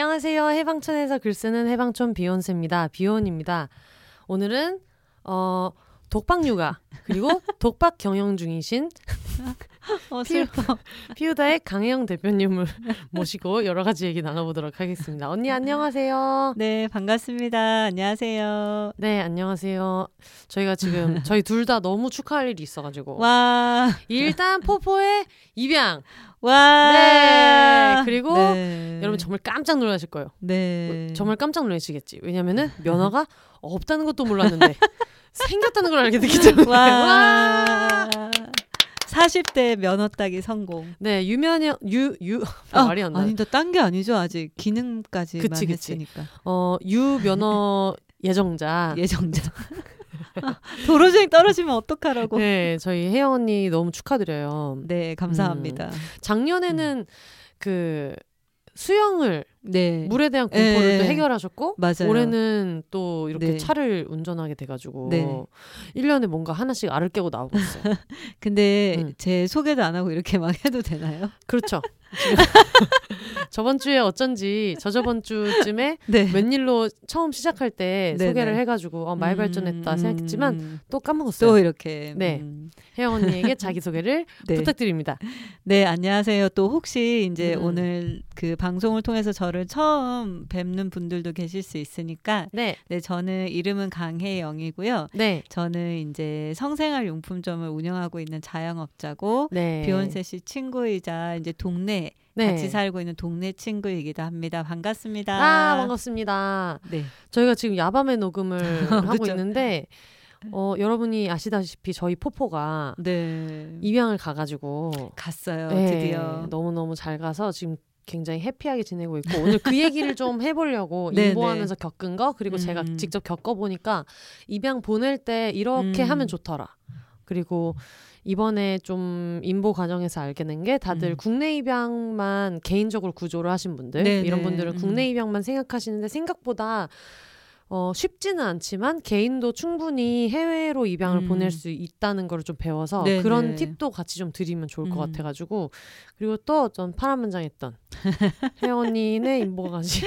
안녕하세요. 해방촌에서 글 쓰는 해방촌 비혼세입니다. 비혼입니다. 오늘은 어 독박 육아 그리고 독박 경영 중이신 어, 피우, 슬퍼. 피우다의 강혜영 대표님을 모시고 여러 가지 얘기 나눠보도록 하겠습니다. 언니 안녕하세요. 네, 반갑습니다. 안녕하세요. 네 안녕하세요. 저희가 지금 저희 둘 다 너무 축하할 일이 있어가지고 와, 일단 포포의 입양. 와. 네, 그리고 네. 여러분 정말 깜짝 놀라실 거예요. 네. 정말 깜짝 놀라시겠지. 왜냐면은 면허가 없다는 것도 몰랐는데 생겼다는 걸 알게 됐기 때문에. 와. 40대 면허 따기 성공. 네 유면허 유유 아, 말이 안 나. 아니다, 딴 게 아니죠. 아직 기능까지만 그치, 그치. 했으니까. 어 유면허 예정자. 예정자. 도로주행 떨어지면 어떡하라고. 네, 네, 저희 혜영 언니 너무 축하드려요. 감사합니다. 작년에는 그 수영을 네. 물에 대한 공포를 네. 또 해결하셨고 맞아요. 올해는 또 이렇게 네. 차를 운전하게 돼가지고 네. 1년에 뭔가 하나씩 알을 깨고 나오고 있어요. 근데 음. 제 소개도 안 하고 이렇게 막 해도 되나요? 그렇죠. 지금 저번 주에 어쩐지 저저번 주쯤에 네. 웬일로 처음 시작할 때 네네. 소개를 해가지고 어, 말 발전했다 음, 생각했지만 음, 또 까먹었어요. 또 이렇게 네. 음, 혜영 언니에게 자기 소개를 네. 부탁드립니다. 네, 안녕하세요. 또 혹시 이제 음. 오늘 그 방송을 통해서 저를 처음 뵙는 분들도 계실 수 있으니까 네, 네, 저는 이름은 강혜영이고요. 네, 저는 이제 성생활 용품점을 운영하고 있는 자영업자고 네. 비욘세 씨 친구이자 이제 동네 네. 같이 살고 있는 동네 친구이기도 합니다. 반갑습니다. 아 반갑습니다. 네. 저희가 지금 야밤에 녹음을 하고. 있는데 어, 여러분이 아시다시피 저희 포포가 네. 입양을 가가지고 갔어요. 네, 드디어. 너무 너무 잘 가서 지금 굉장히 해피하게 지내고 있고 오늘 그 얘기를 좀 해보려고 네, 인보하면서 겪은 거 그리고 제가 음. 직접 겪어보니까 입양 보낼 때 이렇게 음. 하면 좋더라. 그리고 이번에 좀 인보 과정에서 알게 된 게 다들 음. 국내 입양만 개인적으로 구조를 하신 분들 네, 이런 네. 분들은 음. 국내 입양만 생각하시는데 생각보다 어, 쉽지는 않지만 개인도 충분히 해외로 입양을 음. 보낼 수 있다는 걸 좀 배워서 네, 그런 네. 팁도 같이 좀 드리면 좋을 것 음. 같아가지고 그리고 또 전 파란만장했던 혜영 언니네 인보가지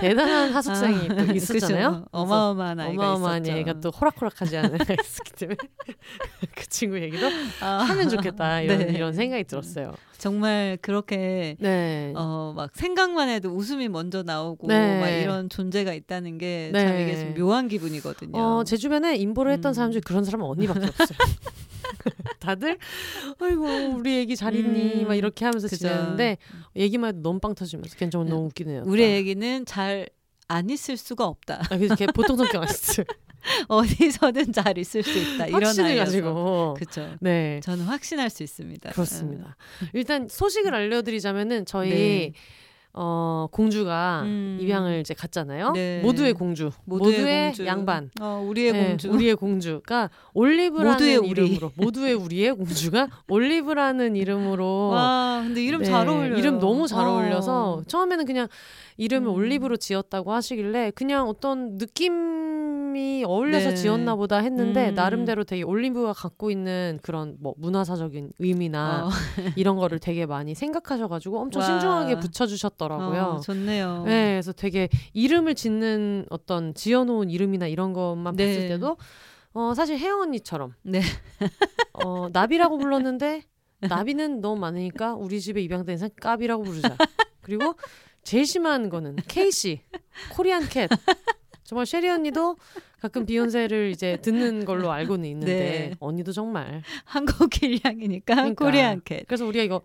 대단한 하숙생이 또 아, 있었잖아요. 그죠. 어마어마한 아이가 어마어마한 있었죠. 얘가 또 호락호락하지 않은 애가 있었기 때문에 그 친구 얘기도 아, 하면 좋겠다 이런 네. 이런 생각이 들었어요. 정말 그렇게 네. 어막 생각만 해도 웃음이 먼저 나오고 네. 막 이런 존재가 있다는 게 네. 참 이게 좀 묘한 기분이거든요. 어, 제 주변에 인보를 했던 음. 사람 중에 그런 사람은 언니밖에 없어요. 다들 아이고 우리 애기 잘 있니 음, 막 이렇게 하면서 그죠. 지내는데 얘기만 해도 너무 빵 터지면서 걔 정말 너무 웃기네요. 우리 애기는 잘 안 있을 수가 없다. 아, 그래서 걔 보통 성격 아니었어요. 어디서든 잘 있을 수 있다. 이런 확신을. 가지고. 그렇죠. 네. 저는 확신할 수 있습니다. 그렇습니다. 일단 소식을 알려드리자면은 저희 네. 어, 공주가 음. 입양을 이제 갔잖아요. 네. 모두의 공주, 모두의, 공주. 양반. 어, 우리의 네, 공주. 우리의 공주가 올리브라는 모두의 우리. 이름으로 모두의 우리의 공주가 올리브라는 이름으로 와, 근데 이름 네, 잘 어울려요. 이름 너무 잘 어. 어울려서 처음에는 그냥 이름을 음. 올리브로 지었다고 하시길래 그냥 어떤 느낌이 어울려서 네. 지었나 보다 했는데 음. 나름대로 되게 올리브가 갖고 있는 그런 뭐 문화사적인 의미나 어. 이런 거를 되게 많이 생각하셔가지고 엄청 와. 신중하게 붙여주셨더라고요. 어, 좋네요. 네, 그래서 되게 이름을 짓는 어떤 지어놓은 이름이나 이런 것만 네. 봤을 때도 어, 사실 혜영 언니처럼 네. 어, 나비라고 불렀는데 나비는 너무 많으니까 우리 집에 입양된 까비라고 부르자. 그리고 제일 심한 거는 케이씨 코리안 캣. 정말 쉐리 언니도 가끔 비욘세를 이제 듣는 걸로 알고는 있는데 네. 언니도 정말 한국 일량이니까 그러니까. 코리안 캣. 그래서 우리가 이거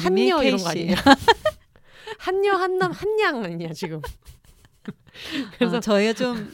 한여 이런. 거 아니냐? 한여 한남 한양 아니냐 지금? 그래서 어, 저희가 좀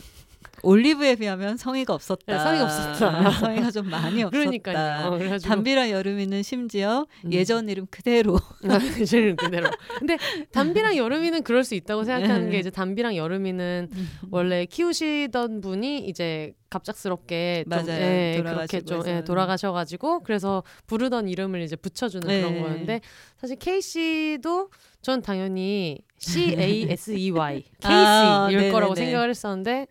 올리브에 비하면 성의가 없었다. 네, 성의가 없었다. 성의가 좀 많이 없었다. 그러니까요. 어, 담비랑 여름이는 심지어 음. 예전 이름 그대로 이제는 그대로. 근데 담비랑 여름이는 그럴 수 있다고 생각하는 네. 게 이제 담비랑 여름이는 원래 키우시던 분이 이제 갑작스럽게 좀, 맞아요. 예, 그렇게 돌아가시고 좀 예, 해서. 돌아가셔가지고 그래서 부르던 이름을 이제 붙여주는 그런 네. 거였는데 사실 K 씨도 전 당연히 C A S E Y K 아, C일 네네네. 거라고 생각을 했었는데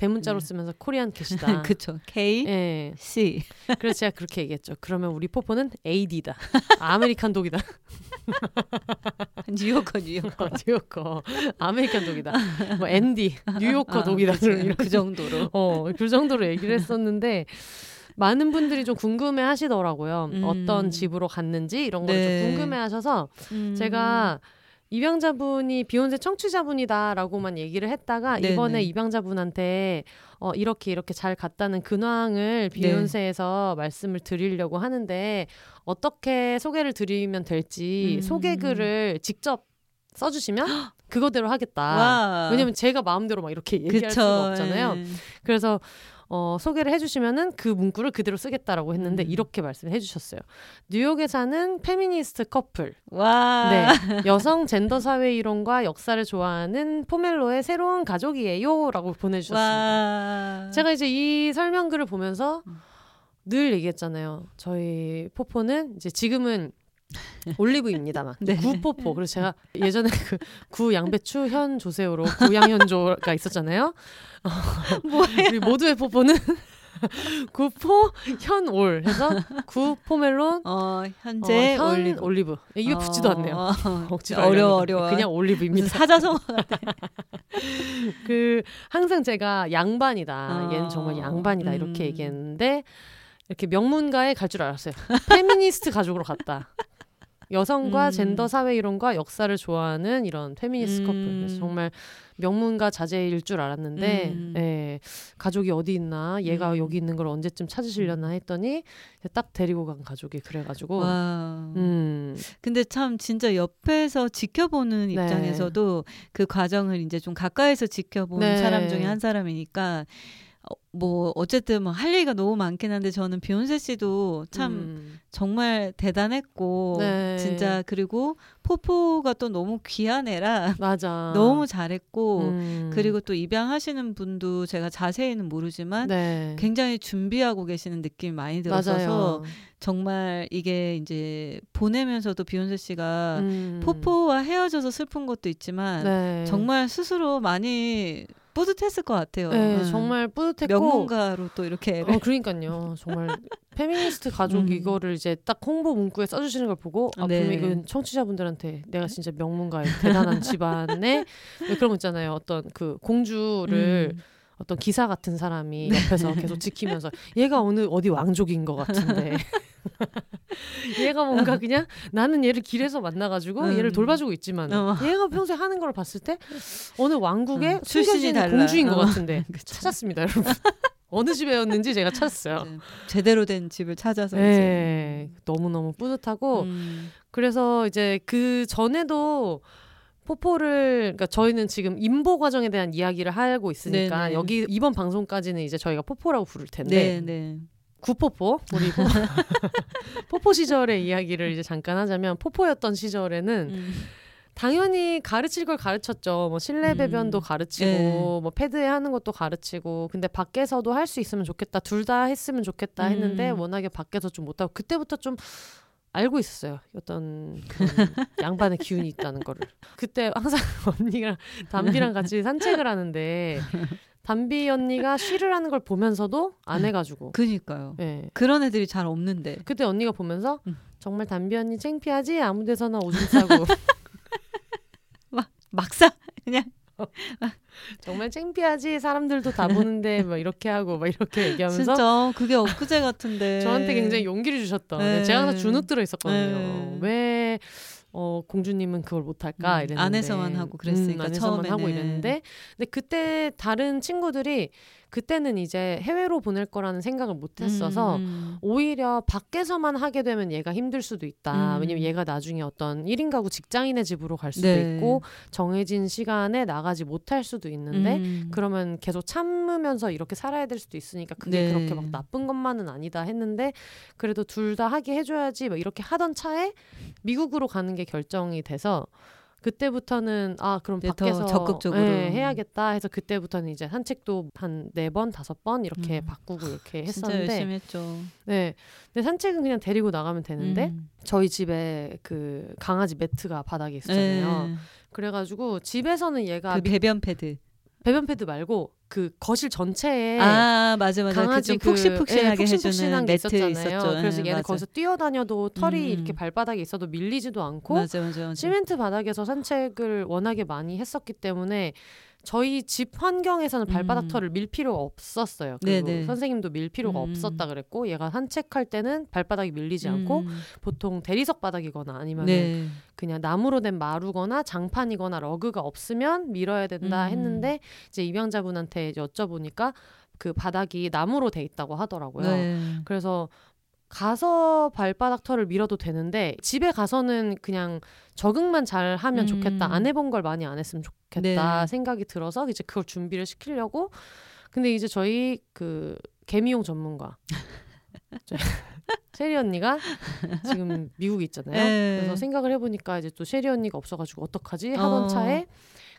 대문자로 쓰면서 Korean cat이다. 그쵸 K 예, C 그래서 제가 그렇게 얘기했죠. 그러면 우리 포포는 AD다. American dog이다. 뉴요커 뉴요커 어, 뉴요커 American dog이다. 뭐 ND 뉴요커 dog이다. 그런 이런 그 정도로 어, 그 정도로 얘기를 했었는데 많은 분들이 좀 궁금해 하시더라고요. 음. 어떤 집으로 갔는지 이런 걸좀 네. 궁금해 하셔서 음. 제가 입양자분이 비욘세 청취자분이다라고만 얘기를 했다가 네네. 이번에 입양자분한테 어, 이렇게 이렇게 잘 갔다는 근황을 네. 비욘세에서 말씀을 드리려고 하는데 어떻게 소개를 드리면 될지 음. 소개 글을 직접 써주시면 그거대로 하겠다. 와 왜냐면 제가 마음대로 막 이렇게 얘기할 그쵸 수가 없잖아요. 예. 그래서 어, 소개를 해주시면은 그 문구를 그대로 쓰겠다라고 했는데 음. 이렇게 말씀해 주셨어요. 뉴욕에 사는 페미니스트 커플, 와 네, 여성 젠더 사회 이론과 역사를 좋아하는 포멜로의 새로운 가족이에요라고 보내주셨습니다. 와 제가 이제 이 설명글을 보면서 음. 늘 얘기했잖아요. 저희 포포는 이제 지금은 올리브입니다만 네. 구포포 그래서 제가 예전에 그 구 양배추 현 조세호로 구양현조가 있었잖아요. 뭐예요? 우리 모두의 포포는 구포 현올 해서 구 포멜론 어 현재 어, 현 올리브 올리브 입에 붙지도 않네요. 어, 억지로 어려워. 어려워 그냥 올리브입니다. 사자성어 그 항상 제가 양반이다. 어. 얘는 정말 양반이다 이렇게 음. 얘기했는데 이렇게 명문가에 갈 줄 알았어요. 페미니스트 가족으로 갔다. 여성과 음. 젠더 사회 이론과 역사를 좋아하는 이런 페미니스트 음. 커플. 그래서 정말 명문가 자제일 줄 알았는데 음. 예, 가족이 어디 있나 얘가 음. 여기 있는 걸 언제쯤 찾으시려나 했더니 딱 데리고 간 가족이 그래가지고 와 음, 근데 참 진짜 옆에서 지켜보는 네. 입장에서도 그 과정을 이제 좀 가까이서 지켜본 네. 사람 중에 한 사람이니까 어, 뭐 어쨌든 뭐 할 얘기가 너무 많긴 한데 저는 비욘세 씨도 참 음. 정말 대단했고 네. 진짜 그리고 포포가 또 너무 귀한 애라 맞아 너무 잘했고 음. 그리고 또 입양하시는 분도 제가 자세히는 모르지만 네. 굉장히 준비하고 계시는 느낌이 많이 맞아요. 정말 이게 이제 보내면서도 비욘세 씨가 음. 포포와 헤어져서 슬픈 것도 있지만 네. 정말 스스로 많이 뿌듯했을 것 같아요. 네, 응. 정말 뿌듯했고 명문가로 또 이렇게 어, 그러니까요. 정말 페미니스트 가족 음. 이거를 이제 딱 홍보 문구에 써주시는 걸 보고 아, 네. 분명 이건 청취자분들한테 내가 진짜 명문가의 대단한 집안의 왜 그런 거 있잖아요. 어떤 그 공주를 음. 어떤 기사 같은 사람이 옆에서 계속 지키면서 얘가 오늘 어디 왕족인 것 같은데 얘가 뭔가 그냥 나는 얘를 길에서 만나가지고 음. 얘를 돌봐주고 있지만 어. 얘가 평소에 하는 걸 봤을 때 어느 왕국의 음, 출신이. 공주인 것 어. 같은데 그쵸. 찾았습니다 여러분 어느 집에였는지 제가 찾았어요 이제 제대로 된 집을 찾아서 네, 너무너무 뿌듯하고 음. 그래서 이제 그 전에도 포포를 그러니까 저희는 지금 임보 과정에 대한 이야기를 하고 있으니까 네네. 여기 이번 방송까지는 이제 저희가 포포라고 부를 텐데 네, 네. 구포포 우리 포, 포포 시절의 이야기를 이제 잠깐 하자면 포포였던 시절에는 음. 당연히 가르칠 걸 가르쳤죠. 뭐 실내 배변도 음. 가르치고 네. 뭐 패드에 하는 것도 가르치고 근데 밖에서도 할 수 있으면 좋겠다. 둘 다 했으면 좋겠다 했는데 음. 워낙에 밖에서 좀 못하고 그때부터 좀 알고 있었어요. 어떤 양반의 기운이 있다는 거를. 그때 항상 언니랑 담비랑 같이 산책을 하는데 담비 언니가 쉬를 하는 걸 보면서도 안 해가지고. 그니까요. 예. 그런 애들이 잘 없는데. 그때 언니가 보면서 음. 정말 담비 언니 창피하지 아무데서나 오줌 싸고 막사 그냥 정말 창피하지 사람들도 다 보는데 막 이렇게 하고 막 이렇게 얘기하면서 진짜 그게 엊그제 같은데. 저한테 굉장히 용기를 주셨던 네. 제가 항상 주눅 들어 있었거든요. 네. 왜 어 공주님은 그걸 못할까 음, 이랬는데 안에서만 하고 그랬으니까, 음, 안에서만 하고 처음에는. 이랬는데 근데 그때 다른 친구들이 그때는 이제 해외로 보낼 거라는 생각을 못 했어서 음, 오히려 밖에서만 하게 되면 얘가 힘들 수도 있다. 음. 왜냐면 얘가 나중에 어떤 1인 가구 직장인의 집으로 갈 수도 네. 있고 정해진 시간에 나가지 못할 수도 있는데 음. 그러면 계속 참으면서 이렇게 살아야 될 수도 있으니까 그게 네. 그렇게 막 나쁜 것만은 아니다 했는데 그래도 둘 다 하게 해줘야지 막 이렇게 하던 차에 미국으로 가는 게 결정이 돼서 그때부터는 아 그럼 더 밖에서 적극적으로. 예, 해야겠다 해서 그때부터는 이제 산책도 한 네 번 다섯 번 이렇게 음. 바꾸고 이렇게 진짜 했었는데 열심히 했죠. 네 근데 산책은 그냥 데리고 나가면 되는데 음. 저희 집에 그 강아지 매트가 바닥에 있었잖아요 네. 그래가지고 집에서는 얘가 그 배변 패드. 배변 패드 말고 그 거실 전체에 아 맞아 맞아. 네. 강아지 그좀 푹신푹신하게 예, 해주는 매트 있었잖아요. 있었죠. 그래서 예, 얘는 맞아. 거기서 뛰어다녀도 털이 음. 이렇게 발바닥에 있어도 밀리지도 않고 맞아 맞아 맞아. 시멘트 바닥에서 산책을 워낙에 많이 했었기 때문에 저희 집 환경에서는 발바닥 음. 털을 밀 필요가 없었어요. 그리고 네네. 선생님도 밀 필요가 음. 없었다 그랬고 얘가 산책할 때는 발바닥이 밀리지 않고 음. 보통 대리석 바닥이거나 아니면 네. 그냥 나무로 된 마루거나 장판이거나 러그가 없으면 밀어야 된다 음. 했는데 이제 입양자분한테 여쭤보니까 그 바닥이 나무로 돼 있다고 하더라고요. 네. 그래서 가서 발바닥 털을 밀어도 되는데 집에 가서는 그냥 적응만 잘 하면 음. 좋겠다. 안 해본 걸 많이 안 했으면 좋겠다 네. 생각이 들어서 이제 그걸 준비를 시키려고 근데 이제 저희 그 개미용 전문가 셰리 언니가 지금 미국에 있잖아요. 네. 그래서 생각을 해보니까 이제 또 셰리 언니가 없어가지고 어떡하지 하던 어. 차에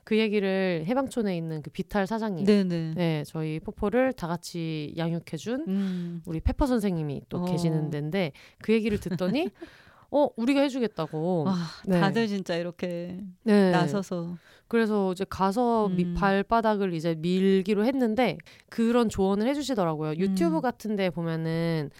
그 얘기를 해방촌에 있는 그 비탈 사장님, 네네. 네 저희 포포를 다 같이 양육해준 음. 우리 페퍼 선생님이 또 어. 계시는 데인데 그 얘기를 듣더니 어 우리가 해주겠다고. 아, 네. 다들 진짜 이렇게 네. 나서서 그래서 이제 가서 미- 음. 발바닥을 이제 밀기로 했는데 그런 조언을 해주시더라고요. 유튜브 음. 같은데 보면은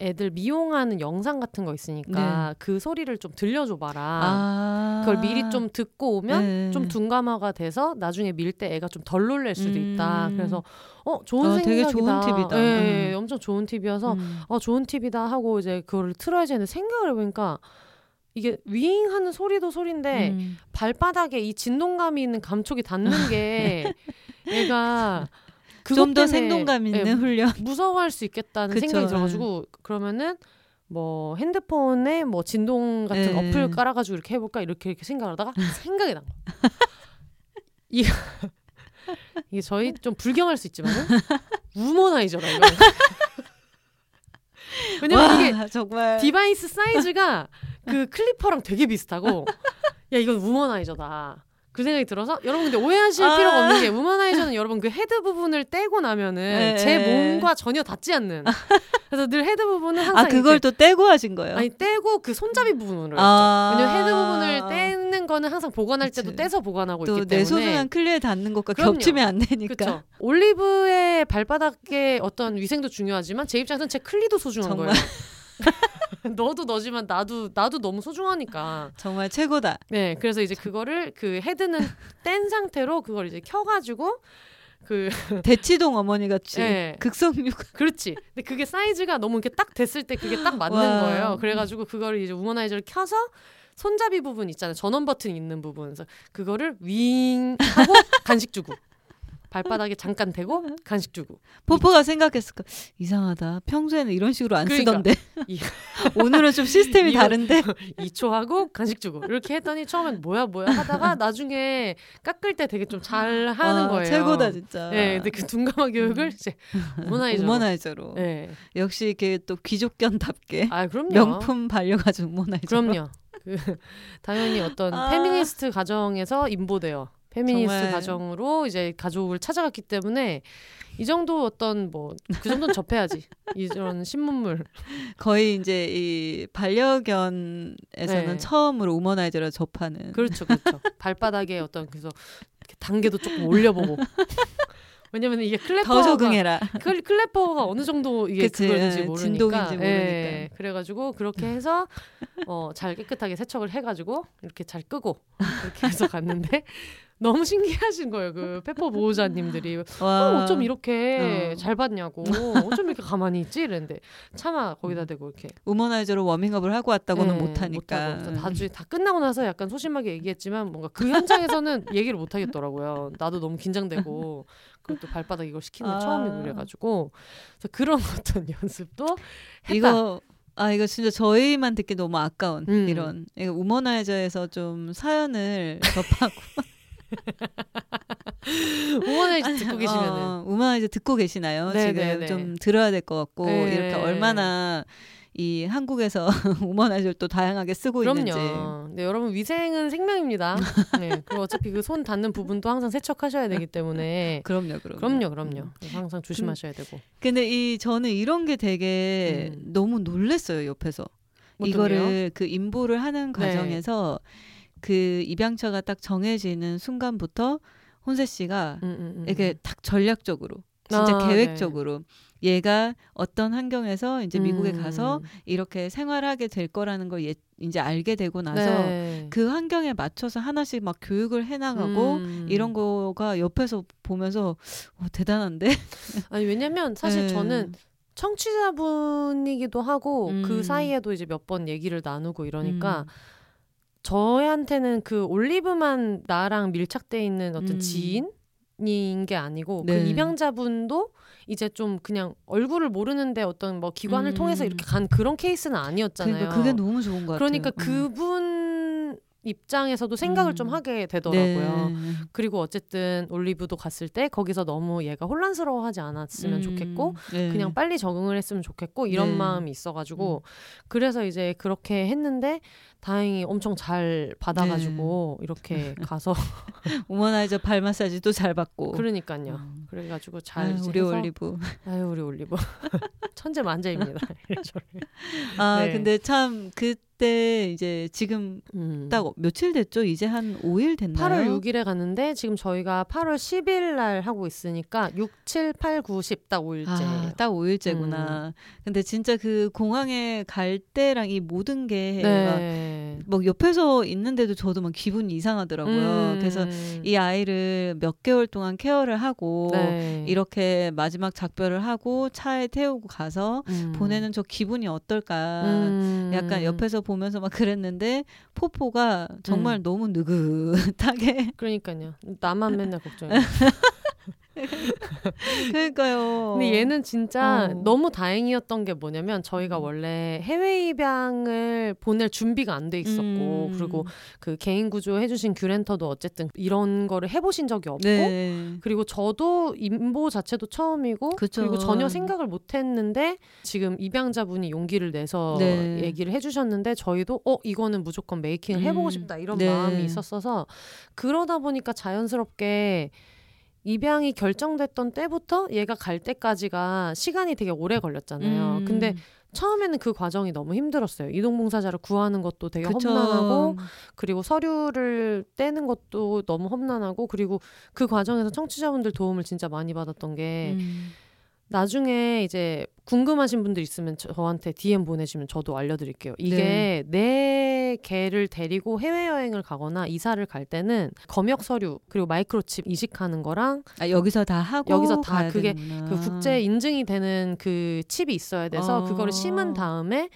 애들 미용하는 영상 같은 거 있으니까 그 소리를 좀 들려줘봐라. 네. 아 그걸 미리 좀 듣고 오면 네. 좀 둔감화가 돼서 나중에 밀 때 애가 좀 덜 놀랄 수도 있다. 음. 그래서 어 좋은 아, 생각이다. 되게 좋은 팁이다. 예, 음. 엄청 좋은 팁이어서 음. 어 좋은 팁이다 하고 이제 그거를 틀어야지 했는데 생각을 해보니까 이게 윙 하는 소리도 소리인데 음. 발바닥에 이 진동감이 있는 감촉이 닿는 게 얘가 그것 좀 더 생동감 있는 예, 훈련. 무서워할 수 있겠다는 그쵸, 생각이 예. 들어가지고 그러면은 뭐 핸드폰에 뭐 진동 같은 예. 어플 깔아가지고 이렇게 해볼까 이렇게 이렇게 생각하다가 생각이 난 거야. 이 이게 저희 좀 불경할 수 있지만은 우머나이저다 이거. 왜냐면 이게 와, 정말 device 사이즈가 그 clipper랑 되게 비슷하고 야 이건 우머나이저다 그 생각이 들어서 여러분 근데 오해하실 아. 필요가 없는 게 우머나이저는 여러분 그 헤드 부분을 떼고 나면은 네. 제 몸과 전혀 닿지 않는 그래서 늘 헤드 부분은 항상 아 그걸 또 떼고 하신 거예요? 아니 떼고 그 손잡이 부분으로 아. 했죠 왜냐면 헤드 부분을 떼는 거는 항상 보관할 때도 그치. 떼서 보관하고 있기 또 때문에 내 소중한 클리에 닿는 것과 그럼요. 겹치면 안 되니까. 그쵸. 올리브의 발바닥의 어떤 위생도 중요하지만 제 입장에서는 제 클리도 소중한 정말. 거예요. 너도 너지만 나도 나도 너무 소중하니까. 정말 최고다. 네, 그래서 이제 그거를 그 헤드는 뗀 상태로 그걸 이제 켜가지고 그 대치동 어머니 같이 네. 극성육. 그렇지. 근데 그게 사이즈가 너무 이렇게 딱 됐을 때 그게 딱 맞는 와. 거예요. 그래가지고 그거를 이제 우머나이저를 켜서 손잡이 부분 있잖아요. 전원 버튼 있는 부분. 그래서 그거를 윙 하고 간식 주고 발바닥에 잠깐 대고 간식 주고. 포포가 생각했을까 이상하다. 평소에는 이런 식으로 안 그러니까. 쓰던데 이- 오늘은 좀 시스템이 이거- 다른데. 2초 하고 간식 주고 이렇게 했더니 처음엔 뭐야 뭐야 하다가 나중에 깎을 때 되게 좀 잘 하는 와, 거예요. 최고다 진짜. 네, 근데 그 둔감화 교육을 이제 우머나이저. 우머나이저로. 네, 역시 이렇게 또 귀족견답게 아 그럼요. 명품 발려가지고 우머나이저. 그럼요. 그 당연히 어떤 아. 페미니스트 가정에서 임보되어 페미니스트. 가정으로 이제 가족을 찾아갔기 때문에 이 정도 어떤 뭐 그 정도는 접해야지 이런 신문물 거의 이제 이 반려견에서는 네. 처음으로 우머나이저를 접하는. 그렇죠 그렇죠 발바닥에 어떤 그래서 단계도 조금 올려보고 왜냐면 이게 더 clipper가 적응해라. 클, clipper가 어느 정도 이게 그치, 예, 모르니까 진동인지 모르니까. 예, 그래가지고 그렇게 해서 어, 잘 깨끗하게 세척을 해가지고 이렇게 잘 끄고 이렇게 해서 갔는데 너무 신기하신 거예요. 그 페퍼 보호자님들이 와. 어, 어쩜 이렇게 어. 잘 봤냐고 어쩜 이렇게 가만히 있지 이랬는데 차마 거기다 대고 이렇게 우머나이저로 워밍업을 하고 왔다고는 네, 못하니까. 못하고. 나중에 다 끝나고 나서 약간 소심하게 얘기했지만 뭔가 그 현장에서는 얘기를 못 하겠더라고요. 나도 너무 긴장되고 그리고 또 발바닥 이걸 시키는 게 아. 처음이고 그래가지고 그래서 그런 어떤 연습도 했다. 이거 아 이거 진짜 저희만 듣기 너무 아까운 음. 이런 이거 우머나이저에서 좀 사연을 접하고 응원해 듣고 계시면은 어, 우머나이저 듣고 계시나요? 네, 지금 네, 네. 좀 들어야 될 것 같고 네. 이렇게 얼마나 이 한국에서 우머나이저를 또 다양하게 쓰고 있는지 그럼요. 네, 여러분 위생은 생명입니다. 네, 그리고 어차피 그 손 닿는 부분도 항상 세척하셔야 되기 때문에 그럼요, 그럼요. 그럼요, 그럼요. 그래서 항상 조심하셔야 되고. 근데 이 저는 이런 게 되게 음. 너무 놀랬어요 옆에서 이거를 게요? 그 인보를 하는 네. 과정에서 그 입양처가 딱 정해지는 순간부터 혼세 씨가 음, 음, 음. 이렇게 딱 전략적으로 진짜 아, 계획적으로 얘가 어떤 환경에서 이제 미국에 음. 가서 이렇게 생활하게 될 거라는 걸 예, 이제 알게 되고 나서 네. 그 환경에 맞춰서 하나씩 막 교육을 해나가고 음. 이런 거가 옆에서 보면서 와, 대단한데 아니 왜냐면 사실 네. 저는 청취자분이기도 하고 음. 그 사이에도 이제 몇 번 얘기를 나누고 이러니까 음. 저한테는 그 올리브만 나랑 밀착돼 있는 어떤 음. 지인 인 게 아니고 네. 그 입양자분도 이제 좀 그냥 얼굴을 모르는데 어떤 뭐 기관을 음. 통해서 이렇게 간 그런 케이스는 아니었잖아요. 그러니까 그게 너무 좋은 것 같아요. 그러니까 음. 그분 입장에서도 생각을 음. 좀 하게 되더라고요. 네. 그리고 어쨌든 올리브도 갔을 때 거기서 너무 얘가 혼란스러워하지 않았으면 음, 좋겠고 네. 그냥 빨리 적응을 했으면 좋겠고 이런 네. 음. 마음이 있어가지고 그래서 이제 그렇게 했는데 다행히 엄청 잘 받아가지고 네. 이렇게 가서 우머나이저 발 마사지도 잘 받고. 그러니까요. 음. 그래가지고 잘 아유, 우리 해서 올리브. 아유 우리 올리브 천재 만재입니다. 아 네. 근데 참 그 때 이제 지금 음. 딱 며칠 됐죠? 이제 한 5일 됐나요? 8월 6일에 갔는데 지금 저희가 8월 10일 날 하고 있으니까 6, 7, 8, 9, 10 딱 5일째예요. 아, 딱 5일째구나. 근데 진짜 그 공항에 갈 때랑 이 모든 게막 네. 뭐 옆에서 있는데도 저도 막 기분이 이상하더라고요. 음. 그래서 이 아이를 몇 개월 동안 케어를 하고 네. 이렇게 마지막 작별을 하고 차에 태우고 가서 음. 보내는 저 기분이 어떨까. 음. 약간 옆에서 보면서 막 그랬는데 포포가 정말 음. 너무 느긋하게 그러니까요. 나만 맨날 걱정해. 그러니까요. 근데 얘는 진짜 어. 너무 다행이었던 게 뭐냐면 저희가 음. 원래 해외 입양을 보낼 준비가 안 돼 있었고 음. 그리고 그 개인 구조 해주신 규렌터도 어쨌든 이런 거를 해보신 적이 없고 네. 그리고 저도 임보 자체도 처음이고 그쵸. 그리고 전혀 생각을 못 했는데 지금 입양자분이 용기를 내서 네. 얘기를 해주셨는데 저희도 어 이거는 무조건 메이킹을 해보고 음. 싶다 이런 네. 마음이 있었어서 그러다 보니까 자연스럽게 입양이 결정됐던 때부터 얘가 갈 때까지가 시간이 되게 오래 걸렸잖아요. 음. 근데 처음에는 그 과정이 너무 힘들었어요. 이동봉사자를 구하는 것도 되게 그쵸. 험난하고 그리고 서류를 떼는 것도 너무 험난하고 그리고 그 과정에서 청취자분들 도움을 진짜 많이 받았던 게 음. 나중에 이제 궁금하신 분들 있으면 저한테 DM 보내시면 저도 알려드릴게요. 이게 내 개를 데리고 해외여행을 가거나 이사를 갈 때는 검역 서류 그리고 마이크로칩 이식하는 거랑 아, 여기서 다 하고 여기서 다 그게 되는구나. 그 국제 인증이 되는 그 칩이 있어야 돼서 어. 그거를 심은 다음에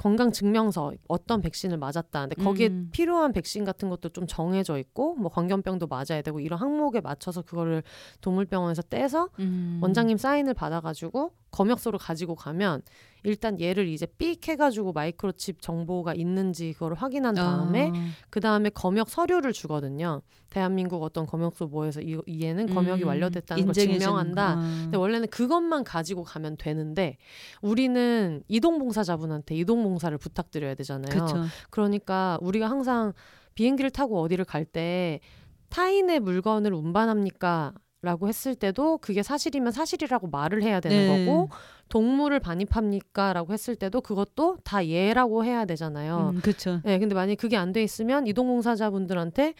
건강 증명서 어떤 백신을 맞았다. 근데 거기에 음. 필요한 백신 같은 것도 좀 정해져 있고 뭐 광견병도 맞아야 되고 이런 항목에 맞춰서 그거를 동물병원에서 떼서 음. 원장님 사인을 받아가지고 검역소를 가지고 가면 일단 얘를 이제 삑 해가지고 마이크로칩 정보가 있는지 그걸 확인한 다음에 아. 그 다음에 검역 서류를 주거든요. 대한민국 어떤 검역소 뭐에서 이, 이 애는 검역이 음. 완료됐다는 걸 증명한다. 거. 근데 원래는 그것만 가지고 가면 되는데 우리는 이동봉사자분한테 이동봉사를 부탁드려야 되잖아요. 그쵸. 그러니까 우리가 항상 비행기를 타고 어디를 갈 때 타인의 물건을 운반합니까? 라고 했을 때도 그게 사실이면 사실이라고 말을 해야 되는 네. 거고 동물을 반입합니까? 라고 했을 때도 그것도 다 예라고 해야 되잖아요. 음, 그쵸. 네, 근데 만약에 그게 안 돼 있으면 이동공사자분들한테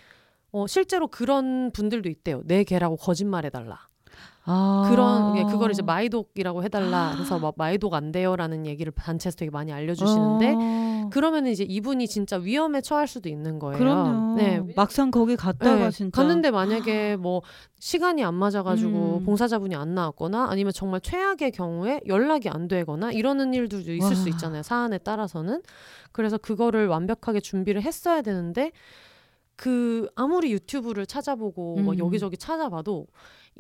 어, 실제로 그런 분들도 있대요. 내 개라고 거짓말해달라. 아. 그런 예, 그걸 이제 마이독이라고 해달라. 그래서 막 마이독 안 돼요라는 얘기를 단체에서 되게 많이 알려주시는데 어. 그러면 이제 이분이 진짜 위험에 처할 수도 있는 거예요. 그럼요. 네. 막상 거기 갔다가 네, 진짜 갔는데 만약에 뭐 시간이 안 맞아가지고 음. 봉사자분이 안 나왔거나 아니면 정말 최악의 경우에 연락이 안 되거나 이러는 일들도 있을 와. 수 있잖아요 사안에 따라서는 그래서 그거를 완벽하게 준비를 했어야 되는데 그 아무리 유튜브를 찾아보고 뭐 음. 여기저기 찾아봐도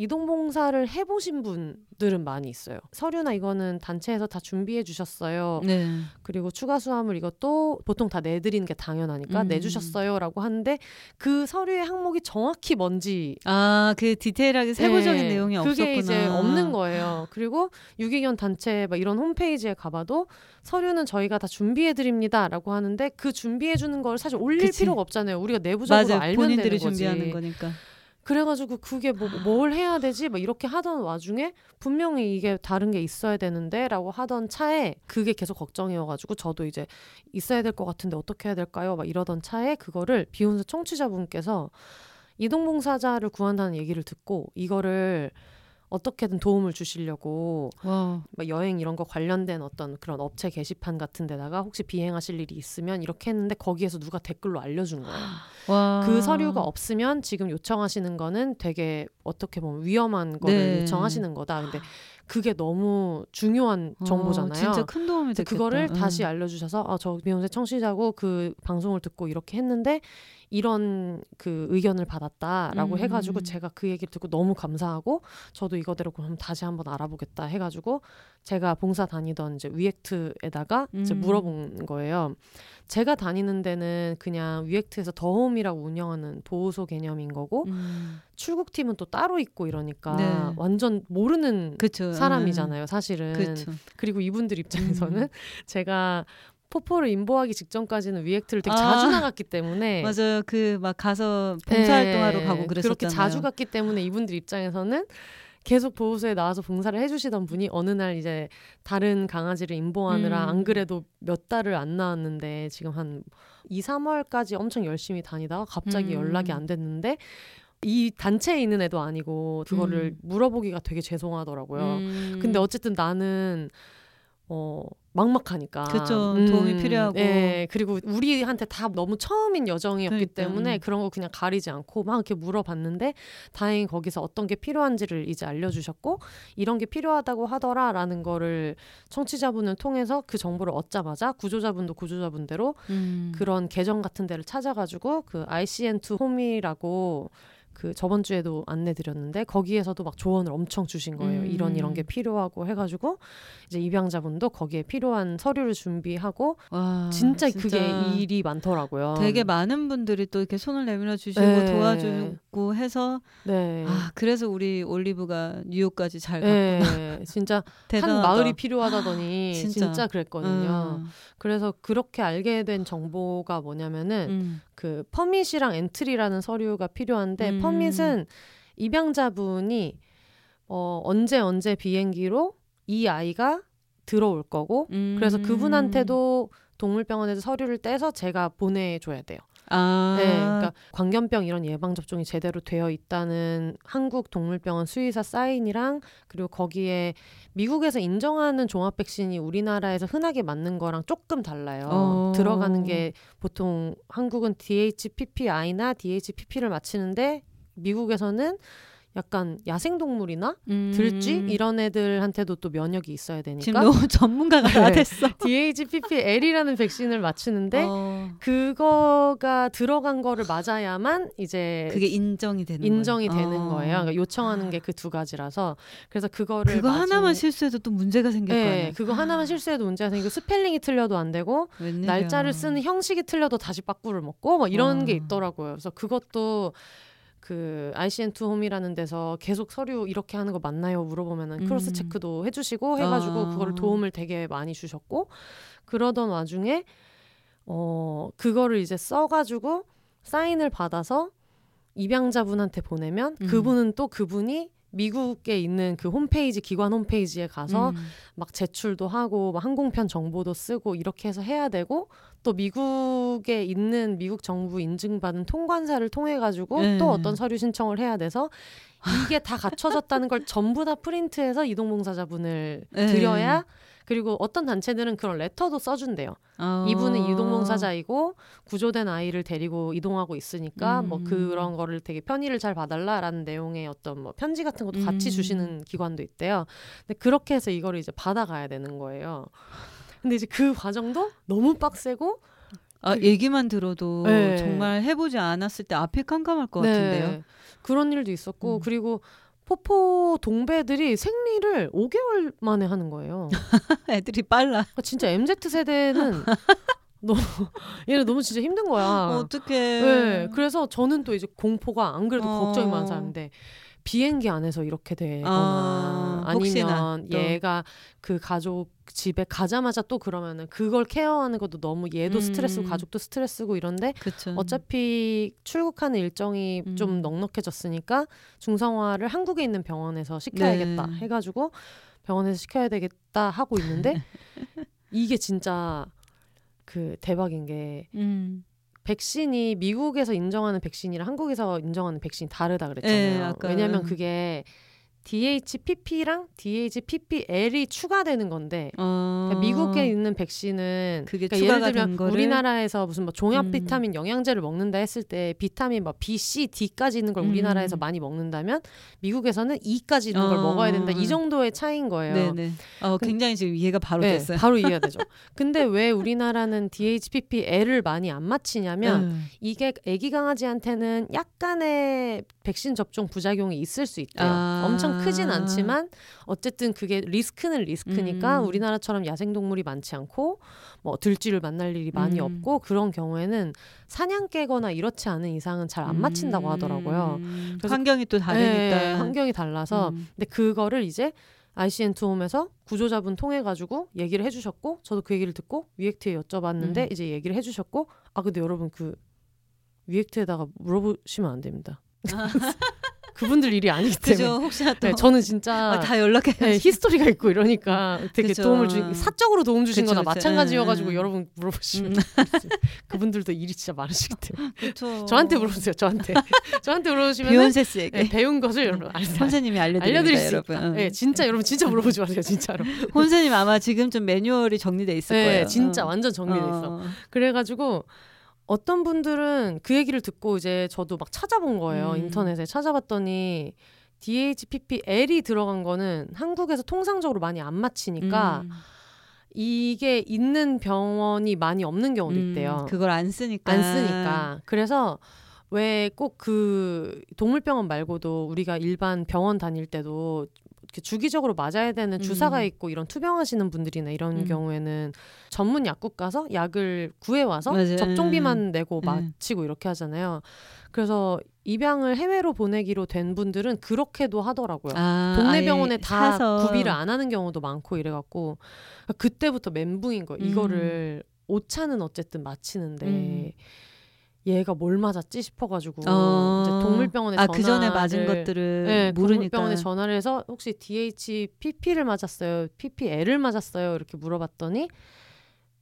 이동 봉사를 해보신 분들은 많이 있어요 서류나 이거는 단체에서 다 준비해 주셨어요 네. 그리고 추가 수화물 이것도 보통 다 내드리는 게 당연하니까 음. 내주셨어요라고 하는데 그 서류의 항목이 정확히 뭔지 아, 그 디테일하게 세부적인 네, 내용이 그게 없었구나. 이제 없는 거예요. 그리고 유기견 단체 막 이런 홈페이지에 가봐도 서류는 저희가 다 준비해 드립니다라고 하는데 그 준비해 주는 걸 사실 올릴 그치. 필요가 없잖아요. 우리가 내부적으로 맞아요. 알면 본인들이 되는 거지. 준비하는 거니까. 그래가지고 그게 뭐 뭘 해야 되지? 막 이렇게 하던 와중에 분명히 이게 다른 게 있어야 되는데라고 하던 차에 그게 계속 걱정이어가지고 저도 이제 있어야 될 것 같은데 어떻게 해야 될까요? 막 이러던 차에 그거를 비혼세 청취자분께서 이동봉사자를 구한다는 얘기를 듣고 이거를 어떻게든 도움을 주시려고 와. 막 여행 이런 거 관련된 어떤 그런 업체 게시판 같은 데다가 혹시 비행하실 일이 있으면 이렇게 했는데 거기에서 누가 댓글로 알려준 거예요. 와. 그 서류가 없으면 지금 요청하시는 거는 되게 어떻게 보면 위험한 거를 네. 요청하시는 거다. 근데 그게 너무 중요한 정보잖아요. 어, 진짜 큰 도움이 됐겠다. 그거를 응. 다시 알려주셔서 아, 저 비욘세 청취자고 그 방송을 듣고 이렇게 했는데 이런 그 의견을 받았다라고 음. 해가지고 제가 그 얘기를 듣고 너무 감사하고 저도 이거대로 그럼 다시 한번 알아보겠다 해가지고 제가 봉사 다니던 이제 위액트에다가 이제 음. 물어본 거예요. 제가 다니는 데는 그냥 위액트에서 더홈이라고 운영하는 보호소 개념인 거고 음. 출국팀은 또 따로 있고 이러니까 네. 완전 모르는 그쵸. 사람이잖아요, 사실은. 그렇죠. 그리고 이분들 입장에서는 음. 제가 포포를 인보하기 직전까지는 위액트를 되게 아. 자주 나갔기 때문에 맞아요. 그 막 가서 봉사활동하러 네, 가고 그랬었잖아요. 그렇게 자주 갔기 때문에 이분들 입장에서는 계속 보호소에 나와서 봉사를 해주시던 분이 어느 날 이제 다른 강아지를 인보하느라 음. 안 그래도 몇 달을 안 나왔는데 지금 한 2, 3월까지 엄청 열심히 다니다가 갑자기 음. 연락이 안 됐는데 이 단체에 있는 애도 아니고 그거를 음. 물어보기가 되게 죄송하더라고요. 음. 근데 어쨌든 나는 어 막막하니까 그쵸. 도움이 필요하고. 예 그리고 우리한테 다 너무 처음인 여정이었기 그러니까, 때문에 음. 그런 거 그냥 가리지 않고 막 이렇게 물어봤는데 다행히 거기서 어떤 게 필요한지를 이제 알려주셨고 이런 게 필요하다고 하더라라는 거를 청취자분을 통해서 그 정보를 얻자마자 구조자분도 구조자분대로 음. 그런 계정 같은 데를 찾아가지고 그 ICN2 홈이라고 그 저번 주에도 안내 드렸는데 거기에서도 막 조언을 엄청 주신 거예요. 음. 이런 이런 게 필요하고 해가지고 이제 입양자분도 거기에 필요한 서류를 준비하고 와, 진짜, 그게 일이 많더라고요. 되게 많은 분들이 또 이렇게 손을 내밀어 주시고 네. 도와주고 해서 네. 아 그래서 우리 올리브가 뉴욕까지 잘 갔구나. 네, 진짜 대단하다. 한 마을이 필요하다더니 진짜. 진짜, 그랬거든요. 음. 그래서 그렇게 알게 된 정보가 뭐냐면은 음. 그 퍼밋이랑 엔트리라는 서류가 필요한데 음. 퍼밋은 입양자분이 어, 언제 언제 비행기로 이 아이가 들어올 거고 음. 그래서 그분한테도 동물병원에서 서류를 떼서 제가 보내줘야 돼요. 아 네, 그러니까 광견병 이런 예방 접종이 제대로 되어 있다는 한국 동물병원 수의사 사인이랑 그리고 거기에 미국에서 인정하는 종합 백신이 우리나라에서 흔하게 맞는 거랑 조금 달라요. 어. 들어가는 게 보통 한국은 DHPPI나 DHPP를 맞히는데 미국에서는 약간 야생동물이나 음. 들쥐 이런 애들한테도 또 면역이 있어야 되니까 지금 너무 전문가가 다 네. 됐어. DHPPL이라는 백신을 맞추는데 어, 그거가 들어간 거를 맞아야만 이제 그게 인정이 되는 인정이 거예요. 되는 어. 거예요. 그러니까 요청하는 게 그 두 가지라서 그래서 그거를 그거 맞으면- 하나만 실수해도 또 문제가 생길 거 네, 아니야. 그거 하나만 실수해도 문제가 생기고 스펠링이 틀려도 안 되고 웬일이야. 날짜를 쓰는 형식이 틀려도 다시 빠꾸를 먹고 뭐 이런 와. 게 있더라고요. 그래서 그것도 그 ICN2 홈이라는 데서 계속 서류 이렇게 하는 거 맞나요? 물어보면은 음. cross check도 해주시고 해가지고 아. 그거를 도움을 되게 많이 주셨고 그러던 와중에 어 그거를 이제 써가지고 사인을 받아서 입양자분한테 보내면 음. 그분은 또 그분이 미국에 있는 그 홈페이지 기관 홈페이지에 가서 음. 막 제출도 하고 막 항공편 정보도 쓰고 이렇게 해서 해야 되고 또 미국에 있는 미국 정부 인증받은 통관사를 통해 가지고 네. 또 어떤 서류 신청을 해야 돼서 이게 다 갖춰졌다는 걸 전부 다 프린트해서 이동봉사자분을 네. 드려야 그리고 어떤 단체들은 그런 레터도 써준대요. 어. 이분은 이동봉사자이고 구조된 아이를 데리고 이동하고 있으니까 뭐 음. 그런 거를 되게 편의를 잘 봐달라라는 내용의 어떤 뭐 편지 같은 것도 같이 음. 주시는 기관도 있대요. 근데 그렇게 해서 이거를 이제 받아가야 되는 거예요. 근데 이제 그 과정도 너무 빡세고 아, 그- 얘기만 들어도 네. 정말 해보지 않았을 때 앞이 깜깜할 것 같은데요. 네. 그런 일도 있었고 음. 그리고 포포 동배들이 생리를 5개월 만에 하는 거예요. 애들이 빨라. 그러니까 진짜 MZ 세대는 너무 얘는 너무 진짜 힘든 거야. 어떡해. 네, 그래서 저는 또 이제 공포가 안 그래도 어. 걱정이 많은 사람인데 비행기 안에서 이렇게 되거나 아, 아, 니면. 얘가 그 가족 집에 가자마자 또 그러면은 그걸 케어하는 것도 너무 얘도 음. 스트레스고 가족도 스트레스고 이런데 그쵸. 어차피 출국하는 일정이 음. 좀 넉넉해졌으니까 중성화를 한국에 있는 병원에서 시켜야겠다 네. 해가지고 병원에서 시켜야 되겠다 하고 있는데 이게 진짜 그 대박인 게 음. 백신이 미국에서 인정하는 백신이랑 한국에서 인정하는 백신이 다르다 네, 그랬잖아요. 아까. 왜냐하면 그게 DHPP랑 DHPPL이 추가되는 건데 어. 그러니까 미국에 있는 백신은 그러니까 예를 들면 된 거를? 우리나라에서 무슨 뭐 종합 음. 비타민 영양제를 먹는다 했을 때 비타민 뭐 B, C, D까지 있는 걸 음. 우리나라에서 많이 먹는다면 미국에서는 E까지 있는 걸 어. 먹어야 된다 이 정도의 차이인 거예요. 네네. 어, 굉장히 지금 이해가 바로 네, 됐어요. 바로 이해가 되죠. 근데 왜 우리나라는 DHPPL을 많이 안 맞히냐면 음. 이게 아기 강아지한테는 약간의 백신 접종 부작용이 있을 수 있대요. 아. 엄청 크진 않지만 어쨌든 그게 리스크는 리스크니까 음. 우리나라처럼 야생동물이 많지 않고 뭐 들쥐를 만날 일이 많이 음. 없고 그런 경우에는 사냥 깨거나 이렇지 않은 이상은 잘 안 맞힌다고 하더라고요. 음. 그래서- 환경이 또 다르니까. 네, 환경이 달라서 음. 근데 그거를 이제 ICN 투홈에서 구조자분 통해 가지고 얘기를 해주셨고 저도 그 얘기를 듣고 위액트에 여쭤봤는데 음. 이제 얘기를 해주셨고 아 근데 여러분 그 위액트에다가 물어보시면 안 됩니다. 그분들 일이 아니기 때문에. 그죠. 혹시나 또 네, 저는 진짜 아, 다 연락해. 네, 히스토리가 있고 이러니까 되게 그죠. 도움을 주 사적으로 도움 주신 그쵸, 거나. 마찬가지여가지고 음, 음. 여러분 물어보시면 음. 그분들도 일이 진짜 많으시기 때문에 그렇죠. 저한테 물어보세요. 저한테 저한테 물어보시면 비욘세 씨에게 네, 배운 것을 여러분 알- 선생님이 알려드릴 수 여러분. 있다. 응. 네, 진짜 여러분 진짜 물어보지 마세요, 진짜로. 혼세님 아마 지금 좀 매뉴얼이 정리돼 있을 네, 거예요. 진짜 응. 완전 정리돼 있어. 어. 그래가지고 어떤 분들은 그 얘기를 듣고 이제 저도 막 찾아본 거예요. 음. 인터넷에 찾아봤더니 DHPPL이 들어간 거는 한국에서 통상적으로 많이 안 맞히니까 음. 이게 있는 병원이 많이 없는 경우도 음, 있대요. 그걸 안 쓰니까. 안 쓰니까. 그래서 왜 꼭 그 동물병원 말고도 우리가 일반 병원 다닐 때도 이렇게 주기적으로 맞아야 되는 음. 주사가 있고 이런 투병하시는 분들이나 이런 음. 경우에는 전문 약국 가서 약을 구해 와서. 접종비만 내고 음. 마치고 이렇게 하잖아요. 그래서 입양을 해외로 보내기로 된 분들은 그렇게도 하더라고요. 아, 동네 병원에 다 사서. 구비를 안 하는 경우도 많고 이래갖고 그때부터 멘붕인 거예요. 음. 이거를 오차는 어쨌든 마치는데 음. 얘가 뭘 맞았지 싶어가지고 어. 이제 동물병원에 아, 전화를 그 전에 맞은 것들을 네, 모르니까. 동물병원에 전화를 해서 혹시 DHPP를 맞았어요, PPL을 맞았어요 이렇게 물어봤더니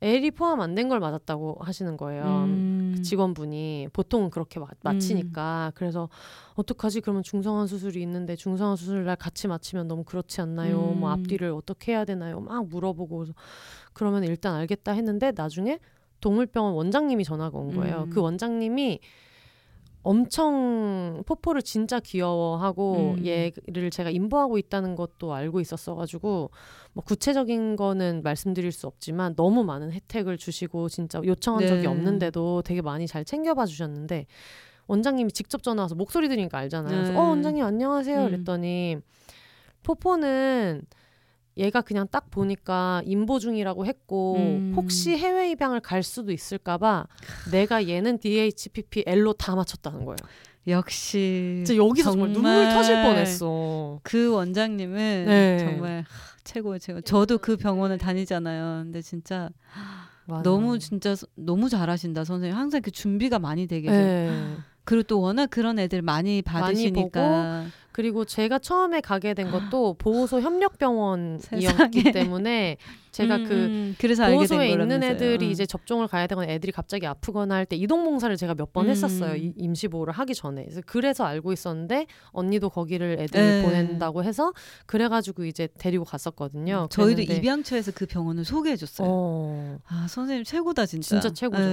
L이 포함 안 된 걸 맞았다고 하시는 거예요. 음. 그 직원분이 보통은 그렇게 마, 마치니까 그래서 어떡하지 그러면 중성화 수술이 있는데 중성화 수술 날 같이 마치면 너무 그렇지 않나요 음. 뭐 앞뒤를 어떻게 해야 되나요 막 물어보고 그러면 일단 알겠다 했는데 나중에 동물병원 원장님이 전화가 온 거예요 음. 그 원장님이 엄청 포포를 진짜 귀여워하고 음. 얘를 제가 인보하고 있다는 것도 알고 있었어가지고 뭐 구체적인 거는 말씀드릴 수 없지만 너무 많은 혜택을 주시고 진짜 요청한 네. 적이 없는데도 되게 많이 잘 챙겨봐 주셨는데 원장님이 직접 전화 와서 목소리 들으니까 알잖아요. 그래서 네. 어 원장님 안녕하세요. 음. 그랬더니 포포는 얘가 그냥 딱 보니까 인보 중이라고 했고 음. 혹시 해외 입양을 갈 수도 있을까봐 내가 얘는 DHPPL로 다 맞췄다는 거예요. 역시 진짜 여기서 정말, 눈물 터질 뻔했어. 그 원장님은 네. 정말 하, 최고예요, 최고. 저도 그 병원을 다니잖아요. 근데 진짜 맞아. 너무 진짜 서- 너무 잘하신다 선생님. 항상 그 준비가 많이 되게. 네. 그리고 또 워낙 그런 애들 많이 받으시니까. 그리고 제가 처음에 가게 된 것도 보호소 협력병원이었기. 때문에 제가 음, 그 음, 그래서 알게 된 보호소에 있는. 애들이 음. 이제 접종을 가야 되거나 애들이 갑자기 아프거나 할 때 이동 봉사를 제가 몇번 음. 했었어요. 이- 임시 보호를 하기 전에. 그래서, 그래서 알고 있었는데 언니도 거기를 애들을 네. 보낸다고 해서 그래 가지고 이제 데리고 갔었거든요. 음, 저희도 입양처에서 그 병원을 소개해 줬어요. 어. 아 선생님 최고다 진짜. 진짜 최고죠. 예.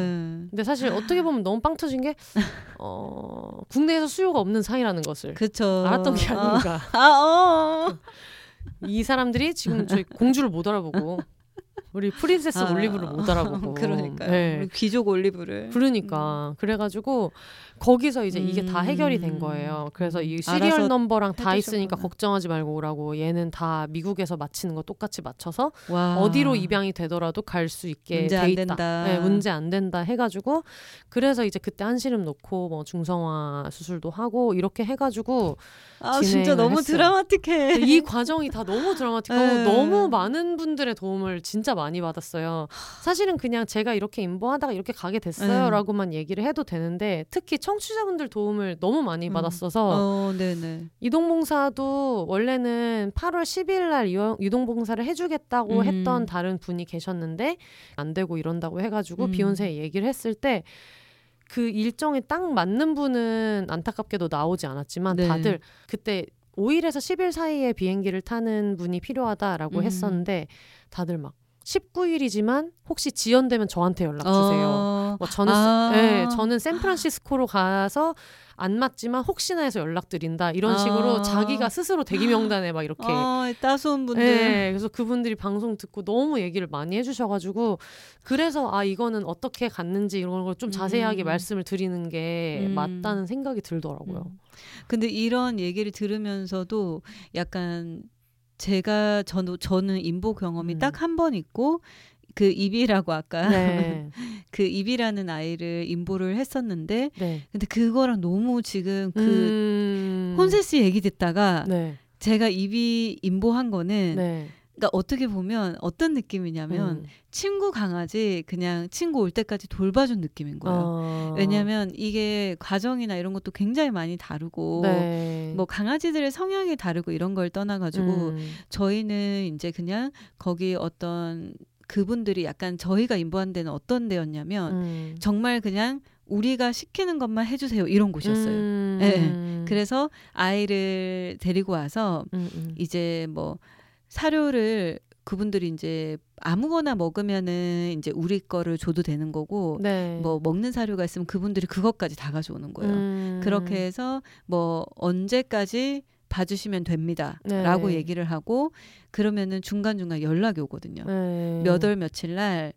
근데 사실 어떻게 보면 너무 빵 터진 게 어, 국내에서 수요가 없는 상이라는 것을 그쵸. 알았던 게 아, 아닌가. 아, 어, 어. 이 사람들이 지금 저희 공주를 못 알아보고 우리 프린세스 아, 올리브를 못 알아보고 그러니까요. 네. 우리 귀족 올리브를. 그러니까 그래가지고 거기서 이제 이게 다 음. 해결이 된 거예요. 그래서 이 시리얼 넘버랑 다 해주셨구나. 있으니까 걱정하지 말고 오라고 얘는 다 미국에서 마치는 거 똑같이 맞춰서 와. 어디로 입양이 되더라도 갈 수 있게 문제 돼안 있다. 된다. 네, 문제 안 된다 해가지고 그래서 이제 그때 한시름 놓고 뭐 중성화 수술도 하고 이렇게 해가지고 아 진짜 너무 했어요. 드라마틱해. 이 과정이 다 너무 드라마틱하고 네. 너무 많은 분들의 도움을 진짜 많이 받았어요. 사실은 그냥 제가 이렇게 인보하다가 이렇게 가게 네. 됐어요라고만 얘기를 해도 되는데 특히 청취자분들 도움을 너무 많이 음. 받았어서 어, 네네. 이동봉사도 원래는 8월 10일 날 이동봉사를 해주겠다고 음. 했던 다른 분이 계셨는데 안 되고 이런다고 해가지고 음. 비욘세에 얘기를 했을 때 그 일정에 딱 맞는 분은 안타깝게도 나오지 않았지만 네. 다들 그때 5일에서 10일 사이에 비행기를 타는 분이 필요하다라고 음. 했었는데 다들 막 19일이지만 혹시 지연되면 저한테 연락 주세요. 어, 뭐 저는 아. 네, 저는 샌프란시스코로 가서 안 맞지만 혹시나 해서 연락드린다 이런 식으로 아. 자기가 스스로 대기 명단에 막 이렇게 아, 따스운 분들. 네, 그래서 그분들이 방송 듣고 너무 얘기를 많이 해주셔가지고 그래서 아 이거는 어떻게 갔는지 이런 걸 좀 자세하게 음. 말씀을 드리는 게 음. 맞다는 생각이 들더라고요. 음. 근데 이런 얘기를 들으면서도 약간 제가 저도 저는 인보 경험이 음. 딱한 번 있고 그 입이라고 아까 네, 그 입이라는 아이를 인보를 했었는데 네. 근데 그거랑 너무 지금 그 음. 혼세 씨 얘기 듣다가 네, 제가 입이 인보한 거는 네. 그러니까 어떻게 보면 어떤 느낌이냐면 음. 친구 강아지 그냥 친구 올 때까지 돌봐준 느낌인 거예요. 어. 왜냐하면 이게 과정이나 이런 것도 굉장히 많이 다르고 네. 뭐 강아지들의 성향이 다르고 이런 걸 떠나가지고 음. 저희는 이제 그냥 거기 어떤 그분들이 약간 저희가 인보한 데는 어떤 데였냐면 음. 정말 그냥 우리가 시키는 것만 해주세요 이런 곳이었어요. 음. 예, 그래서 아이를 데리고 와서 음, 음. 이제 뭐 사료를 그분들이 이제 아무거나 먹으면은 이제 우리 거를 줘도 되는 거고 네. 뭐 먹는 사료가 있으면 그분들이 그것까지 다 가져오는 거예요. 음. 그렇게 해서 뭐 언제까지 봐주시면 됩니다라고 네. 얘기를 하고 그러면은 중간 중간 연락이 오거든요. 네. 몇월 며칠 날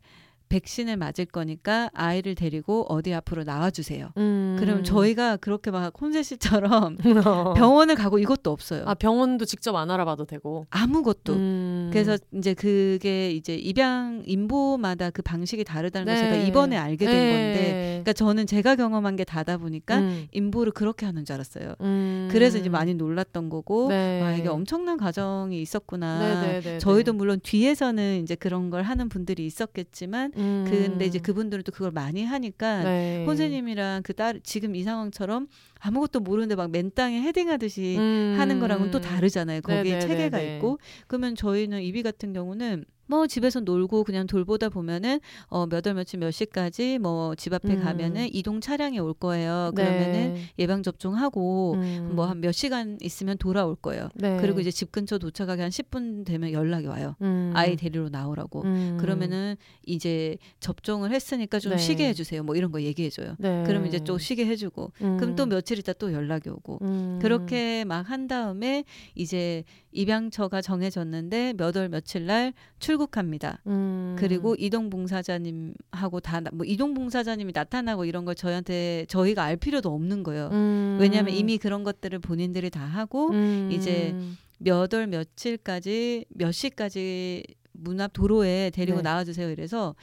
백신을 맞을 거니까 아이를 데리고 어디 앞으로 나와주세요. 음. 그럼 저희가 그렇게 막 혼세 씨처럼 어. 병원을 가고 이것도 없어요. 아 병원도 직접 안 알아봐도 되고. 아무것도. 음. 그래서 이제 그게 이제 입양 인보마다 그 방식이 다르다는 걸 네. 제가 이번에 알게 된 네. 건데, 그러니까 저는 제가 경험한 게 다다 보니까 음. 인보를 그렇게 하는 줄 알았어요. 음. 그래서 이제 많이 놀랐던 거고, 네. 아 이게 엄청난 과정이 있었구나. 네네네. 저희도 물론 뒤에서는 이제 그런 걸 하는 분들이 있었겠지만, 음. 근데 이제 그분들은 또 그걸 많이 하니까 네. 혼세님이랑 그 딸 지금 이 상황처럼 아무것도 모르는데 막 맨땅에 헤딩하듯이 음. 하는 거랑은 또 다르잖아요. 거기에 네네네네. 체계가 있고 그러면 저희는 이비 같은 경우는 뭐 집에서 놀고 그냥 돌보다 보면은 어 몇월 며칠 몇 시까지 뭐 집 앞에 음. 가면은 이동 차량이 올 거예요. 네. 그러면은 예방 접종하고 음. 뭐한 몇 시간 있으면 돌아올 거예요. 네. 그리고 이제 집 근처 도착하기 한 10분 되면 연락이 와요. 음. 아이 데리러 나오라고. 음. 그러면은 이제 접종을 했으니까 좀 네. 쉬게 해주세요. 뭐 이런 거 얘기해 줘요. 네. 그럼 이제 또 쉬게 해주고. 그럼 또 음. 며칠 있다 또 연락이 오고. 음. 그렇게 막 한 다음에 이제 입양처가 정해졌는데 몇 월 며칠 날 출국합니다. 음. 그리고 이동 봉사자님하고 다 뭐 이동 봉사자님이 나타나고 이런 걸 저희한테 저희가 알 필요도 없는 거예요. 음. 왜냐하면 이미 그런 것들을 본인들이 다 하고 음. 이제 몇 월 며칠까지 몇 시까지 문 앞 도로에 데리고 네. 나와주세요. 이래서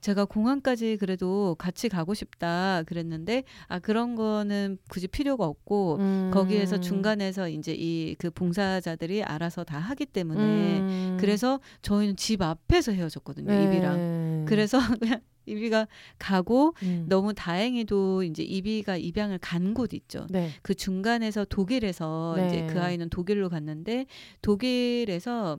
제가 공항까지 그래도 같이 가고 싶다 그랬는데 아 그런 거는 굳이 필요가 없고 음. 거기에서 중간에서 이제 이 그 봉사자들이 알아서 다 하기 때문에 음. 그래서 저희는 집 앞에서 헤어졌거든요 네. 입이랑 그래서 그냥 이비가 가고 음. 너무 다행히도 이제 이비가 입양을 간 곳 있죠. 네. 그 중간에서 독일에서 네. 이제 그 아이는 독일로 갔는데 독일에서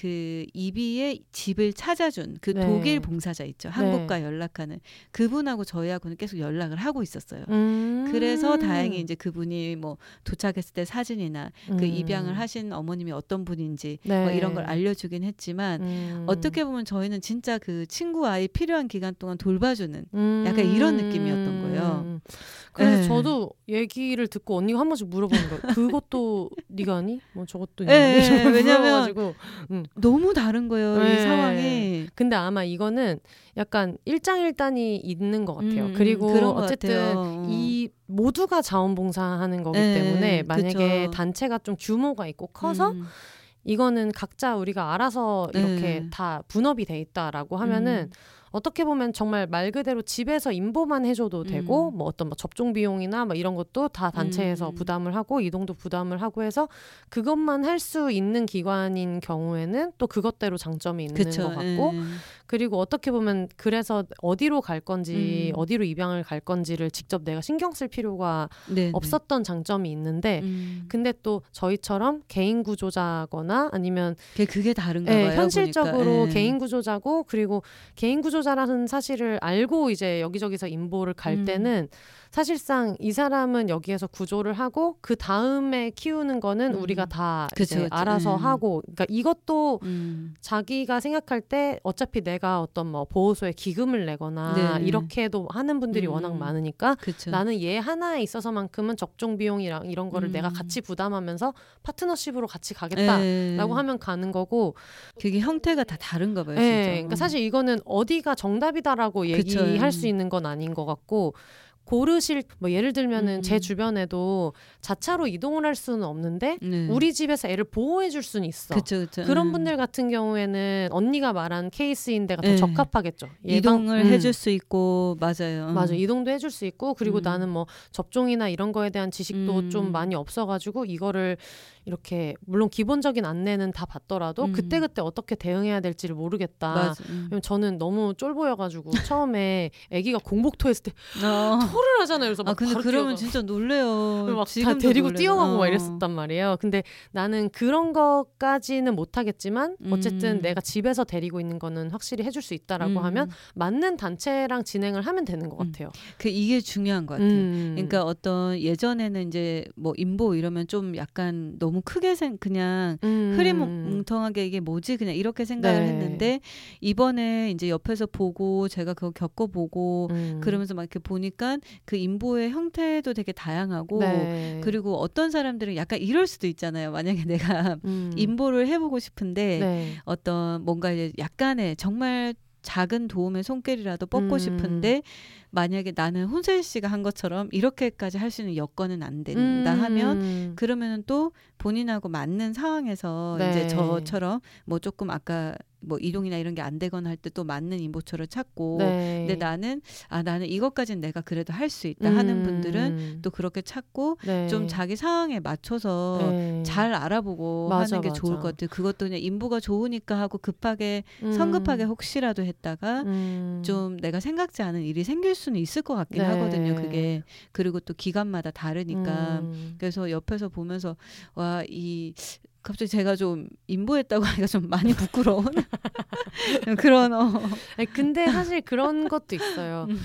그 이비의 집을 찾아준 그 네. 독일 봉사자 있죠. 한국과 연락하는 그분하고 저희하고는 계속 연락을 하고 있었어요. 음. 그래서 다행히 이제 그분이 뭐 도착했을 때 사진이나 그 음. 입양을 하신 어머님이 어떤 분인지 네. 뭐 이런 걸 알려주긴 했지만 음. 어떻게 보면 저희는 진짜 그 친구 아이 필요한 기간 동안 돌봐주는 음. 약간 이런 느낌이었던 거예요. 그래서 네. 저도 얘기를 듣고 언니가 한 번씩 물어보는 거예요. 그것도 네가 아니? 뭐 저것도 있니? 네, 이러면서 왜냐면. 음. 너무 다른 거예요 이 네. 상황이. 근데 아마 이거는 약간 일장일단이 있는 것 같아요. 음, 음, 그리고 어쨌든 같아요. 이 모두가 자원봉사하는 거기 네, 때문에 만약에 그쵸. 단체가 좀 규모가 있고 커서 음, 이거는 각자 우리가 알아서 이렇게 네. 다 분업이 돼 있다라고 하면은 음. 어떻게 보면 정말 말 그대로 집에서 인보만 해줘도 되고 음. 뭐 어떤 뭐 접종 비용이나 뭐 이런 것도 다 단체에서 음. 부담을 하고 이동도 부담을 하고 해서 그것만 할 수 있는 기관인 경우에는 또 그것대로 장점이 있는 그쵸. 것 같고 예. 그리고 어떻게 보면 그래서 어디로 갈 건지 음. 어디로 입양을 갈 건지를 직접 내가 신경 쓸 필요가 네, 네. 없었던 장점이 있는데 음. 근데 또 저희처럼 개인 구조자거나 아니면 그게, 그게 다른가 예, 봐요. 현실적으로. 예. 개인 구조자고 그리고 개인 구조자라는 사실을 알고 이제 여기저기서 인보를 갈 음. 때는 사실상 이 사람은 여기에서 구조를 하고 그 다음에 키우는 거는 음. 우리가 다 그쵸, 이제 그쵸. 알아서 음. 하고 그러니까 이것도 음. 자기가 생각할 때 어차피 내가 어떤 뭐 보호소에 기금을 내거나 네. 이렇게도 하는 분들이 음. 워낙 많으니까 그쵸. 나는 얘 하나에 있어서만큼은 접종 비용이랑 이런 거를 음. 내가 같이 부담하면서 파트너십으로 같이 가겠다라고 예. 하면 가는 거고 그게 형태가 다 다른가 봐요. 예, 진짜. 그러니까 사실 이거는 어디가 정답이다라고. 얘기할 수 있는 건 아닌 것 같고 고르실 뭐 예를 들면은 음. 제 주변에도 자차로 이동을 할 수는 없는데 네. 우리 집에서 애를 보호해 줄 수는 있어. 그쵸, 그쵸. 그런 음. 분들 같은 경우에는 언니가 말한 케이스인 데가 더 네. 적합하겠죠. 예방- 이동을 음. 해줄 수 있고 맞아요. 맞아 이동도 해줄 수 있고 그리고 음. 나는 뭐 접종이나 이런 거에 대한 지식도 음. 좀 많이 없어가지고 이거를 이렇게 물론 기본적인 안내는 다 받더라도 음. 그때 그때 어떻게 대응해야 될지를 모르겠다. 음. 저는 너무 쫄보여가지고 처음에 아기가 공복토했을 때 어. 토를 하잖아요. 그래서 막 아 근데 그러면 뛰어가고. 진짜 놀래요. 막다 데리고 놀래요. 뛰어가고 막 어. 이랬었단 말이에요. 근데 나는 그런 것까지는 못하겠지만 어쨌든 음. 내가 집에서 데리고 있는 거는 확실히 해줄 수 있다라고 음. 하면 맞는 단체랑 진행을 하면 되는 것 음. 같아요. 그 이게 중요한 것 같아요. 음. 그러니까 어떤 예전에는 이제 뭐 인보 이러면 좀 약간 너무 크게 생 그냥 음. 흐리멍텅하게 이게 뭐지 그냥 이렇게 생각을 네. 했는데 이번에 이제 옆에서 보고 제가 그거 겪어보고 음. 그러면서 막 이렇게 보니까 그 인보의 형태도 되게 다양하고 네. 그리고 어떤 사람들은 약간 이럴 수도 있잖아요. 만약에 내가 음. 인보를 해보고 싶은데 네. 어떤 뭔가 이제 약간의 정말 작은 도움의 손길이라도 뻗고 음. 싶은데 만약에 나는 혼세 씨가 한 것처럼 이렇게까지 할 수 있는 여건은 안 된다 음. 하면 그러면은 또 본인하고 맞는 상황에서 네. 이제 저처럼 뭐 조금 아까 뭐 이동이나 이런 게 안 되거나 할 때 또 맞는 인보처를 찾고 네. 근데 나는 아 나는 이것까지는 내가 그래도 할 수 있다 하는 음. 분들은 또 그렇게 찾고 네. 좀 자기 상황에 맞춰서 네. 잘 알아보고 맞아, 하는 게 좋을 맞아. 것 같아요. 그것도 그냥 인보가 좋으니까 하고 급하게 음. 성급하게 혹시라도 했다가 음. 좀 내가 생각지 않은 일이 생길 수는 있을 것 같긴 네. 하거든요. 그게 그리고 또 기간마다 다르니까 음. 그래서 옆에서 보면서 와이 갑자기 제가 좀 인보했다고 하니까 좀 많이 부끄러운 그런 어. 아니, 근데 사실 그런 것도 있어요. 음.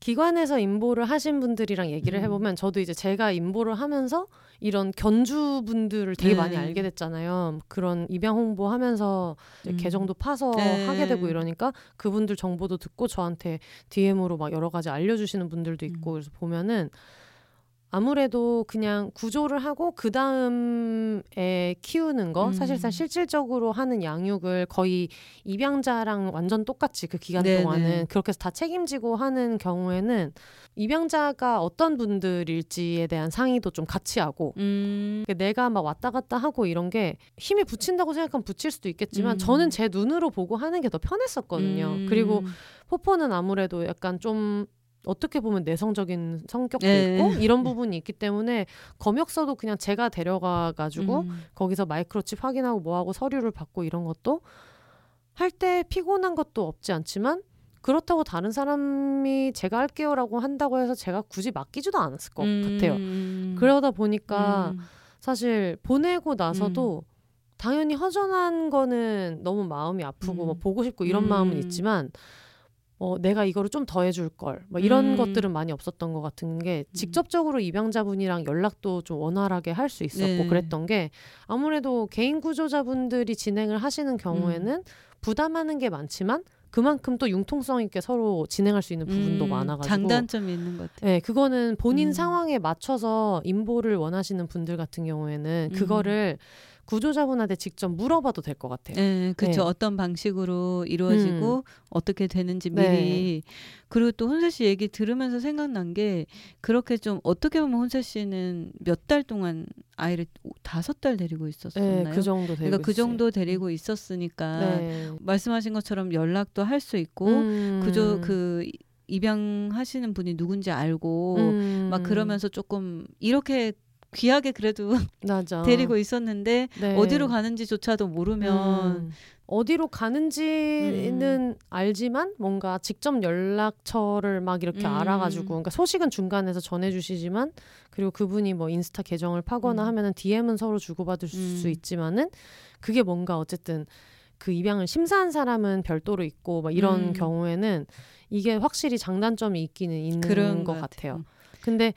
기관에서 인보를 하신 분들이랑 얘기를 음. 해보면 저도 이제 제가 인보를 하면서 이런 견주분들을 되게 네. 많이 알게 됐잖아요. 그런 입양 홍보하면서 음. 계정도 파서 네. 하게 되고 이러니까 그분들 정보도 듣고 저한테 DM으로 막 여러 가지 알려주시는 분들도 있고 음. 그래서 보면은 아무래도 그냥 구조를 하고 그 다음에 키우는 거 음. 사실상 실질적으로 하는 양육을 거의 입양자랑 완전 똑같이 그 기간 네네. 동안은 그렇게 해서 다 책임지고 하는 경우에는 입양자가 어떤 분들일지에 대한 상의도 좀 같이 하고 음. 그러니까 내가 막 왔다 갔다 하고 이런 게 힘이 붙인다고 생각하면 붙일 수도 있겠지만 음. 저는 제 눈으로 보고 하는 게 더 편했었거든요. 음. 그리고 포포는 아무래도 약간 좀 어떻게 보면 내성적인 성격도 네. 있고 이런 부분이 있기 때문에 검역서도 그냥 제가 데려가 가지고 음. 거기서 마이크로칩 확인하고 뭐하고 서류를 받고 이런 것도 할 때 피곤한 것도 없지 않지만 그렇다고 다른 사람이 제가 할게요라고 한다고 해서 제가 굳이 맡기지도 않았을 것 같아요. 음. 그러다 보니까 음. 사실 보내고 나서도 당연히 허전한 거는 너무 마음이 아프고 음. 뭐 보고 싶고 이런 음. 마음은 있지만 어, 내가 이거를 좀 더 해줄 걸. 뭐 이런 음. 것들은 많이 없었던 것 같은 게 직접적으로 입양자분이랑 연락도 좀 원활하게 할 수 있었고 네. 그랬던 게 아무래도 개인 구조자분들이 진행을 하시는 경우에는 음. 부담하는 게 많지만 그만큼 또 융통성 있게 서로 진행할 수 있는 부분도 음, 많아가지고 장단점이 있는 것 같아요. 네, 그거는 본인 음. 상황에 맞춰서 인보를 원하시는 분들 같은 경우에는 음. 그거를 구조자분한테 직접 물어봐도 될 것 같아요. 네, 그렇죠. 네. 어떤 방식으로 이루어지고 어떻게 되는지 미리 네. 그리고 또 혼세 씨 얘기 들으면서 생각난 게 그렇게 좀 어떻게 보면 혼세 씨는 몇 달 동안 아이를 오- 다섯 달 데리고 있었었나요? 네, 그 정도 되고 그러니까 그. 정도 데리고 있었으니까 네. 말씀하신 것처럼 연락도 할 수 있고 음. 그저 그 이- 입양하시는 분이 누군지 알고 음. 막 그러면서 조금 이렇게 귀하게 그래도 맞아. 데리고 있었는데 네. 어디로 가는지조차도 모르면 음. 어디로 가는지는 알지만 뭔가 직접 연락처를 막 이렇게 음. 알아가지고 그러니까 소식은 중간에서 전해주시지만 그리고 그분이 뭐 인스타 계정을 파거나 음. 하면은 DM은 서로 주고받을 음. 수 있지만은 그게 뭔가 어쨌든 그 입양을 심사한 사람은 별도로 있고 막 이런 음. 경우에는 이게 확실히 장단점이 있기는 있는 그런 것것 같아요. 같아요. 근데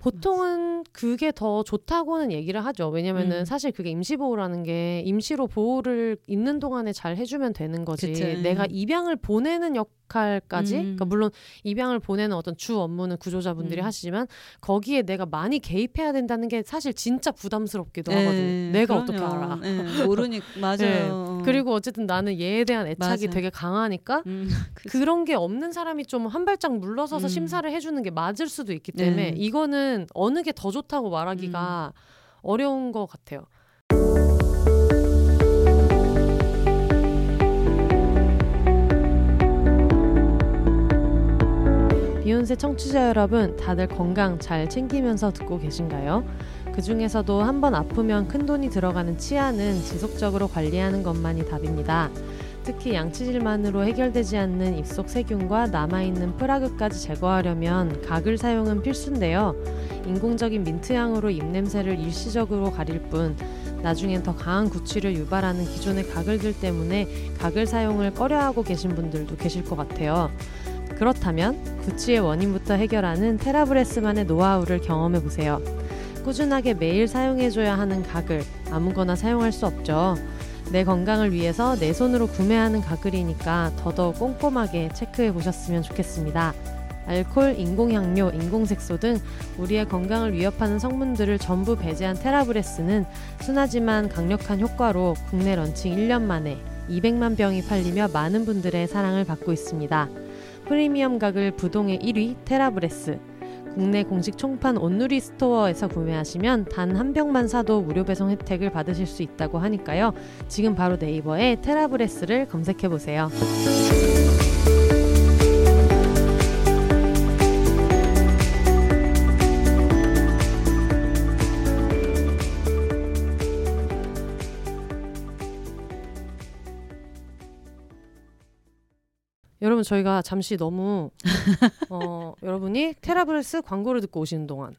보통은 그게 더 좋다고는 얘기를 하죠. 왜냐면은 음. 사실 그게 임시보호라는 게 임시로 보호를 있는 동안에 잘 해주면 되는 거지. 그쵸. 내가 입양을 보내는 역 할까지, 음. 그러니까 물론 입양을 보내는 어떤 주 업무는 구조자분들이 음. 하시지만 거기에 내가 많이 개입해야 된다는 게 사실 진짜 부담스럽기도 네, 하거든요. 내가 어떻게 그럼요. 알아? 네, 모르니 맞아요. 그리고 어쨌든 나는 얘에 대한 애착이 맞아. 되게 강하니까 음, 그, 그런 게 없는 사람이 좀 한 발짝 물러서서 음. 심사를 해주는 게 맞을 수도 있기 때문에 네. 이거는 어느 게 더 좋다고 말하기가 음. 어려운 것 같아요. 비욘세 청취자 여러분, 다들 건강 잘 챙기면서 듣고 계신가요? 그 중에서도 한 번 아프면 큰 돈이 들어가는 치아는 지속적으로 관리하는 것만이 답입니다. 특히 양치질만으로 해결되지 않는 입속 세균과 남아있는 프라그까지 제거하려면 각을 사용은 필수인데요. 인공적인 민트향으로 입냄새를 일시적으로 가릴 뿐 나중엔 더 강한 구취를 유발하는 기존의 가글들 때문에 각을 사용을 꺼려하고 계신 분들도 계실 것 같아요. 그렇다면 구취의 원인부터 해결하는 테라브레스만의 노하우를 경험해 보세요. 꾸준하게 매일 사용해줘야 하는 각을 아무거나 사용할 수 없죠. 내 건강을 위해서 내 손으로 구매하는 가글이니까 더더욱 꼼꼼하게 체크해 보셨으면 좋겠습니다. 알콜, 인공향료, 인공색소 등 우리의 건강을 위협하는 성분들을 전부 배제한 테라브레스는 순하지만 강력한 효과로 국내 런칭 1년 만에 200만 병이 팔리며 많은 분들의 사랑을 받고 있습니다. 프리미엄 가글 부동의 1위 테라브레스. 국내 공식 총판 온누리 스토어에서 구매하시면 단 한 병만 사도 무료 배송 혜택을 받으실 수 있다고 하니까요. 지금 바로 네이버에 테라브레스를 검색해 보세요. 저희가 잠시 너무 어, 여러분이 테라브레스 광고를 듣고 오시는 동안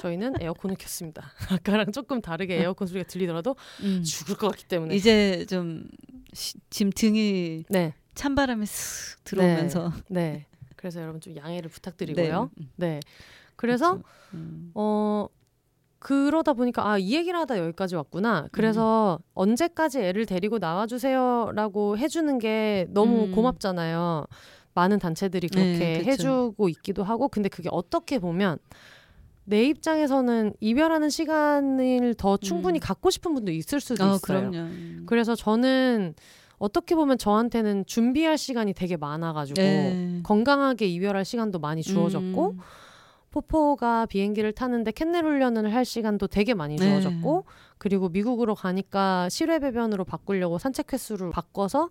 저희는 에어컨을 켰습니다. 아까랑 조금 다르게 에어컨 소리가 들리더라도 음. 죽을 것 같기 때문에 이제 좀 시, 지금 등이 네, 찬바람이 슥 들어오면서 네. 그래서 여러분 좀 양해를 부탁드리고요. 네. 네. 그래서. 음. 어 그러다 보니까 아 이 얘기를 하다 여기까지 왔구나. 그래서 음. 언제까지 애를 데리고 나와주세요라고 해주는 게 너무 음. 고맙잖아요. 많은 단체들이 그렇게 네. 해주고 있기도 하고, 근데 그게 어떻게 보면 내 입장에서는 이별하는 시간을 더 충분히 음. 갖고 싶은 분도 있을 수도 어, 있어요. 그럼요. 음. 그래서 저는 어떻게 보면 저한테는 준비할 시간이 되게 많아가지고 네. 건강하게 이별할 시간도 많이 주어졌고 음. 포포가 비행기를 타는데 캔넬 훈련을 할 시간도 되게 많이 네. 주어졌고 그리고 미국으로 가니까 실외 배변으로 바꾸려고 산책 횟수를 바꿔서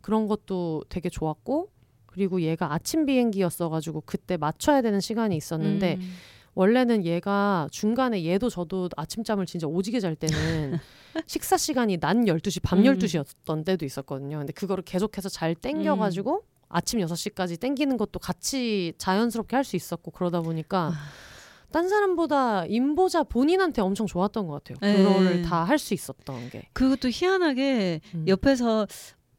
그런 것도 되게 좋았고 그리고 얘가 아침 비행기였어 가지고 그때 맞춰야 되는 시간이 있었는데 음. 원래는 얘가 중간에 얘도 저도 아침잠을 진짜 오지게 잘 때는 식사 시간이 낮 12시, 밤 음. 12시였던 때도 있었거든요. 근데 그거를 계속해서 잘 땡겨 가지고 아침 6시까지 땡기는 것도 같이 자연스럽게 할 수 있었고 그러다 보니까 아. 딴 사람보다 임보자 본인한테 엄청 좋았던 것 같아요. 네. 그거를 다 할 수 있었던 게. 또 희한하게 음. 옆에서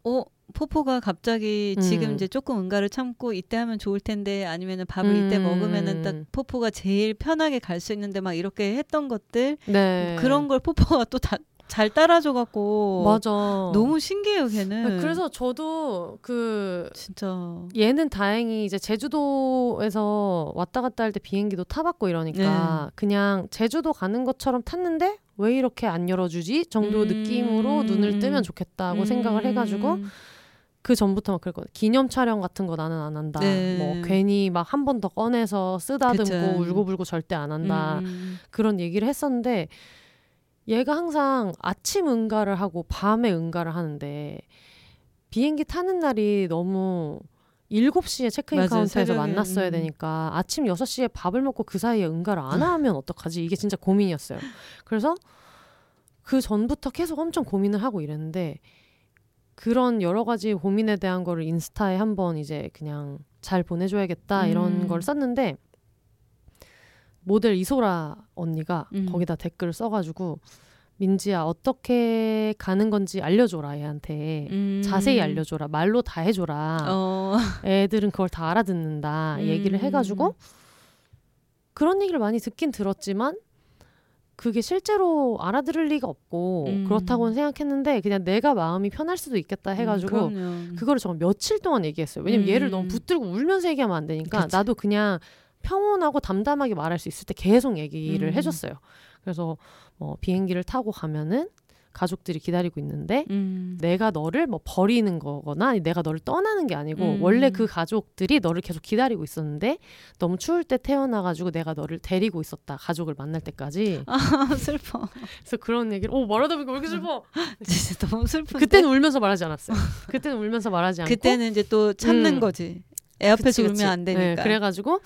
어 포포가 갑자기 지금 음. 이제 조금 응가를 참고 이때 하면 좋을 텐데 아니면은 밥을 이때 음. 먹으면은 딱 포포가 제일 편하게 갈 수 있는데 막 이렇게 했던 것들 네. 그런 걸 포포가 또 다 잘 따라줘 갖고 맞아. 너무 신기해요 걔는 그래서 저도 그 진짜 얘는 다행히 이제 제주도에서 왔다 갔다 할 때 비행기도 타봤고 이러니까 네. 그냥 제주도 가는 것처럼 탔는데 왜 이렇게 안 열어주지 정도 음. 느낌으로 눈을 뜨면 좋겠다고 음. 생각을 해가지고 그 전부터 막 그랬거든. 기념 촬영 같은 거 나는 안 한다. 네. 뭐 괜히 막 한 번 더 꺼내서 쓰다듬고 그쵸. 울고불고 절대 안 한다. 음. 그런 얘기를 했었는데 얘가 항상 아침 응가를 하고 밤에 응가를 하는데 비행기 타는 날이 너무 7시에 체크인 맞아요. 카운터에서 새벽에, 만났어야 음. 되니까 아침 6시에 밥을 먹고 그 사이에 응가를 안 하면 어떡하지? 이게 진짜 고민이었어요. 그래서 그 전부터 계속 엄청 고민을 하고 이랬는데 그런 여러 가지 고민에 대한 거를 인스타에 한번 이제 그냥 잘 보내줘야겠다 이런 음. 걸 썼는데 모델 이소라 언니가 음. 거기다 댓글을 써가지고 민지야 어떻게 가는 건지 알려줘라 얘한테 음. 자세히 알려줘라 말로 다 해줘라 어. 애들은 그걸 다 알아듣는다 얘기를 음. 해가지고 그런 얘기를 많이 듣긴 들었지만 그게 실제로 알아들을 리가 없고 음. 그렇다고는 생각했는데 그냥 내가 마음이 편할 수도 있겠다 해가지고 음. 그거를 정말 며칠 동안 얘기했어요. 왜냐면 음. 얘를 너무 붙들고 울면서 얘기하면 안 되니까 그치. 나도 그냥 평온하고 담담하게 말할 수 있을 때 계속 얘기를 음. 해줬어요. 그래서 뭐 비행기를 타고 가면은 가족들이 기다리고 있는데 음. 내가 너를 뭐 버리는 거거나 내가 너를 떠나는 게 아니고 음. 원래 그 가족들이 너를 계속 기다리고 있었는데 너무 추울 때 태어나 가지고 내가 너를 데리고 있었다 가족을 만날 때까지 아 슬퍼. 그래서 그런 얘기를 오 말하다 보니까 왜 이렇게 슬퍼 진짜 너무 슬픈데. 그때는 울면서 말하지 않았어요 그때는 울면서 말하지 않고 그때는 이제 또 참는 음. 거지. 애 앞에서 그치, 울면. 안 되니까. 네, 그래가지고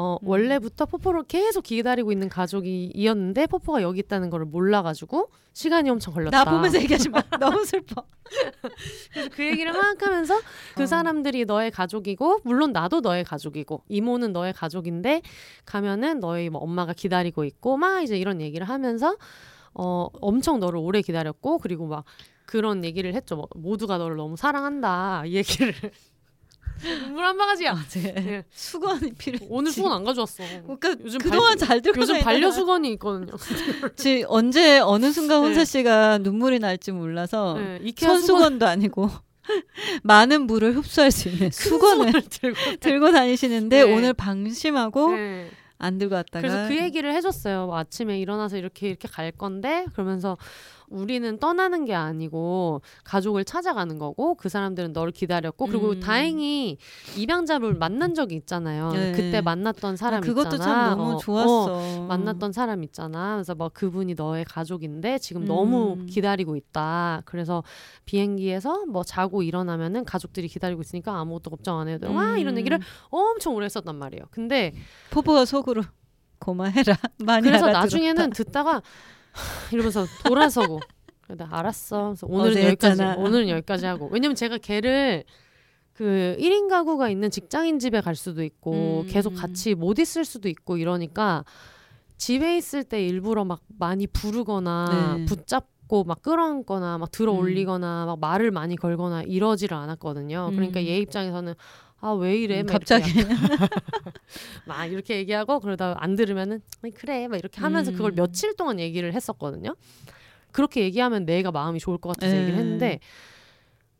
어, 음. 원래부터 포포를 계속 기다리고 있는 가족이었는데 포포가 여기 있다는 걸 몰라가지고 시간이 엄청 걸렸다. 나 보면서 얘기하지 마. 너무 슬퍼. 그래서 그 얘기를 막 하면서 그 어. 사람들이 너의 가족이고 물론 나도 너의 가족이고 이모는 너의 가족인데 가면은 너의 뭐 엄마가 기다리고 있고 막 이제 이런 얘기를 하면서 어 엄청 너를 오래 기다렸고 그리고 막 그런 얘기를 했죠. 뭐, 모두가 너를 너무 사랑한다 이 얘기를 눈물 한 바가지야. 네. 예. 수건이 필요해. 오늘 수건 안 가져왔어. 그러니까 요즘 그동안 발- 잘 들고 요즘 다니다가 반려 수건이 있거든요. 지 언제 어느 순간 혼세 네. 씨가 눈물이 날지 몰라서 네, 이케아 수건 손수건도 아니고 많은 물을 흡수할 수 있는 수건을 들고. 들고 다니시는데 네. 오늘 방심하고 네. 안 들고 왔다가 그래서 그 얘기를 해줬어요. 뭐 아침에 일어나서 이렇게 이렇게 갈 건데 그러면서 우리는 떠나는 게 아니고 가족을 찾아가는 거고 그 사람들은 너를 기다렸고 그리고 음. 다행히 입양자를 만난 적이 있잖아요. 네. 그때 만났던 사람 그것도 있잖아. 참 너무 어, 좋았어. 어, 만났던 사람 있잖아. 그래서 뭐 그분이 너의 가족인데 지금 음. 너무 기다리고 있다. 그래서 비행기에서 뭐 자고 일어나면은 가족들이 기다리고 있으니까 아무것도 걱정 안 해도 돼. 와 이런 음. 얘기를 엄청 오래 했었단 말이에요. 근데 포포가 속으로 고마해라. 많이 그래서 알아들었다. 나중에는 듣다가 이러면서 돌아서고 나 알았어. 그래서 오늘은 여기까지 했잖아. 오늘은 여기까지 하고 왜냐면 제가 걔를 그 1인 가구가 있는 직장인 집에 갈 수도 있고 음. 계속 같이 못 있을 수도 있고 이러니까 집에 있을 때 일부러 막 많이 부르거나 네. 붙잡고 막 끌어안거나 막 들어 올리거나 막 말을 많이 걸거나 이러지를 않았거든요. 그러니까 음. 얘 입장에서는 아 왜 이래 음, 갑자기 막 이렇게 얘기하고 그러다 안 들으면은 그래 막 이렇게 하면서 그걸 음. 며칠 동안 얘기를 했었거든요. 그렇게 얘기하면 내가 마음이 좋을 것 같아서 에. 얘기를 했는데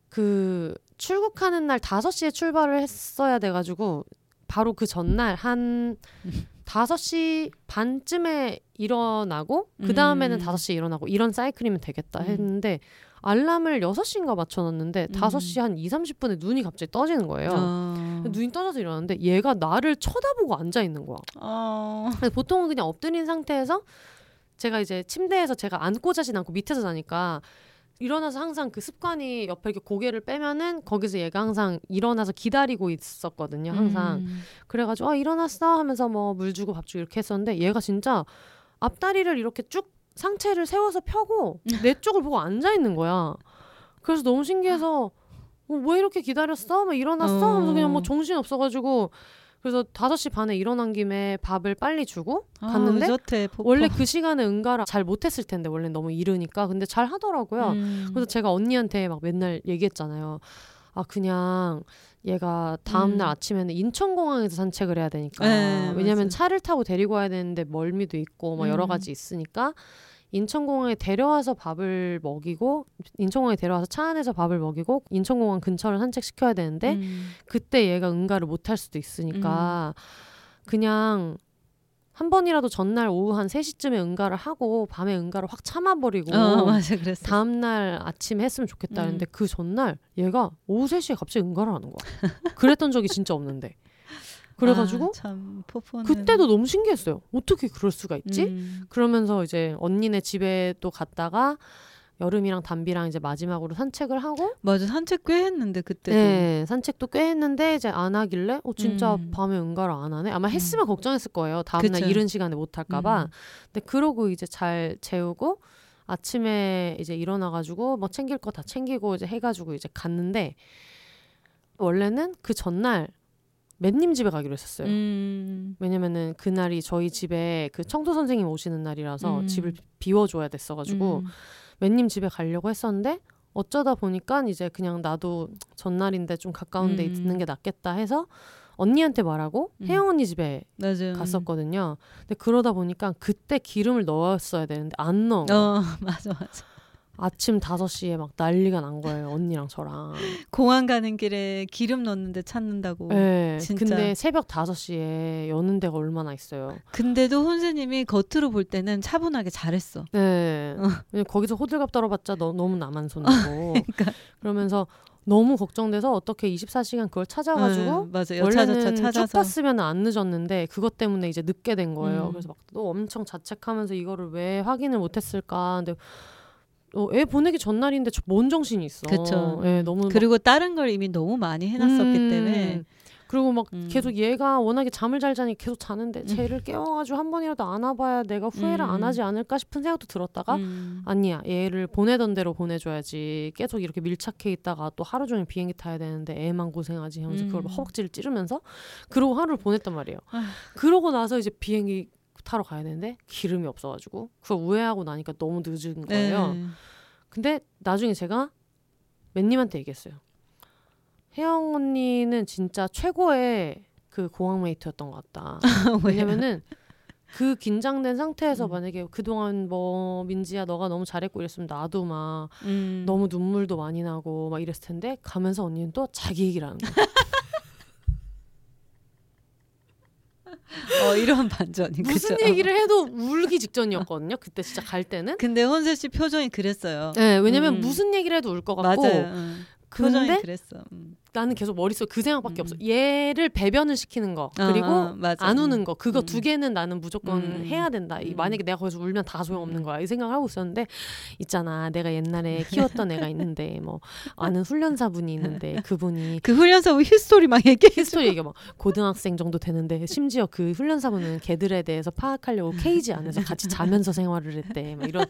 그 출국하는 날 5시에 출발을 했어야 돼 가지고 바로 그 전날 한 5시 반쯤에 일어나고 그 다음에는 음. 5시에 일어나고 이런 사이클이면 되겠다 음. 했는데 알람을 6시인가 맞춰놨는데 음. 5시 한 2, 30분에 눈이 갑자기 떠지는 거예요. 어. 눈이 떠져서 일어났는데 얘가 나를 쳐다보고 앉아 있는 거야. 어. 근데 보통은 그냥 엎드린 상태에서 제가 이제 침대에서 제가 앉고 자진 않고 밑에서 자니까 일어나서 항상 그 습관이 옆에 이렇게 고개를 빼면은 거기서 얘가 항상 일어나서 기다리고 있었거든요. 항상. 음. 그래가지고 아 일어났어 하면서 뭐 물 주고 밥 주고 이렇게 했었는데 얘가 진짜 앞다리를 이렇게 쭉 상체를 세워서 펴고 내 쪽을 보고 앉아 있는 거야. 그래서 너무 신기해서 어, 왜 이렇게 기다렸어? 막 일어났어? 어. 하면서 그냥 뭐 정신 없어가지고 그래서 5시 반에 일어난 김에 밥을 빨리 주고 갔는데 아, 의젓해, 포포. 원래 그 시간에 응가를 잘 못했을 텐데 원래 너무 이르니까 근데 잘 하더라고요. 음. 그래서 제가 언니한테 막 맨날 얘기했잖아요. 아 그냥 얘가 다음날 음. 아침에는 인천공항에서 산책을 해야 되니까 네, 왜냐면 맞아요. 차를 타고 데리고 와야 되는데 멀미도 있고 뭐 여러 음. 가지 있으니까 인천공항에 데려와서 밥을 먹이고 인천공항에 데려와서 차 안에서 밥을 먹이고 인천공항 근처를 산책시켜야 되는데 음. 그때 얘가 응가를 못 할 수도 있으니까 그냥 한 번이라도 전날 오후 한 3시쯤에 응가를 하고 밤에 응가를 확 참아버리고 어, 맞아. 다음날 아침에 했으면 좋겠다 음. 했는데 그 전날 얘가 오후 3시에 갑자기 응가를 하는 거야. 그랬던 적이 진짜 없는데. 그래가지고 아, 그때도 너무 신기했어요. 어떻게 그럴 수가 있지? 음. 그러면서 이제 언니네 집에 또 갔다가 여름이랑 담비랑 이제 마지막으로 산책을 하고 맞아 산책 꽤 했는데 그때도 네, 산책도 꽤 했는데 이제 안 하길래 어 진짜 음. 밤에 응가를 안 하네. 아마 했으면 걱정했을 거예요. 다음날. 이른 시간에 못 할까봐. 음. 근데 그러고 이제 잘 재우고 아침에 이제 일어나가지고 뭐 챙길 거 다 챙기고 이제 해가지고 이제 갔는데 원래는 그 전날 맨님 집에 가기로 했었어요. 음. 왜냐면은 그날이 저희 집에 그 청소 선생님 오시는 날이라서 음. 집을 비워줘야 됐어가지고 음. 맨님 집에 가려고 했었는데 어쩌다 보니까 이제 그냥 나도 전날인데 좀 가까운 데 음. 있는 게 낫겠다 해서 언니한테 말하고 음. 혜영 언니 집에 맞아 갔었거든요. 근데 그러다 보니까 그때 기름을 넣었어야 되는데 안 거예요. 어 맞아 맞아 아침 5시에 막 난리가 난 거예요. 언니랑 저랑. 공항 가는 길에 기름 넣는데 찾는다고 네. 진짜. 근데 새벽 5시에 여는 데가 얼마나 있어요. 근데도 혼세님이 겉으로 볼 때는 차분하게 잘했어 네. 어. 거기서 호들갑 떨어봤자 너, 너무 나만 손이고. 그러니까. 그러면서 너무 걱정돼서 어떻게 24시간 그걸 찾아가지고 응, 맞아 원래는 쭉 찾아서 봤으면 안 늦었는데 그것 때문에 이제 늦게 된 거예요. 음. 그래서 막 또 엄청 자책하면서 이거를 왜 확인을 못했을까. 근데 어, 애 보내기 전날인데 저뭔 정신이 있어. 그쵸. 예, 너무 막- 그리고 다른 걸 이미 너무 많이 해놨었기 음. 때문에 그리고 막 음. 계속 얘가 워낙에 잠을 잘 자니 계속 자는데 쟤를 깨워가지고 한 번이라도 안아봐야 내가 후회를 안 음. 하지 않을까 싶은 생각도 들었다가 음. 아니야 얘를 보내던 대로 보내줘야지 계속 이렇게 밀착해 있다가 또 하루 종일 비행기 타야 되는데 애만 고생하지 하면서 그걸 음. 막 허벅지를 찌르면서 그러고 하루를 보냈단 말이에요 아휴. 그러고 나서 이제 비행기 타러 가야 되는데 기름이 없어가지고 그걸 우회하고 나니까 너무 늦은 거예요 네. 근데 나중에 제가 맨님한테 얘기했어요 혜영 언니는 진짜 최고의 그 공항 메이트였던 것 같다 왜냐면은 그 긴장된 상태에서 음. 만약에 그동안 뭐 민지야 너가 너무 잘했고 이랬으면 나도 막 음. 너무 눈물도 많이 나고 막 이랬을 텐데 가면서 언니는 또 자기 얘기를 하는 거야. 어 이런 반전이 무슨 그죠? 얘기를 해도 울기 직전이었거든요. 그때 진짜 갈 때는. 근데 혼세 씨 표정이 그랬어요. 네, 왜냐면 음. 무슨 얘기를 해도 울 것 같고 맞아요. 응. 표정이 근데 그랬어. 음. 나는 계속 머릿속에 그 생각밖에 음. 없어. 얘를 배변을 시키는 거 어, 그리고 어, 맞아. 안 우는 거 그거 음. 두 개는 나는 무조건 음. 해야 된다. 이 음. 만약에 내가 거기서 울면 다 소용없는 음. 거야. 이 생각을 하고 있었는데 있잖아. 내가 옛날에 키웠던 애가 있는데 뭐 아는 훈련사분이 있는데 그분이 그 훈련소 history 막 얘기해. history 얘기가 막 고등학생 정도 되는데 심지어 그 훈련사분은 개들에 대해서 파악하려고 케이지 안에서 같이 자면서 생활을 했대. 막 이런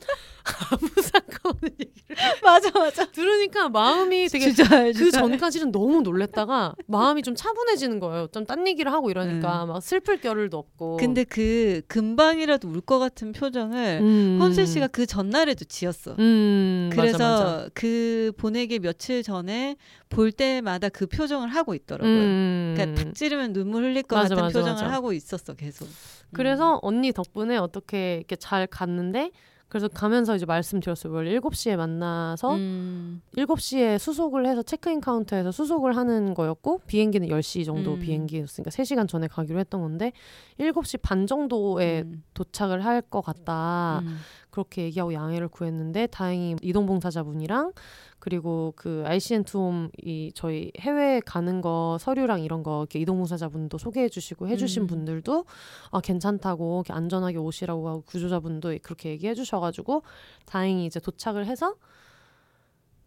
아무 상관 없는 얘기를 맞아 맞아. 들으니까 마음이 되게 주절 그 주절. 전까지는 너무 놀랬다가 마음이 좀 차분해지는 거예요. 좀 딴 얘기를 하고 이러니까 막 슬플 겨를도 없고. 근데 그 금방이라도 울 것 같은 표정을 음. 혼세 씨가 그 전날에도 지었어. 음, 그래서 맞아, 맞아. 그 보내기 며칠 전에 볼 때마다 그 표정을 하고 있더라고요. 음. 그러니까 탁 찌르면 눈물 흘릴 것 맞아, 같은 표정을. 하고 있었어 계속. 그래서 언니 덕분에 어떻게 이렇게 잘 갔는데 그래서 가면서 이제 말씀드렸어요. 원래 7시에 만나서 음. 7시에 수속을 해서 체크인 카운터에서 수속을 하는 거였고 비행기는 10시 정도 음. 비행기였으니까 3시간 전에 가기로 했던 건데 7시 반 정도에 음. 도착을 할 것 같다. 음. 그렇게 얘기하고 양해를 구했는데 다행히 이동봉사자분이랑 그리고 그 ICN 투홈 이 저희 해외 가는 거 서류랑 이런 거 이렇게 이동 봉사자분도 소개해 주시고 해 주신 음. 분들도 아 괜찮다고 이렇게 안전하게 오시라고 하고 구조자분도 그렇게 얘기해 주셔 가지고 다행히 이제 도착을 해서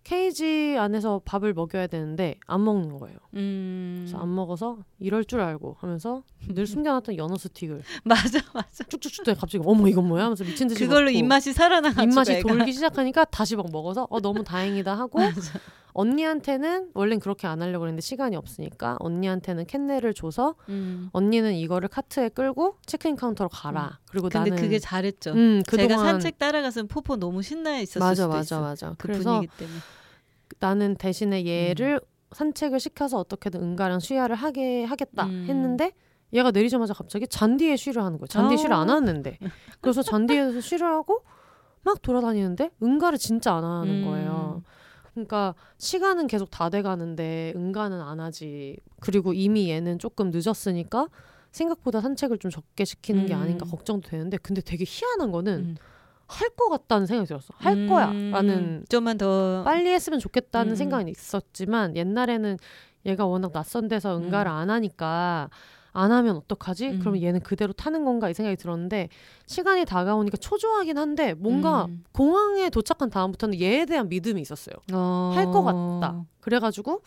케이지 안에서 밥을 먹여야 되는데 안 먹는 거예요. 음. 그래서 안 먹어서 이럴 줄 알고 하면서 늘 숨겨놨던 연어 스틱을 맞아 맞아. 쭉쭉쭉 또 갑자기 어머 이건 뭐야 하면서 미친 듯이 그걸로 먹고 입맛이 살아나가지고 입맛이 애가. 돌기 시작하니까 다시 막 먹어서 어 너무 다행이다 하고 맞아. 언니한테는 원래는 그렇게 안 하려고 했는데 시간이 없으니까 언니한테는 kennel을 줘서 음. 언니는 이거를 카트에 끌고 체크인 카운터로 가라. 그리고 근데 나는 그게 잘했죠. 음, 제가 그동안 산책 따라가서 포포 너무 신나 있었을 맞아 수도 맞아 있어. 맞아. 그 그래서 분위기 때문에. 나는 대신에 얘를 음. 산책을 시켜서 어떻게든 은가랑 쉬야를 하게 하겠다 음. 했는데 얘가 내리자마자 갑자기 잔디에 쉬를 하는. 잔디에 어. 쉬를 안 하는데. 그래서 잔디에서 쉬를 하고 막 돌아다니는데 은가를 진짜 안 하는 음. 거예요. 그러니까 시간은 계속 다 돼가는데 은가는 안 하지. 그리고 이미 얘는 조금 늦었으니까 생각보다 산책을 좀 적게 시키는 게 음. 아닌가 걱정도 되는데 근데 되게 희한한 거는 음. 할것 같다는 생각이 들었어. 할 음. 거야라는 좀만 더 빨리 했으면 좋겠다는 음. 생각은 있었지만 옛날에는 얘가 워낙 낯선 데서 응가를 안 하니까 안 하면 어떡하지? 음. 그러면 얘는 그대로 타는 건가 이 생각이 들었는데 시간이 다가오니까 초조하긴 한데 뭔가 음. 공항에 도착한 다음부터는 얘에 대한 믿음이 있었어요. 어... 할것 같다. 그래가지고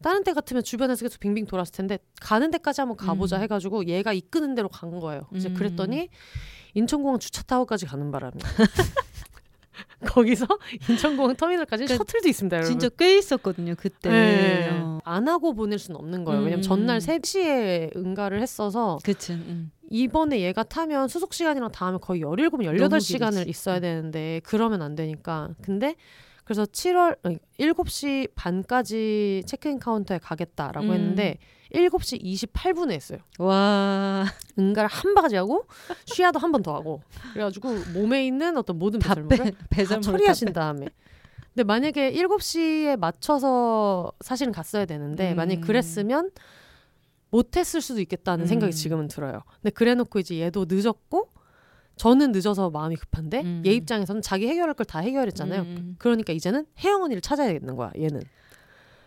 다른 때 같으면 주변에서 계속 빙빙 돌았을 텐데 가는 데까지 한번 가보자 음. 해가지고 얘가 이끄는 대로 간 거예요. 이제 음. 그랬더니 인천공항 주차 타워까지 가는 바람에 거기서 인천공항 터미널까지 그러니까 셔틀도 있습니다, 여러분. 진짜 꽤 있었거든요 그때. 네. 어. 안 하고 보낼 수는 없는 거예요. 왜냐면 음. 전날 3시에 응가를 했어서 그치. 음. 이번에 얘가 타면 수속 시간이랑 다 하면 거의 17, 너무 18시간을 길지. 있어야 음. 되는데 그러면 안 되니까. 근데 그래서 7월 아니, 7시 반까지 체크인 카운터에 가겠다라고 음. 했는데 7시 28분에 했어요. 와 응가를 한 바가지 하고 쉬야도 한 번 더 하고 그래가지고 몸에 있는 어떤 모든 배설물을 답배 다 처리하신 다음에. 근데 만약에 7시에 맞춰서 사실은 갔어야 되는데 음. 만약 그랬으면 못했을 수도 있겠다는 음. 생각이 지금은 들어요. 근데 그래놓고 이제 얘도 늦었고 저는 늦어서 마음이 급한데 음. 얘 입장에서는 자기 해결할 걸 다 해결했잖아요. 음. 그러니까 이제는 혜영 언니를 찾아야겠는 거야 얘는.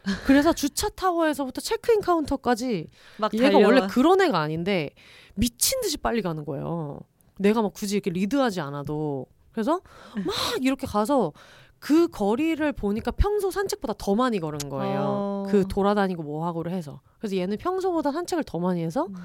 그래서 주차 타워에서부터 체크인 카운터까지 막 얘가 달려와. 원래 그런 애가 아닌데 미친 듯이 빨리 가는 거예요. 내가 막 굳이 이렇게 리드하지 않아도 그래서 막 이렇게 가서 그 거리를 보니까 평소 산책보다 더 많이 걸은 거예요. 어. 그 돌아다니고 뭐 하고를 해서 그래서 얘는 평소보다 산책을 더 많이 해서 음.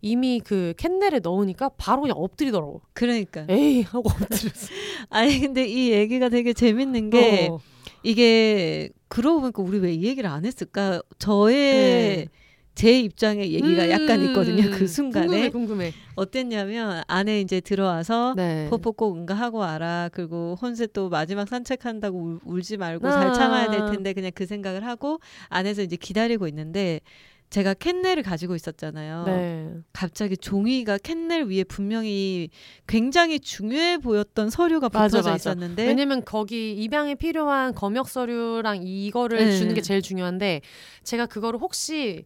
이미 그 kennel에 넣으니까 바로 그냥 엎드리더라고. 그러니까. 에이 하고 엎드렸어. 아니 근데 이 얘기가 되게 재밌는 게 어. 이게 그러고 보니까 우리 왜 이 얘기를 안 했을까? 저의 네. 제 입장의 얘기가 음, 약간 있거든요. 그 순간에 궁금해 궁금해. 어땠냐면 안에 이제 들어와서 네. 포포 꼭 응가하고 와라. 그리고 혼세 또 마지막 산책한다고 울, 울지 말고 아. 잘 참아야 될 텐데 그냥 그 생각을 하고 안에서 이제 기다리고 있는데 제가 캔넬을 가지고 있었잖아요. 네. 갑자기 종이가 캔넬 위에 분명히 굉장히 중요해 보였던 서류가 맞아, 붙어져 맞아. 있었는데 왜냐면 거기 입양에 필요한 검역 서류랑 이거를 네. 주는 게 제일 중요한데 제가 그거를 혹시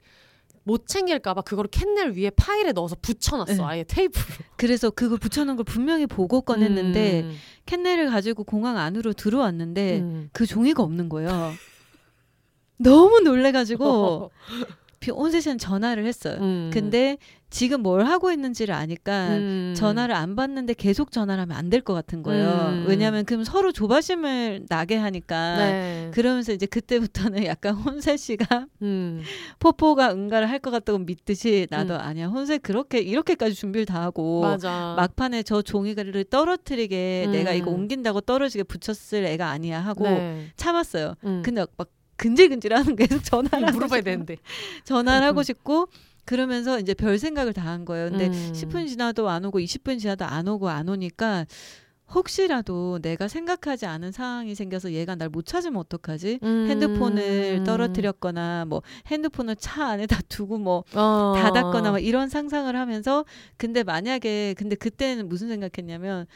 못 챙길까봐 그거를 캔넬 위에 파일에 넣어서 붙여놨어 네. 아예 테이프로 그래서 그거 붙여놓은 걸 분명히 보고 꺼냈는데 음. 캔넬을 가지고 공항 안으로 들어왔는데 음. 그 종이가 없는 거예요. 너무 놀래가지고 온세 씨는 전화를 했어요. 음. 근데 지금 뭘 하고 있는지를 아니까 음. 전화를 안 받는데 계속 전화를 하면 안 될 것 같은 거예요. 음. 왜냐하면 그럼 서로 조바심을 나게 하니까. 네. 그러면서 이제 그때부터는 약간 혼세 씨가 음. 포포가 응가를 할 것 같다고 믿듯이 나도 음. 아니야 혼세 그렇게 이렇게까지 준비를 다 하고 맞아. 막판에 저 종이를 떨어뜨리게 음. 내가 이거 옮긴다고 떨어지게 붙였을 애가 아니야 하고 네. 참았어요. 음. 근데 막 근질근질하는 계속 전화를 하고 물어봐야 싶고, 되는데. 전화를 하고 싶고 그러면서 이제 별 생각을 다 한 거예요. 근데 음. 10분 지나도 안 오고 20분 지나도 안 오고 안 오니까 혹시라도 내가 생각하지 않은 상황이 생겨서 얘가 날 못 찾으면 어떡하지? 음. 핸드폰을 떨어뜨렸거나 뭐 핸드폰을 차 안에다 두고 뭐 어. 닫았거나 막 이런 상상을 하면서 근데 만약에 근데 그때는 무슨 생각했냐면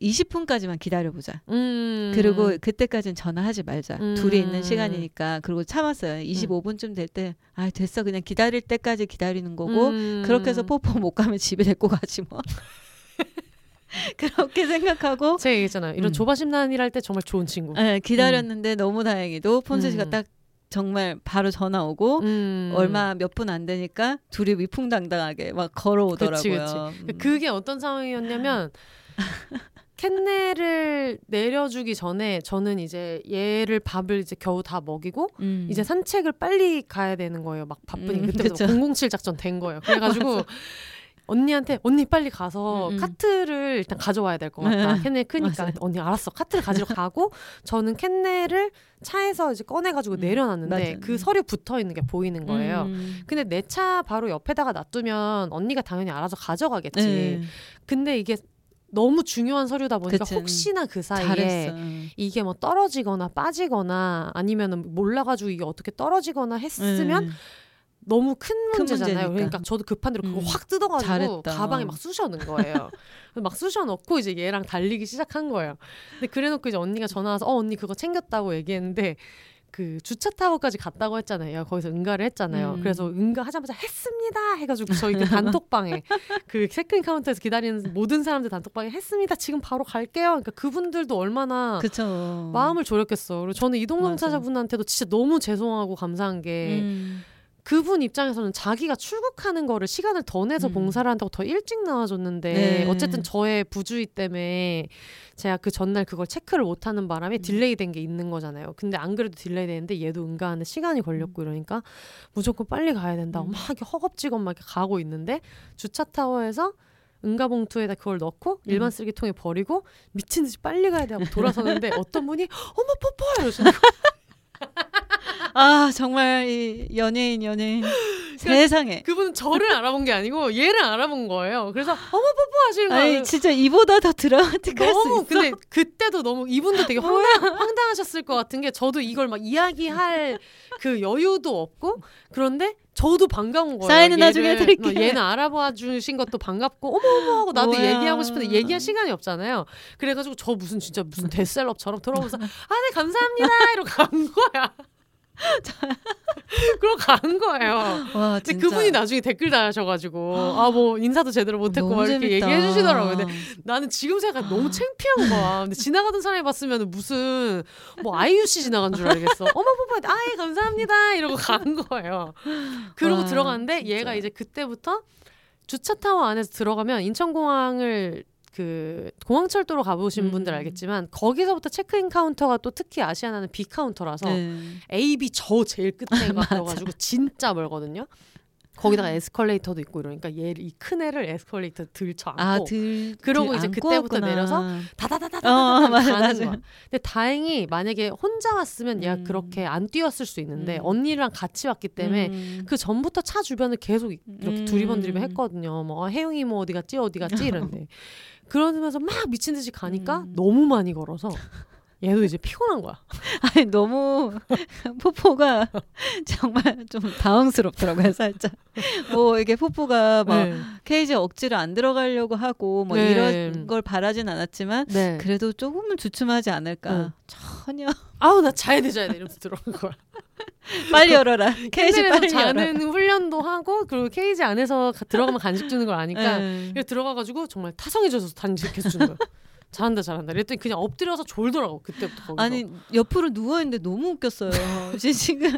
20분까지만 기다려보자. 음. 그리고 그때까지는 전화하지 말자. 음. 둘이 있는 시간이니까. 그리고 참았어요. 25분쯤 될 때, 아, 됐어. 그냥 기다릴 때까지 기다리는 거고, 음. 그렇게 해서 뽀뽀 못 가면 집에 데리고 가지 뭐. 그렇게 생각하고, 제가 얘기했잖아요. 이런 음. 조바심난 일 할 때 정말 좋은 친구. 예, 기다렸는데 너무 다행히도 폰세 씨가 음. 딱 정말 바로 전화 오고, 음. 얼마 몇 분 안 되니까 둘이 위풍당당하게 막 걸어오더라고요. 그치, 그치. 음. 그게 어떤 상황이었냐면 캔넬을 내려주기 전에 저는 이제 얘를 밥을 이제 겨우 다 먹이고 음. 이제 산책을 빨리 가야 되는 거예요. 막 바쁘니까 음, 그때부터 그쵸. 007 작전 된 거예요. 그래가지고 언니한테 언니 빨리 가서 음, 음. 카트를 일단 가져와야 될 것 같다. 네. 캔넬 크니까 맞아요. 언니 알았어. 카트를 가지러 가고 저는 캔넬을 차에서 이제 꺼내가지고 음, 내려놨는데 맞아요. 그 서류 붙어 있는 게 보이는 거예요. 음. 근데 내 차 바로 옆에다가 놔두면 언니가 당연히 알아서 가져가겠지. 네. 근데 이게 너무 중요한 서류다 보니까 그치. 혹시나 그 사이에 잘했어. 이게 뭐 떨어지거나 빠지거나 아니면은 몰라가지고 이게 어떻게 떨어지거나 했으면 네. 너무 큰 큰 문제잖아요. 문제니까. 그러니까 저도 급한 대로 그거 음. 확 뜯어가지고 잘했다. 가방에 막 쑤셔 넣은 거예요. 그래서 막 쑤셔 넣고 이제 얘랑 달리기 시작한 거예요. 근데 그래놓고 이제 언니가 전화 와서 어 언니 그거 챙겼다고 얘기했는데 그 주차 타워까지 갔다고 했잖아요. 거기서 응가를 했잖아요. 음. 그래서 응가하자마자 했습니다 해가지고 저희 그 단톡방에 그 체크인 카운터에서 기다리는 모든 사람들 단톡방에 했습니다. 지금 바로 갈게요. 그러니까 그분들도 얼마나 그쵸. 마음을 졸였겠어. 그리고 저는 맞아. 이동봉사자분한테도 진짜 너무 죄송하고 감사한 게 음. 그분 입장에서는 자기가 출국하는 거를 시간을 더 내서 음. 봉사를 한다고 더 일찍 나와줬는데 네. 어쨌든 저의 부주의 때문에 제가 그 전날 그걸 체크를 못하는 바람에 음. delay 된 게 있는 거잖아요. 근데 안 그래도 delay 되는데 얘도 응가하는데 시간이 걸렸고 이러니까 무조건 빨리 가야 된다고 음. 막 허겁지겁 막 가고 있는데 주차 타워에서 응가 봉투에다 그걸 넣고 음. 일반 쓰레기통에 버리고 미친 듯이 빨리 가야 돼 하고 돌아서는데 어떤 분이 어머 포포 이러시는 거예요. 아 정말 이 연예인 연예인 세상에. 그분은 저를 알아본 게 아니고 얘를 알아본 거예요. 그래서 어머 뽀뽀 하시는 거예요. 진짜 이보다 더 드라마틱할 수 너무 있어. 근데 그때도 너무 이분도 되게 황당, 황당 하셨을 것 같은 게 저도 이걸 막 이야기할 그 여유도 없고 그런데 저도 반가운 거예요. 사인은 나중에 해드릴게요. 어, 얘는 알아봐 주신 것도 반갑고 어머 어머 하고 나도 뭐야. 얘기하고 싶은데 얘기할 시간이 없잖아요. 그래가지고 저 무슨 진짜 무슨 데스셀럽처럼 돌아오면서 아 네 감사합니다 이러고 간 거야. 그러고 간 거예요. 와 근데. 그분이 나중에 댓글 달아셔가지고 아 뭐 인사도 제대로 못했고 막 이렇게. 얘기해 주시더라고요. 근데 나는 지금 생각 너무 창피한 거야. 근데 지나가던 사람이 봤으면 무슨 뭐 아이유 씨 지나간 줄 알겠어. 어머 포포 아 예 감사합니다 이러고 간 거예요. 그러고 와, 들어갔는데 진짜. 얘가 이제 그때부터 주차 타워 안에서 들어가면 인천공항을 그 공항철도로 가보신 음. 분들 알겠지만 거기서부터 체크인 카운터가 또 특히 아시아나는 B 카운터라서 네. A, B 저 제일 끝에 가가지고 진짜 멀거든요. 거기다가 에스컬레이터도 있고 이러니까 얘를 이 큰 애를 에스컬레이터 들쳐 안고 아 들 그러고 이제 그때부터 내려서 다다다다다 어, 가는 맞아. 거야. 근데 다행히 만약에 혼자 왔으면 얘가 음. 그렇게 안 뛰었을 수 있는데 음. 언니랑 같이 왔기 때문에 음. 그 전부터 차 주변을 계속 이렇게 음. 두리번 두리번 했거든요. 뭐 아, 혜영이 뭐 어디 갔지 어디 갔지 이러는데 그러면서 막 미친 듯이 가니까 음. 너무 많이 걸어서 얘도 이제 피곤한 거야. 아니 너무 포포가 정말 좀 당황스럽더라고요 살짝 뭐 이게 포포가 막 네. 케이지 억지로 안 들어가려고 하고 뭐 네. 이런 걸 바라진 않았지만 네. 그래도 조금은 주춤하지 않을까 응. 전혀 아우 나 자야 돼 자야 돼 이러면서 들어간 거야. 빨리 열어라 케이지 빨리 열어라 자는 훈련도 하고 그리고 케이지 안에서 가- 들어가면 간식 주는 걸 아니까 네. 그래서 들어가가지고 정말 타성해져서 간식 계속 주는 거야. 잘한다 잘한다. 그랬더니 그냥 엎드려서 졸더라고 그때부터 거기서. 아니 옆으로 누워 있는데 너무 웃겼어요 지금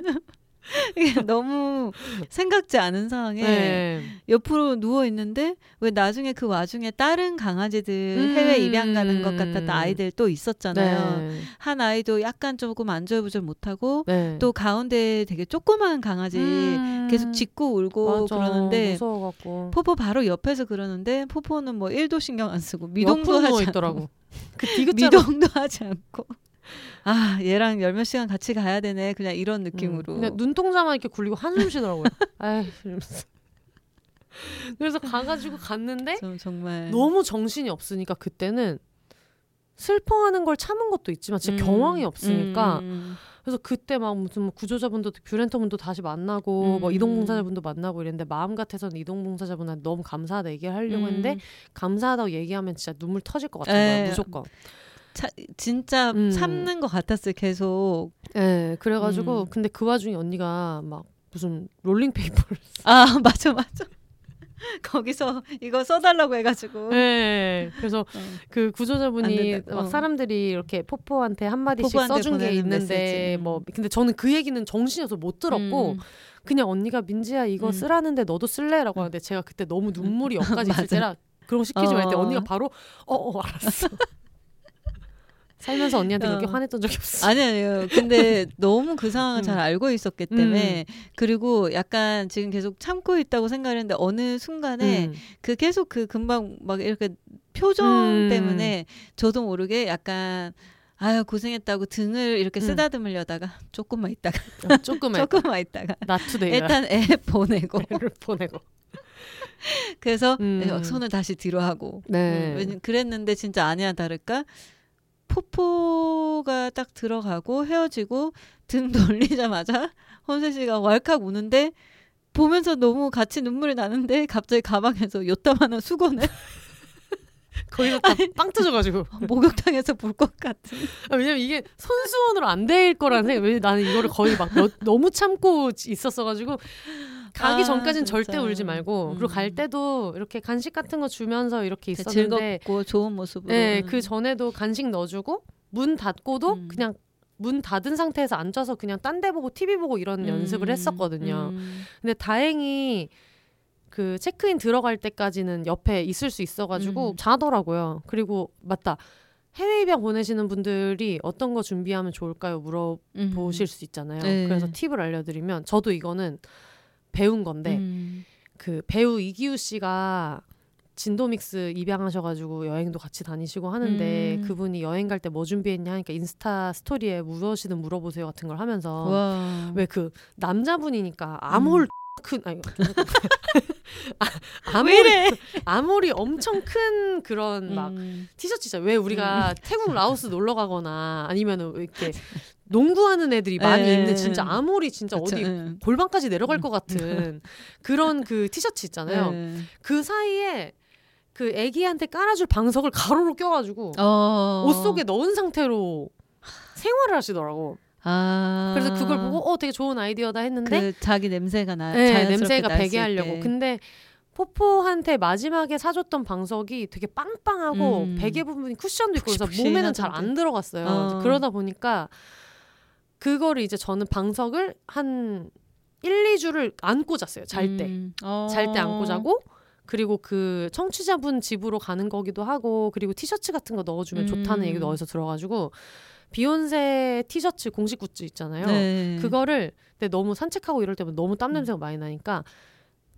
너무 생각지 않은 상황에 네. 옆으로 누워 있는데 왜 나중에 그 와중에 다른 강아지들 음. 해외 입양 가는 것 같았던 아이들 또 있었잖아요. 네. 한 아이도 약간 조금 안절부절 못하고 네. 또 가운데 되게 조그마한 강아지 음. 계속 짖고 울고 맞아. 그러는데 무서워갖고 포포 바로 옆에서 그러는데 포포는 뭐 1도 신경 안 쓰고 미동도 하지 있더라고. 않고 그 미동도 하지 않고 아 얘랑 열 몇 시간 같이 가야 되네 그냥 이런 느낌으로 음. 그냥 눈동자만 이렇게 굴리고 한숨 쉬더라고요. 아이 이러면서. 그래서 가가지고 갔는데 좀 정말 너무 정신이 없으니까 그때는 슬퍼하는 걸 참은 것도 있지만 진짜 음, 경황이 없으니까 음, 그래서 그때 막 무슨 뭐 구조자분도 뷰렌터분도 다시 만나고 뭐 음. 이동봉사자분도 만나고 이랬는데 마음 같아서는 이동봉사자분한테 너무 감사하다 얘기를 하려고 했는데 음. 감사하다고 얘기하면 진짜 눈물 터질 것 같은 에. 거야 무조건. 차, 진짜 음. 참는 것 같았어요 계속 예, 그래가지고 음. 근데 그 와중에 언니가 막 무슨 rolling paper를 아 맞아 맞아 거기서 이거 써달라고 해가지고 네. 그래서 어. 그안 구조자분이. 막 어. 사람들이 이렇게 포포한테 한 마디씩 포포한테 써준 게 있는데 메시지. 음. 뭐 근데 저는 그 얘기는 정신이어서 못 들었고 음. 그냥 언니가 민지야 이거 음. 쓰라는데 너도 쓸래라고 하는데 제가 그때 너무 눈물이 여기까지 있을. 때라 그런 거 시키지 말때 어. 언니가 바로 어어 알았어. 살면서 언니한테 그렇게 어. 화냈던 적이 없어. 아니 아니요. 근데 너무 그 상황을 음. 잘 알고 있었기 때문에 그리고 약간 지금 계속 참고 있다고 생각했는데 어느 순간에 음. 그 계속 그 금방 막 이렇게 표정 음. 때문에 저도 모르게 약간 아유 고생했다고 등을 이렇게 음. 쓰다듬으려다가 조금만 있다가 어, 조금만 조금만 있다가 나투데이 일단 애 보내고 를 보내고. 그래서 음. 손을 다시 뒤로 하고 네. 음, 그랬는데 진짜 아니야 다를까 포포가 딱 들어가고 헤어지고 등 돌리자마자 혼세 씨가 왈칵 우는데 보면서 너무 같이 눈물이 나는데 갑자기 가방에서 요따만한 수건을 거기서 다빵 터져가지고. 목욕탕에서 볼 것 같은 아, 왜냐면 이게 손수건으로 안 될 거라는 생각. 왜냐면 나는 이거를 거의 막 너, 너무 참고 있었어가지고 가기 아, 전까지는 진짜. 절대 울지 말고 그리고 음. 갈 때도 이렇게 간식 같은 거 주면서 이렇게 있었는데 즐겁고 좋은 모습으로 네, 음. 그 전에도 간식 넣어주고 문 닫고도 음. 그냥 문 닫은 상태에서 앉아서 그냥 딴 데 보고 TV 보고 이런 음, 연습을 했었거든요. 음. 근데 다행히 그 체크인 들어갈 때까지는 옆에 있을 수 있어가지고 음. 자더라고요. 그리고 맞다. 해외 입양 보내시는 분들이 어떤 거 준비하면 좋을까요? 물어보실 음. 수 있잖아요. 네. 그래서 팁을 알려드리면 저도 이거는 배운 건데 음. 그 배우 이기우 씨가 진도믹스 입양하셔가지고 여행도 같이 다니시고 하는데 음. 그분이 여행 갈 때 뭐 준비했냐 하니까 인스타 스토리에 무엇이든 물어보세요 같은 걸 하면서 와. 왜그 남자분이니까 암홀 큰 아니 아, 이래? 암홀이 엄청 큰 그런 막 음. 티셔츠 있잖아요. 왜 우리가 태국 라오스 놀러 가거나 아니면은 이렇게 농구하는 애들이 많이 에. 입는 진짜 암홀이 진짜 그쵸, 어디 응. 골반까지 내려갈 것 같은 그런 그 티셔츠 있잖아요. 네. 그 사이에 그 애기한테 깔아줄 방석을 가로로 껴가지고 어. 옷 속에 넣은 상태로 생활을 하시더라고. 아. 그래서 그걸 보고 어 되게 좋은 아이디어다 했는데 그 자기 냄새가 나. 네, 냄새가 배게 하려고. 있게. 근데 포포한테 마지막에 사줬던 방석이 되게 빵빵하고 음. 베개 부분이 쿠션도 있고 그래서. 몸에는 잘 안 들어갔어요. 어. 그러다 보니까 그거를 이제 저는 방석을 한 1, 2주를 안고 잤어요. 잘 때. 음. 어. 잘때 안고 자고 그리고 그 청취자분 집으로 가는 거기도 하고 그리고 티셔츠 같은 거 넣어주면 음. 좋다는 얘기도 어디서 들어가지고 비욘세 티셔츠 공식 굿즈 있잖아요. 네. 그거를 근데 너무 산책하고 이럴 때면 너무 땀 음. 냄새가 많이 나니까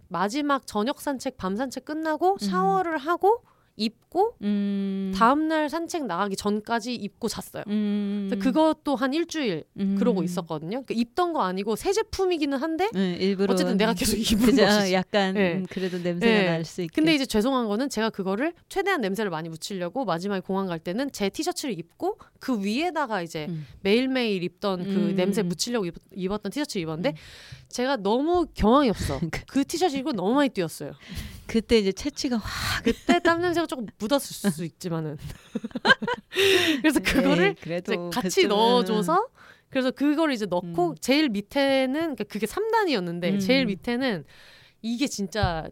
마지막 저녁 산책 밤 산책 끝나고 음. 샤워를 하고 입고 음. 다음날 산책 나가기 전까지 입고 잤어요. 음. 그래서 그것도 한 일주일 음. 그러고 있었거든요. 그 입던 거 아니고 새 제품이기는 한데 네, 일부러 어쨌든 내가 계속 입은 그죠? 것이지. 약간 네. 음, 그래도 냄새가 네. 날수 있게. 근데 이제 죄송한 거는 제가 그거를 최대한 냄새를 많이 묻히려고 마지막에 공항 갈 때는 제 티셔츠를 입고 그 위에다가 이제 음. 매일매일 입던 그 음. 냄새 묻히려고 입, 입었던 티셔츠 를 입었는데 음. 제가 너무 경황이 없어. 그 티셔츠 입고 너무 많이 뛰었어요. 그때 이제 채취가 확 그때 땀 냄새가 조금 묻었을 수 있지만은 그래서 그거를 네, 그래도 이제 같이 그쯤은- 넣어줘서 그래서 그걸 이제 넣고 음. 제일 밑에는 그러니까 그게 3단이었는데 음. 제일 밑에는 이게 진짜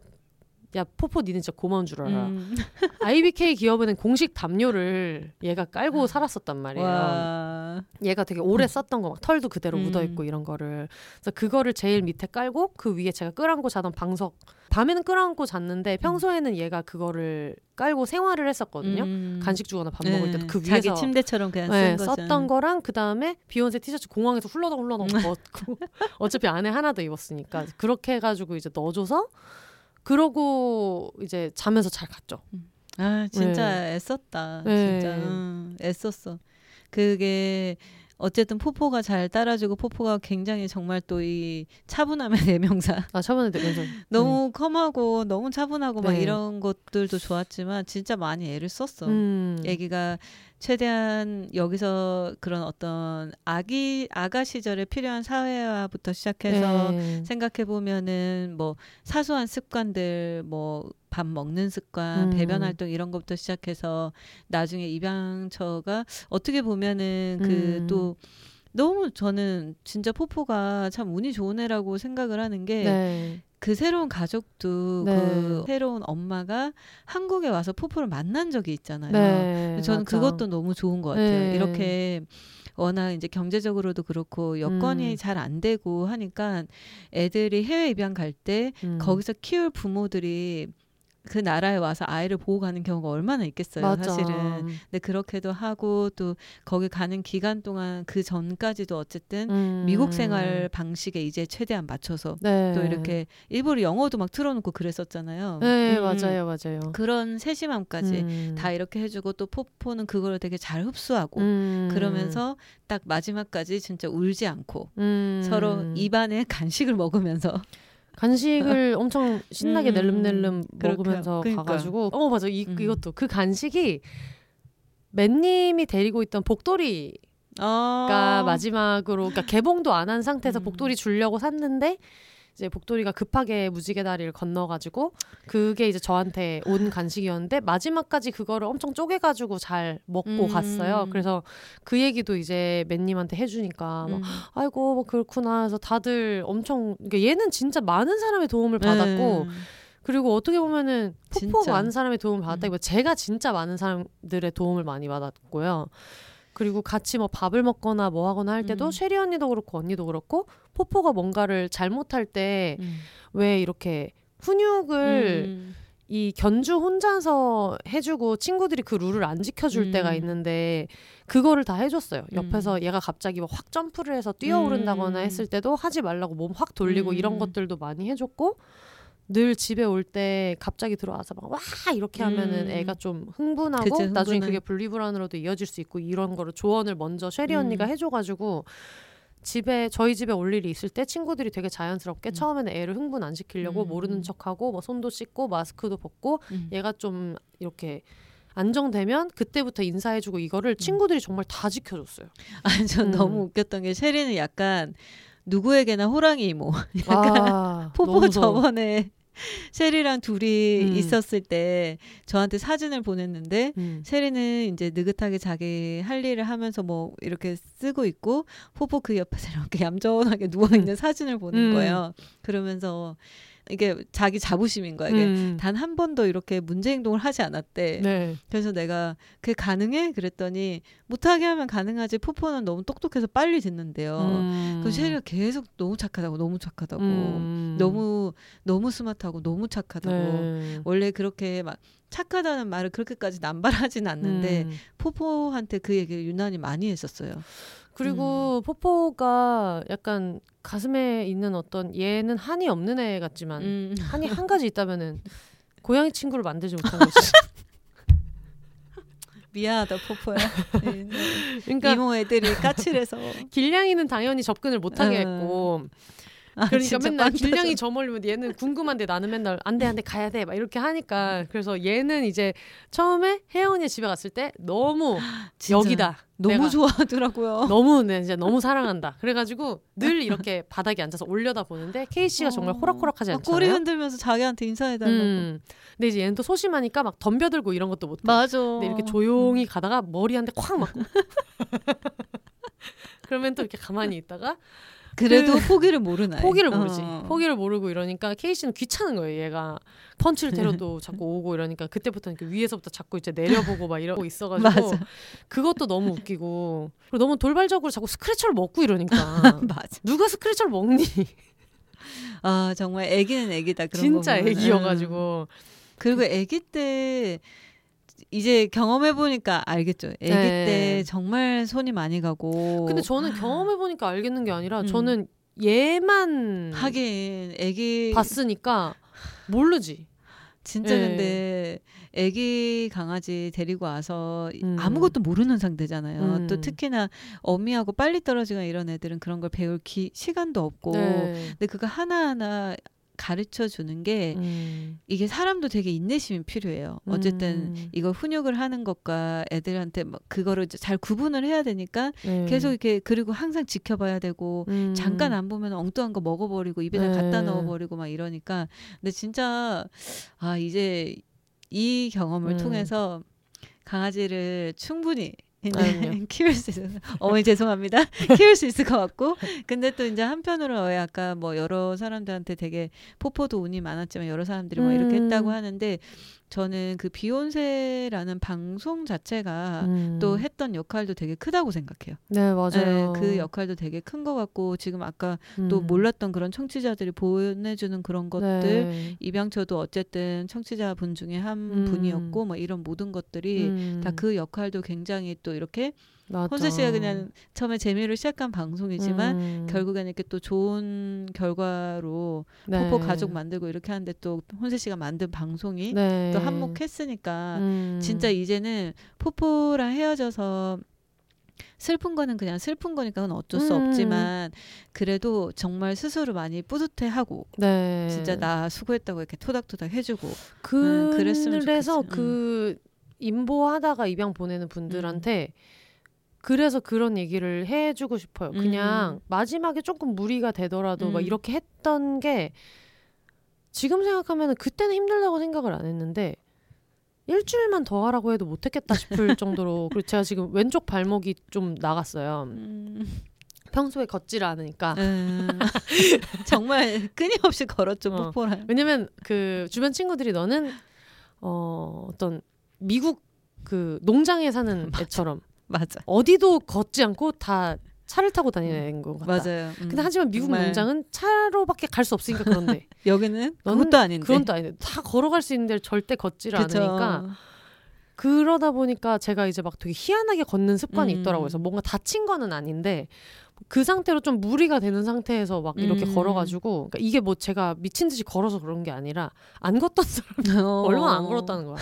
야 포포 니는 진짜 고마운 줄 알아. 음. IBK 기업은행 공식 담요를 얘가 깔고 살았었단 말이에요. 와. 얘가 되게 오래 썼던 거 막 털도 그대로 음. 묻어 있고 이런 거를 그래서 그거를 제일 밑에 깔고 그 위에 제가 끌안고 자던 방석 밤에는 끌안고 잤는데 평소에는 얘가 그거를 깔고 생활을 했었거든요. 음. 간식 주거나 밥 먹을 때도 그 자기 위에서 침대처럼 그냥 네. 썼던 거랑 그 다음에 비욘세 티셔츠 공항에서 훌러덩 훌러덩 벗고 어차피 안에 하나 더 입었으니까 그렇게 해가지고 이제 넣어줘서 그러고 이제 자면서 잘 갔죠. 아 진짜 애썼다. 네. 진짜 응, 애썼어. 그게 어쨌든 포포가 잘 따라주고 포포가 굉장히 정말 또 이 차분함의 대명사. 아 저번에 되면서 너무 컴하고 너무 차분하고 막 네. 이런 것들도 좋았지만 진짜 많이 애를 썼어. 음. 애기가 최대한 여기서 그런 어떤 아기 아가 시절에 필요한 사회화부터 시작해서 네. 생각해 보면은 뭐 사소한 습관들 뭐 밥 먹는 습관, 음. 배변 활동 이런 것부터 시작해서 나중에 입양처가 어떻게 보면은 음. 그또 너무 저는 진짜 포포가 참 운이 좋은 애라고 생각을 하는 게 네. 그 새로운 가족도 네. 그 새로운 엄마가 한국에 와서 포포를 만난 적이 있잖아요. 네. 저는 맞아. 그것도 너무 좋은 것 같아요. 네. 이렇게 워낙 이제 경제적으로도 그렇고 여건이 음. 잘안 되고 하니까 애들이 해외 입양 갈때 음. 거기서 키울 부모들이 그 나라에 와서 아이를 보고 가는 경우가 얼마나 있겠어요, 맞아. 사실은. 근데 그렇게도 하고 또 거기 가는 기간 동안 그 전까지도 어쨌든 음. 미국 생활 방식에 이제 최대한 맞춰서 네. 또 이렇게 일부러 영어도 막 틀어놓고 그랬었잖아요. 네 음, 맞아요 맞아요. 그런 세심함까지 음. 다 이렇게 해주고 또 포포는 그걸 되게 잘 흡수하고 음. 그러면서 딱 마지막까지 진짜 울지 않고 음. 서로 입안에 간식을 먹으면서 간식을 엄청 신나게 음, 낼름낼름 그렇게요. 먹으면서 그러니까. 가가지고 어 맞아 이 음. 이것도 그 간식이 맨님이 데리고 있던 복돌이 가 아 마지막으로 그러니까 개봉도 안 한 상태에서 음. 복돌이 주려고 샀는데 이제 복돌이가 급하게 무지개 다리를 건너가지고 그게 이제 저한테 온 간식이었는데 마지막까지 그거를 엄청 쪼개가지고 잘 먹고 음. 갔어요. 그래서 그 얘기도 이제 맨님한테 해주니까 막 음. 아이고 뭐 그렇구나 해서 다들 엄청 그러니까 얘는 진짜 많은 사람의 도움을 받았고 음. 그리고 어떻게 보면은 폭포. 음. 많은 사람의 도움을 받았다기보다 제가 진짜 많은 사람들의 도움을 많이 받았고요. 그리고 같이 뭐 밥을 먹거나 뭐 하거나 할 때도 음. 쉐리 언니도 그렇고 언니도 그렇고 포포가 뭔가를 잘못할 때왜 음. 이렇게 훈육을 음. 이 견주 혼자서 해주고 친구들이 그 룰을 안 지켜줄 음. 때가 있는데 그거를 다 해줬어요. 음. 옆에서 얘가 갑자기 막확 점프를 해서 뛰어오른다거나 음. 했을 때도 하지 말라고 몸 확 돌리고 음. 이런 것들도 많이 해줬고 늘 집에 올 때 갑자기 들어와서 막 와 이렇게 하면은 음. 애가 좀 흥분하고 그치, 나중에. 그게 분리불안으로도 이어질 수 있고 이런 거를 조언을 먼저 쉐리 언니가 음. 해줘가지고 집에 저희 집에 올 일이 있을 때 친구들이 되게 자연스럽게 음. 처음에는 애를 흥분 안 시키려고 음. 모르는 척하고 뭐 손도 씻고 마스크도 벗고 음. 얘가 좀 이렇게 안정되면 그때부터 인사해주고 이거를 친구들이 정말 다 지켜줬어요. 아니 전 음. 너무 웃겼던 게 셰리는 약간 누구에게나 호랑이 이모. 아, 포포 너무 무서워. 저번에 셰리랑 둘이 음. 있었을 때 저한테 사진을 보냈는데 음. 셰리는 이제 느긋하게 자기 할 일을 하면서 뭐 이렇게 쓰고 있고 포포 그 옆에서 이렇게 얌전하게 누워 있는 사진을 보는 음. 거예요. 그러면서 이게 자기 자부심인 거야. 이게 음. 단한 번도 이렇게 문제 행동을 하지 않았대. 네. 그래서 내가 그게 가능해? 그랬더니 못하게 하면 가능하지. 포포는 너무 똑똑해서 빨리 듣는데요. 음. 그 셰리가 계속 너무 착하다고 너무 착하다고 음. 너무 너무 스마트하고 너무 착하다고 네. 원래 그렇게 막 착하다는 말을 그렇게까지 남발하진 않는데 음. 포포한테 그 얘기를 유난히 많이 했었어요. 그리고 포포가 약간 가슴에 있는 어떤 얘는 한이 없는 애 같지만 음. 한이 한 가지 있다면은 고양이 친구를 만들지 못한 거지. 미안하다 포포야. 네, 그러니까 이모 애들이 까칠해서 길냥이는 당연히 접근을 못하게 음. 했고 아, 그러니까 맨날. 길냥이 저 멀리면 얘는 궁금한데 나는 맨날 안돼 안돼 가야 돼 막 이렇게 하니까 그래서 얘는 이제 처음에 언니 집에 갔을 때 너무 여기다 너무 좋아하더라고요. 너무 내 이제 너무 사랑한다 그래가지고 늘 이렇게 바닥에 앉아서 올려다 보는데 케이 씨가 정말 어. 호락호락하지 아, 않잖아요. 꼬리 흔들면서 자기한테 인사해달라고. 음. 근데 이제 얘는 또 소심하니까 막 덤벼들고 이런 것도 못해. 맞아. 근데 이렇게 조용히 가다가 머리 한대콱 맞고. 그러면 또 이렇게 가만히 있다가 그래도 그 포기를 모르나. 포기를 모르지. 어. 포기를 모르고 이러니까 케이 씨는 귀찮은 거예요. 얘가 펀치를 때려도 자꾸 오고 이러니까 그때부터는 이렇게 위에서부터 자꾸 이제 내려보고 막 이러고 있어가지고 맞아. 그것도 너무 웃기고 그리고 너무 돌발적으로 자꾸 스크래쳐를 먹고 이러니까 맞아. 누가 스크래쳐를 먹니? 아 정말 애기는 애기다. 그런 진짜 거 보면. 음. 애기여가지고 그리고 아기 때 이제 경험해 보니까 알겠죠. 아기 네. 때 정말 손이 많이 가고. 근데 저는 경험해 보니까 알겠는 게 아니라 음. 저는 얘만 하긴 아기 봤으니까 모르지. 진짜 예. 근데 아기 강아지 데리고 와서 음. 아무것도 모르는 상태잖아요. 음. 또 특히나 어미하고 빨리 떨어지거나 이런 애들은 그런 걸 배울 기, 시간도 없고. 네. 근데 그거 하나하나 가르쳐 주는 게 음. 이게 사람도 되게 인내심이 필요해요. 어쨌든 음. 이거 훈육을 하는 것과 애들한테 막 그거를 이제 잘 구분을 해야 되니까 네. 계속 이렇게 그리고 항상 지켜봐야 되고 음. 잠깐 안 보면 엉뚱한 거 먹어버리고 입에다 네. 갖다 넣어버리고 막 이러니까 근데 진짜 아 이제 이 경험을 음. 통해서 강아지를 충분히 아니요. 키울 수 있어요. 어머니 죄송합니다. 키울 수 있을 것 같고 근데 또 이제 한편으로 왜 아까 뭐 여러 사람들한테 되게 포포도 운이 많았지만 여러 사람들이 뭐 이렇게 음. 했다고 하는데 저는 그 비욘세라는 방송 자체가 음. 또 했던 역할도 되게 크다고 생각해요. 네 맞아요. 네, 그 역할도 되게 큰 것 같고 지금 아까 또 음. 몰랐던 그런 청취자들이 보내주는 그런 것들 네. 입양처도 어쨌든 청취자분 중에 한 음. 분이었고 뭐 이런 모든 것들이 음. 다그 역할도 굉장히 또 이렇게 맞아. 혼세 씨가 그냥 처음에 재미로 시작한 방송이지만 음. 결국에는 이렇게 또 좋은 결과로 네. 포포 가족 만들고 이렇게 하는데 또 혼세 씨가 만든 방송이 네. 또 한몫했으니까 음. 진짜 이제는 포포랑 헤어져서 슬픈 거는 그냥 슬픈 거니까 그건 어쩔 수 음. 없지만 그래도 정말 스스로 많이 뿌듯해하고 네. 진짜 나 수고했다고 이렇게 토닥토닥 해주고 음, 그랬으면 그래서 좋겠어요. 그 임보하다가 입양 보내는 분들한테 그래서 그런 얘기를 해주고 싶어요. 그냥 음. 마지막에 조금 무리가 되더라도 막 음. 이렇게 했던 게 지금 생각하면 그때는 힘들다고 생각을 안 했는데 일주일만 더 하라고 해도 못했겠다 싶을 정도로 그리고 제가 지금 왼쪽 발목이 좀 나갔어요. 음, 평소에 걷지를 않으니까 음, 정말 끊임없이 걸었죠 어. 포포랑 왜냐면 그 주변 친구들이 너는 어 어떤 미국 그 농장에 사는 애처럼 맞아 어디도 걷지 않고 다 차를 타고 다니는 것 같다. 맞아요. 음. 근데 하지만 미국 정말 농장은 차로밖에 갈 수 없으니까 그런데 여기는 그것도 아닌데 또 아닌데 다 걸어갈 수 있는데 절대 걷지를 그쵸. 않으니까 그러다 보니까 제가 이제 막 되게 희한하게 걷는 습관이 음. 있더라고요. 그래서 뭔가 다친 거는 아닌데 그 상태로 좀 무리가 되는 상태에서 막 이렇게 음. 걸어가지고 그러니까 이게 뭐 제가 미친 듯이 걸어서 그런 게 아니라 안 걷던 사람 어. 얼마나 안 걸었다는 거야.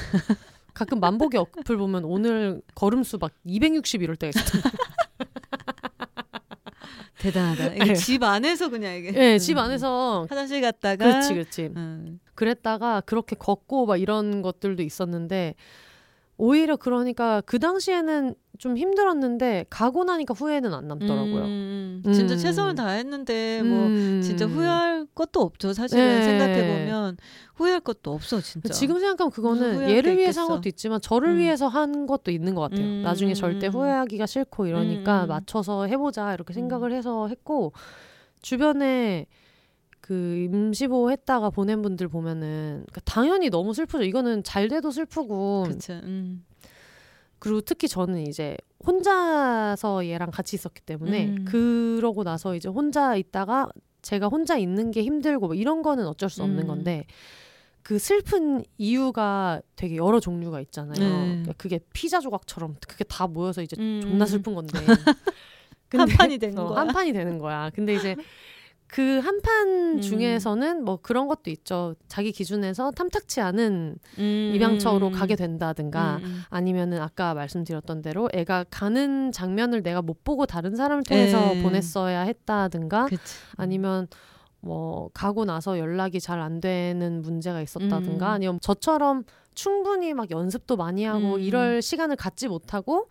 가끔 만보기 어플 보면 오늘 걸음수 막 260 이럴 때가 있어. 대단하다. 이게 네. 집 안에서 그냥 이게 예, 음. 집 안에서 화장실 갔다가 그렇지, 그렇지. 음. 그랬다가 그렇게 걷고 막 이런 것들도 있었는데 오히려 그러니까 그 당시에는 좀 힘들었는데 가고 나니까 후회는 안 남더라고요. 음, 진짜 음. 최선을 다했는데 뭐 음. 진짜 후회할 것도 없죠. 사실은 네. 생각해 보면 후회할 것도 없어 진짜. 지금 생각하면 그거는 얘를 게 위해서 한. 것도 있지만 저를 음. 위해서 한 것도 있는 것 같아요. 음, 나중에 절대 음. 후회하기가 싫고 이러니까 음, 음. 맞춰서 해보자 이렇게 생각을 해서 했고 주변에 그 임시보호 했다가 보낸 분들 보면은 그러니까 당연히 너무 슬프죠. 이거는 잘 돼도 슬프고 그렇죠. 음. 그리고 특히 저는 이제 혼자서 얘랑 같이 있었기 때문에 음. 그러고 나서 이제 혼자 있다가 제가 혼자 있는 게 힘들고 뭐 이런 거는 어쩔 수 없는 음. 건데 그 슬픈 이유가 되게 여러 종류가 있잖아요. 네. 그러니까 그게 피자 조각처럼 그게 다 모여서 이제 음. 존나 슬픈 건데 한 판이 되는 어, 거야. 한 판이 되는 거야. 근데 이제 그 한판 음. 중에서는 뭐 그런 것도 있죠. 자기 기준에서 탐탁치 않은 음, 입양처로 음, 가게 된다든가 음, 음. 아니면은 아까 말씀드렸던 대로 애가 가는 장면을 내가 못 보고 다른 사람을 통해서 에. 보냈어야 했다든가 그치. 아니면 뭐 가고 나서 연락이 잘 안 되는 문제가 있었다든가 음. 아니면 저처럼 충분히 막 연습도 많이 하고 음. 이럴 시간을 갖지 못하고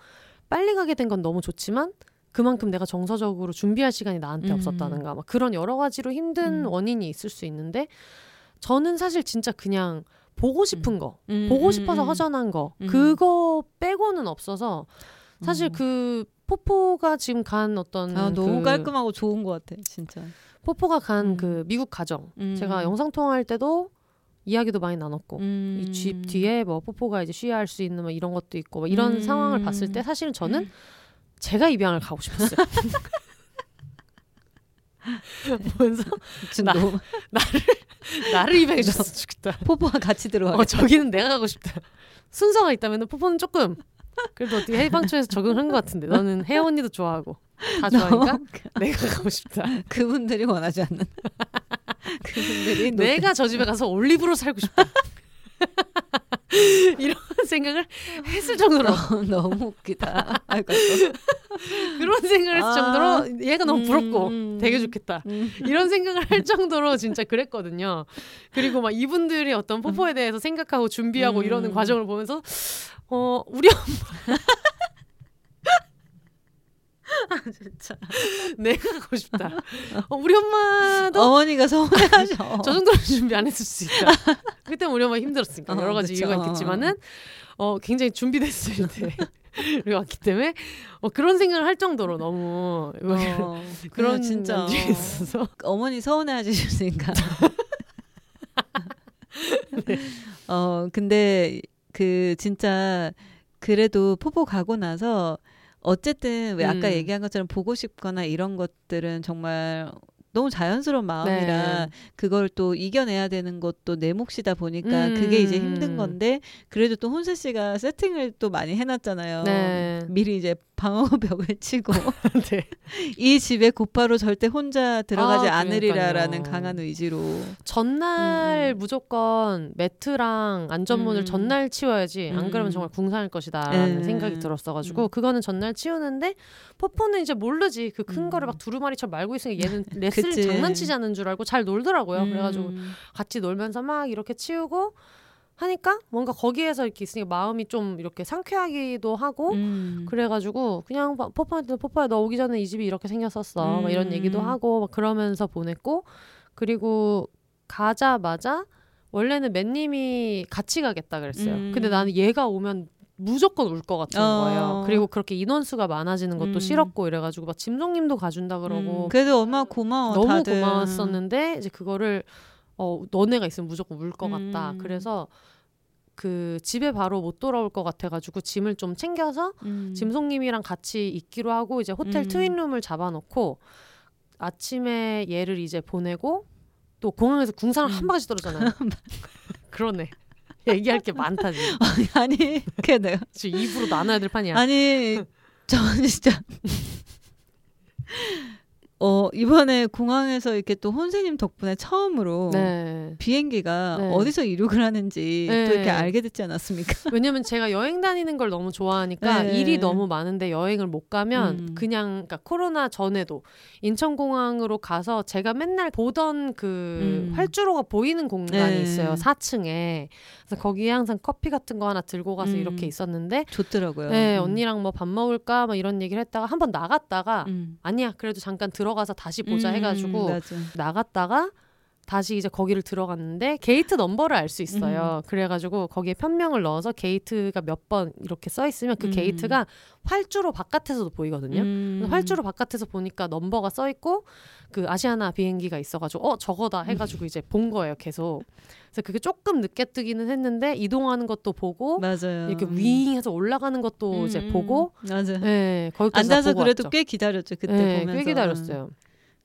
빨리 가게 된 건 너무 좋지만 그만큼 내가 정서적으로 준비할 시간이 나한테 음. 없었다든가 막 그런 여러 가지로 힘든 음. 원인이 있을 수 있는데 저는 사실 진짜 그냥 보고 싶은 거 음, 보고 음, 싶어서 음. 허전한 거 음. 그거 빼고는 없어서 사실 어. 그 포포가 지금 간 어떤 아 너무 그 깔끔하고 좋은 것 같아 진짜. 포포가 간 음. 그 미국 가정 음. 제가 영상 통화할 때도 이야기도 많이 나눴고 음. 이집 뒤에 뭐 포포가 이제 쉬야 할 수 있는 뭐 이런 것도 있고 뭐 이런 음. 상황을 봤을 때 사실은 저는 제가 입양을 가고 싶었어요. 보면서 나- 너무 나를 입양해 줬으면 좋겠다. 포포와 같이 들어가. 어 저기는 내가 가고 싶다. 순서가 있다면 포포는 조금 그래도 어떻게 해방촌에서 적응한 것 같은데 너는 혜영 언니도 좋아하고 다 좋아하니까 내가 가고 싶다. 그분들이 원하지 않는. 그분들이 노- 내가 저 집에 가서 올리브로 살고 싶다. 이런 생각을 했을 정도로 너- 너무 웃기다. 아이고. 그런 생각을 했을 아. 정도로 얘가 너무 부럽고 음. 되게 좋겠다. 음. 이런 생각을 할 정도로 진짜 그랬거든요. 그리고 막 이분들이 어떤 포포에 대해서 생각하고 준비하고 음. 이러는 과정을 보면서 어 우리 엄마 진짜. 내가 가고 싶다. 어, 우리 엄마도 어머니가 서운해하셔. 저 정도로 준비 안 했을 수 있다. 그때 우리 엄마 힘들었으니까 어, 여러 가지 그쵸. 이유가 있겠지만은 어 굉장히 준비됐을 때 왔기 때문에 어, 그런 생각을 할 정도로 너무 어, 그런 진짜 있어서 어머니 서운해하시니까 어 근데 그 진짜 그래도 포포 가고 나서 어쨌든 왜 아까 음. 얘기한 것처럼 보고 싶거나 이런 것들은 정말 너무 자연스러운 마음이라 네. 그걸 또 이겨내야 되는 것도 내 몫이다 보니까 그게 이제 힘든 음. 건데 그래도 또 혼세 씨가 세팅을 또 많이 해놨잖아요. 네. 미리 이제 방어벽을 치고 네. 이 집에 곧바로 절대 혼자 들어가지 아, 않으리라라는. 강한 의지로 전날 음, 음. 무조건 매트랑 안전문을 음. 전날 치워야지 안 그러면 음. 정말 궁상일 것이다라는 네. 생각이 들었어가지고 음. 그거는 전날 치우는데 포포는 이제 모르지 그큰 음. 거를 막 두루마리처럼 말고 있으니까 얘는 레슬 그치. 장난치자는 줄 알고 잘 놀더라고요 그래가지고 음. 같이 놀면서 막 이렇게 치우고 하니까 뭔가 거기에서 이렇게 있으니까 마음이 좀 이렇게 상쾌하기도 하고 음. 그래가지고 그냥 막 포포한테 포포야 너 오기 전에 이 집이 이렇게 생겼었어 막 이런 음. 얘기도 하고 막 그러면서 보냈고 그리고 가자마자 원래는 맨님이 같이 가겠다 그랬어요 음. 근데 나는 얘가 오면 무조건 울 것 같은 어. 거예요 그리고 그렇게 인원수가 많아지는 것도 음. 싫었고 이래가지고 막 짐송님도 가준다 그러고 음. 그래도 엄마 고마워 너무 다들. 고마웠었는데 이제 그거를 어 너네가 있으면 무조건 울 것 같다 음. 그래서 그 집에 바로 못 돌아올 것 같아가지고 짐을 좀 챙겨서 음. 짐송님이랑 같이 있기로 하고 이제 호텔 음. 트윈룸을 잡아놓고 아침에 얘를 이제 보내고 또 공항에서 한 음. 바가지 떨어잖아요. 그러네. 얘기할 게 많다 지금. 아니 그게 내가 지금 입으로 나눠야 될 판이야. 아니 저는 진짜 어 이번에 공항에서 이렇게 또 혼세님 덕분에 처음으로 네. 비행기가 네. 어디서 이륙을 하는지 네. 또 이렇게 알게 됐지 않았습니까? 왜냐면 제가 여행 다니는 걸 너무 좋아하니까 네. 일이 너무 많은데 여행을 못 가면 음. 그냥 그러니까 코로나 전에도 인천공항으로 가서 제가 맨날 보던 그 음. 활주로가 보이는 공간이 네. 있어요 4층에 그래서 거기에 항상 커피 같은 거 하나 들고 가서 음. 이렇게 있었는데 좋더라고요. 네 음. 언니랑 뭐 밥 먹을까 막 이런 얘기를 했다가 한 번 나갔다가 음. 아니야 그래도 잠깐 들어가서 다시 보자 음, 해가지고 맞아. 나갔다가 다시 이제 거기를 들어갔는데 게이트 넘버를 알 수 있어요. 음. 그래가지고 거기에 편명을 넣어서 게이트가 몇 번 이렇게 써 있으면 그 음. 게이트가 활주로 바깥에서도 보이거든요. 음. 활주로 바깥에서 보니까 넘버가 써 있고 그 아시아나 비행기가 있어가지고 어 저거다 해가지고 이제 본 거예요 계속. 그래서 그게 조금 늦게 뜨기는 했는데 이동하는 것도 보고 맞아요. 이렇게 음. 윙해서 올라가는 것도 이제 음, 보고 맞아. 네 거기까지 다 앉아서 그래도 왔죠. 꽤 기다렸죠 그때 네, 보면서. 꽤 기다렸어요. 음.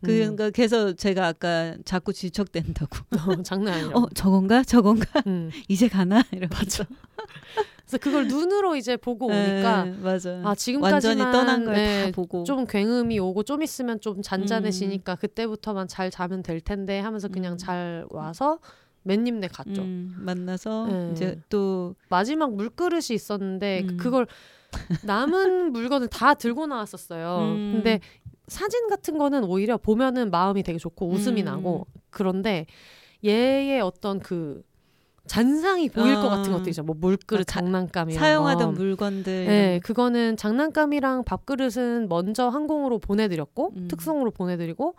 그러니까 그래서 제가 아까 자꾸 지척된다고. 어, 장난 아니야. 어 저건가 저건가 음. 이제 가나 이러면서. 그래서 그걸 눈으로 이제 보고 오니까 네, 맞아. 아 지금까지만 완전히 떠난 걸 네, 다 보고. 좀 굉음이 오고 좀 있으면 좀 잔잔해지니까 그때부터만 잘 자면 될 텐데 하면서 그냥 음. 잘 와서 맨님네 갔죠. 음, 만나서 네. 이제 또 마지막 물그릇이 있었는데 음. 그걸 남은 물건을 다 들고 나왔었어요. 음. 근데 사진 같은 거는 오히려 보면은 마음이 되게 좋고 웃음이 음. 나고 그런데 얘의 어떤 그 잔상이 보일 것 어. 같은 것도 있죠. 뭐 물그릇 아, 가- 장난감 이런 사용하던 거. 물건들. 네, 그거는 장난감이랑 밥그릇은 먼저 항공으로 보내드렸고 음. 특송으로 보내드리고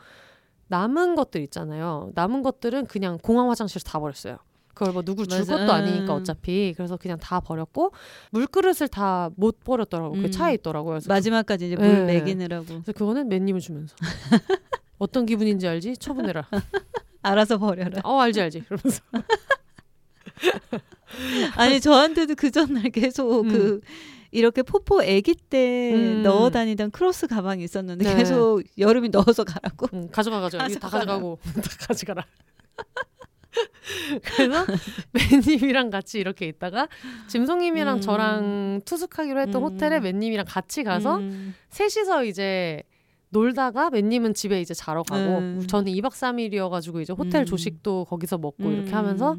남은 것들 있잖아요. 남은 것들은 그냥 공항 화장실에서 다 버렸어요. 그걸 뭐 누굴 줄 맞아. 것도 아니니까 음. 어차피 그래서 그냥 다 버렸고 물그릇을 다 못 버렸더라고. 요 음. 그 차에 있더라고요. 그래서, 마지막까지 이제 물 네. 먹이느라고 그래서 그거는 맨님을 주면서 어떤 기분인지 알지? 처분해라. 알아서 버려라. 어 알지 알지. 그러면서 아니 저한테도 그 전날 계속 음. 그 이렇게 포포 아기 때 음. 넣어 다니던 크로스 가방이 있었는데 네. 계속 여름이 넣어서 가라고. 응, 가져가 가져가. 이거 다. 가져가고 다 가져가라. 그래서 맨님이랑 같이 이렇게 있다가 짐송님이랑 음. 저랑 투숙하기로 했던 음. 호텔에 맨님이랑 같이 가서 음. 셋이서 이제 놀다가 맨님은 집에 이제 자러 가고 음. 저는 2박 3일이어가지고 이제 호텔 음. 조식도 거기서 먹고 이렇게 음. 하면서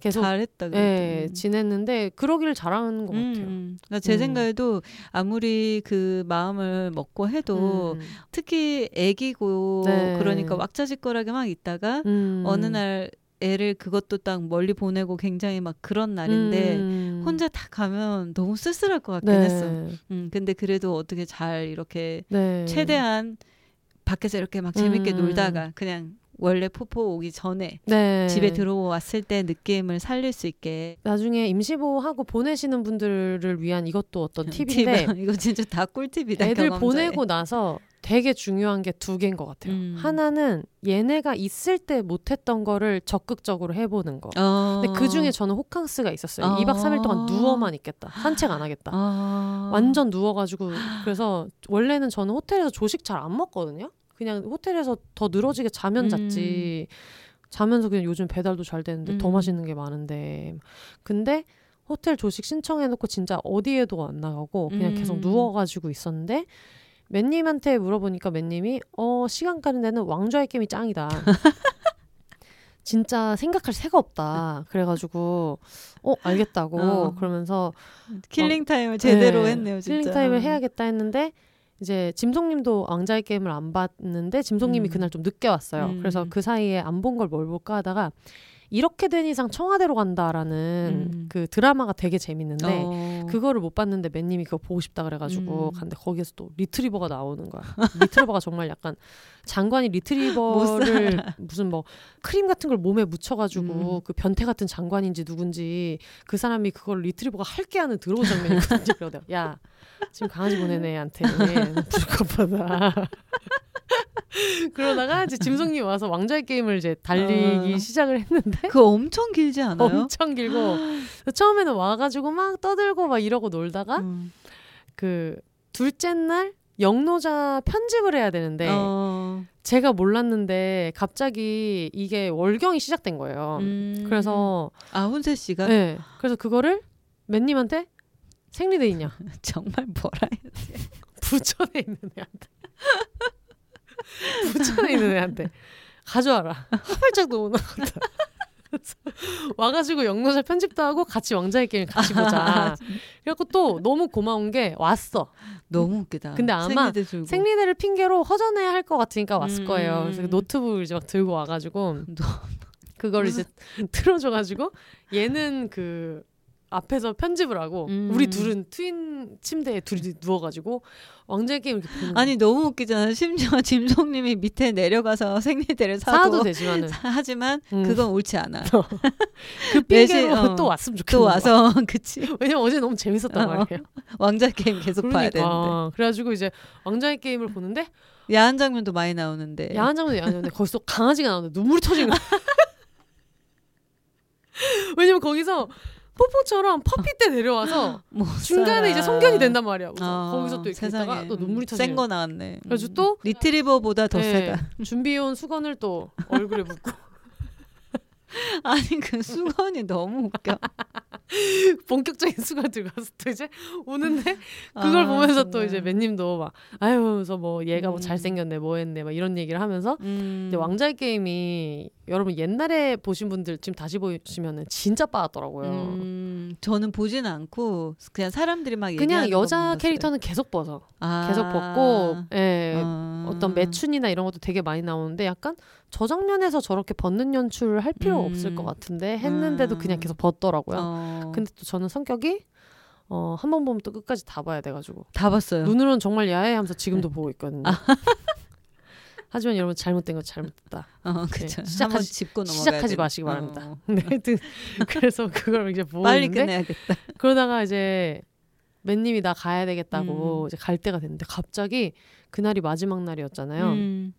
계속 잘했다. 그래도. 예, 음. 지냈는데 그러기를 잘하는 것 같아요. 음, 그러니까 제 음. 생각에도 아무리 그 마음을 먹고 해도 음. 특히 애기고 네. 그러니까 왁자지껄하게 막 있다가 음. 어느 날 애를 그것도 딱 멀리 보내고 굉장히 막 그런 날인데 음. 혼자 다 가면 너무 쓸쓸할 것 같긴 네. 했어. 음, 근데 그래도 어떻게 잘 이렇게 네. 최대한 밖에서 이렇게 막 재밌게 음. 놀다가 그냥 원래 포포 오기 전에 네. 집에 들어왔을 때 느낌을 살릴 수 있게 나중에 임시보호하고 보내시는 분들을 위한 이것도 어떤 팁인데 팁. 이거 진짜 다 꿀팁이다. 애들 경험자의. 보내고 나서 되게 중요한 게 두 개인 것 같아요. 음. 하나는 얘네가 있을 때 못했던 거를 적극적으로 해보는 거. 어. 근데 그 중에 저는 호캉스가 있었어요. 아. 2박 3일 동안 누워만 있겠다. 산책 안 하겠다. 아. 완전 누워가지고 그래서 원래는 저는 호텔에서 조식 잘 안 먹거든요. 그냥 호텔에서 더 늘어지게 자면 음. 잤지. 자면서 그냥 요즘 배달도 잘 되는데 더 음. 맛있는 게 많은데. 근데 호텔 조식 신청해놓고 진짜 어디에도 안 나가고 그냥 계속 음. 누워가지고 있었는데 맨님한테 물어보니까 맨님이 어 시간 가는 데는 왕좌의 게임이 짱이다. 진짜 생각할 새가 없다. 그래가지고 어 알겠다고 어. 그러면서 killing time을 제대로 네, 했네요. 진짜. healing time을 해야겠다 했는데 이제 짐송님도 왕좌의 게임을 안 봤는데 짐송님이 음. 그날 좀 늦게 왔어요. 음. 그래서 그 사이에 안 본 걸 뭘 볼까 하다가 이렇게 된 이상 청와대로 간다라는 음. 그 드라마가 되게 재밌는데 어. 그거를 못 봤는데 맨님이 그거 보고 싶다 그래가지고 음. 갔는데 거기에서 또 리트리버가 나오는 거야. 리트리버가 정말 약간 장관이 리트리버를 무슨 뭐 크림 같은 걸 몸에 묻혀가지고 음. 그 변태 같은 장관인지 누군지 그 사람이 그걸 리트리버가 할게 하는 들어온 장면이 있거든요. 그러다 야 지금 강아지 보내는 애한테 불컵하다. 그러다가 이제 짐승님 와서 왕좌의 게임을 이제 달리기 어. 시작을 했는데 그거 엄청 길지 않아요? 엄청 길고 처음에는 와가지고 막 떠들고 막 이러고 놀다가 음. 그 둘째 날 영노자 편집을 해야 되는데 어. 제가 몰랐는데 갑자기 이게 월경이 시작된 거예요. 음. 그래서 아 훈세 씨가 네 그래서 그거를 맨님한테 생리대 있냐 정말 뭐라 해. 부천에 있는 애한테 부천에 있는 애한테 가져와라 화발짝도 못 나갔다. 와가지고 영노자 편집도 하고 같이 왕좌의 게임 같이 보자. 그래갖고 또 너무 고마운 게 왔어. 너무 웃기다. 근데 아마 생리대. 생리대를 핑계로 허전해야 할것 같으니까 왔을 음. 거예요. 그래서 노트북을 이제 막 들고 와가지고 노- 그걸 이제 틀어줘가지고 얘는 그 앞에서 편집을 하고 음. 우리 둘은 트윈 침대에 둘이 누워가지고 왕자의 게임 이렇게 보는. 아니 너무 웃기잖아. 심지어 짐송님이 밑에 내려가서 생리대를 사도, 사도 되지만은 하지만 음. 그건 옳지 않아. 그 내시- 핑계로 어. 또 왔으면 좋겠는 또. 와서 그치 왜냐면 어제 너무 재밌었단 어. 말이에요. 왕자 게임 계속 봐야 되는데 그러니까 그래가지고 이제 왕자의 게임을 보는데 야한 장면도 많이 나오는데 야한 장면이 야한데 거기서 또 강아지가 나오는데 눈물이 터지는 거야. 왜냐면 거기서 뽀뽀처럼 퍼피 때 내려와서 못 중간에. 이제 성견이 된단 말이야. 그래서 어, 거기서 또 이렇게 세상에. 있다가 또 눈물이 터지는 센거 나왔네. 그래서 음. 또 리트리버보다 더 네, 세다. 준비해온 수건을 또 얼굴에 묻고 아니 그 수건이 너무 웃겨. 본격적인 수건 들고 와서 또 이제 우는데 그걸 아, 보면서 또 정말. 이제 맨님도 막 아유 그래서 뭐 얘가 뭐 음. 잘생겼네 뭐 했네 막 이런 얘기를 하면서 음. 이제 왕자의 게임이 여러분 옛날에 보신 분들 지금 다시 보시면은 진짜 빠졌더라고요. 음, 저는 보진 않고 그냥 사람들이 막 그냥 여자. 캐릭터는 계속 벗어. 아. 계속 벗고 예. 어. 어떤 매춘이나 이런 것도 되게 많이 나오는데 약간 저 장면에서 저렇게 벗는 연출을 할 필요 음. 없을 것 같은데 했는데도 음. 그냥 계속 벗더라고요. 어. 근데 또 저는 성격이 어, 한 번 보면 또 끝까지 다 봐야 돼가지고 다 봤어요. 눈으로는 정말 야해하면서 지금도 네. 보고 있거든요. 아. 하지만 여러분 잘못된 거 잘못됐다. 어, 그쵸. 시작하지- 한번 짚고 넘어가야 시작하지. 마시기 바랍니다. 어. 네, 하여튼 그래서 그걸 이제 보고 빨리 끝내야겠다. 그러다가 이제 맨님이 나 가야 되겠다고 음. 이제 갈 때가 됐는데 갑자기 그날이 마지막 날이었잖아요. 음.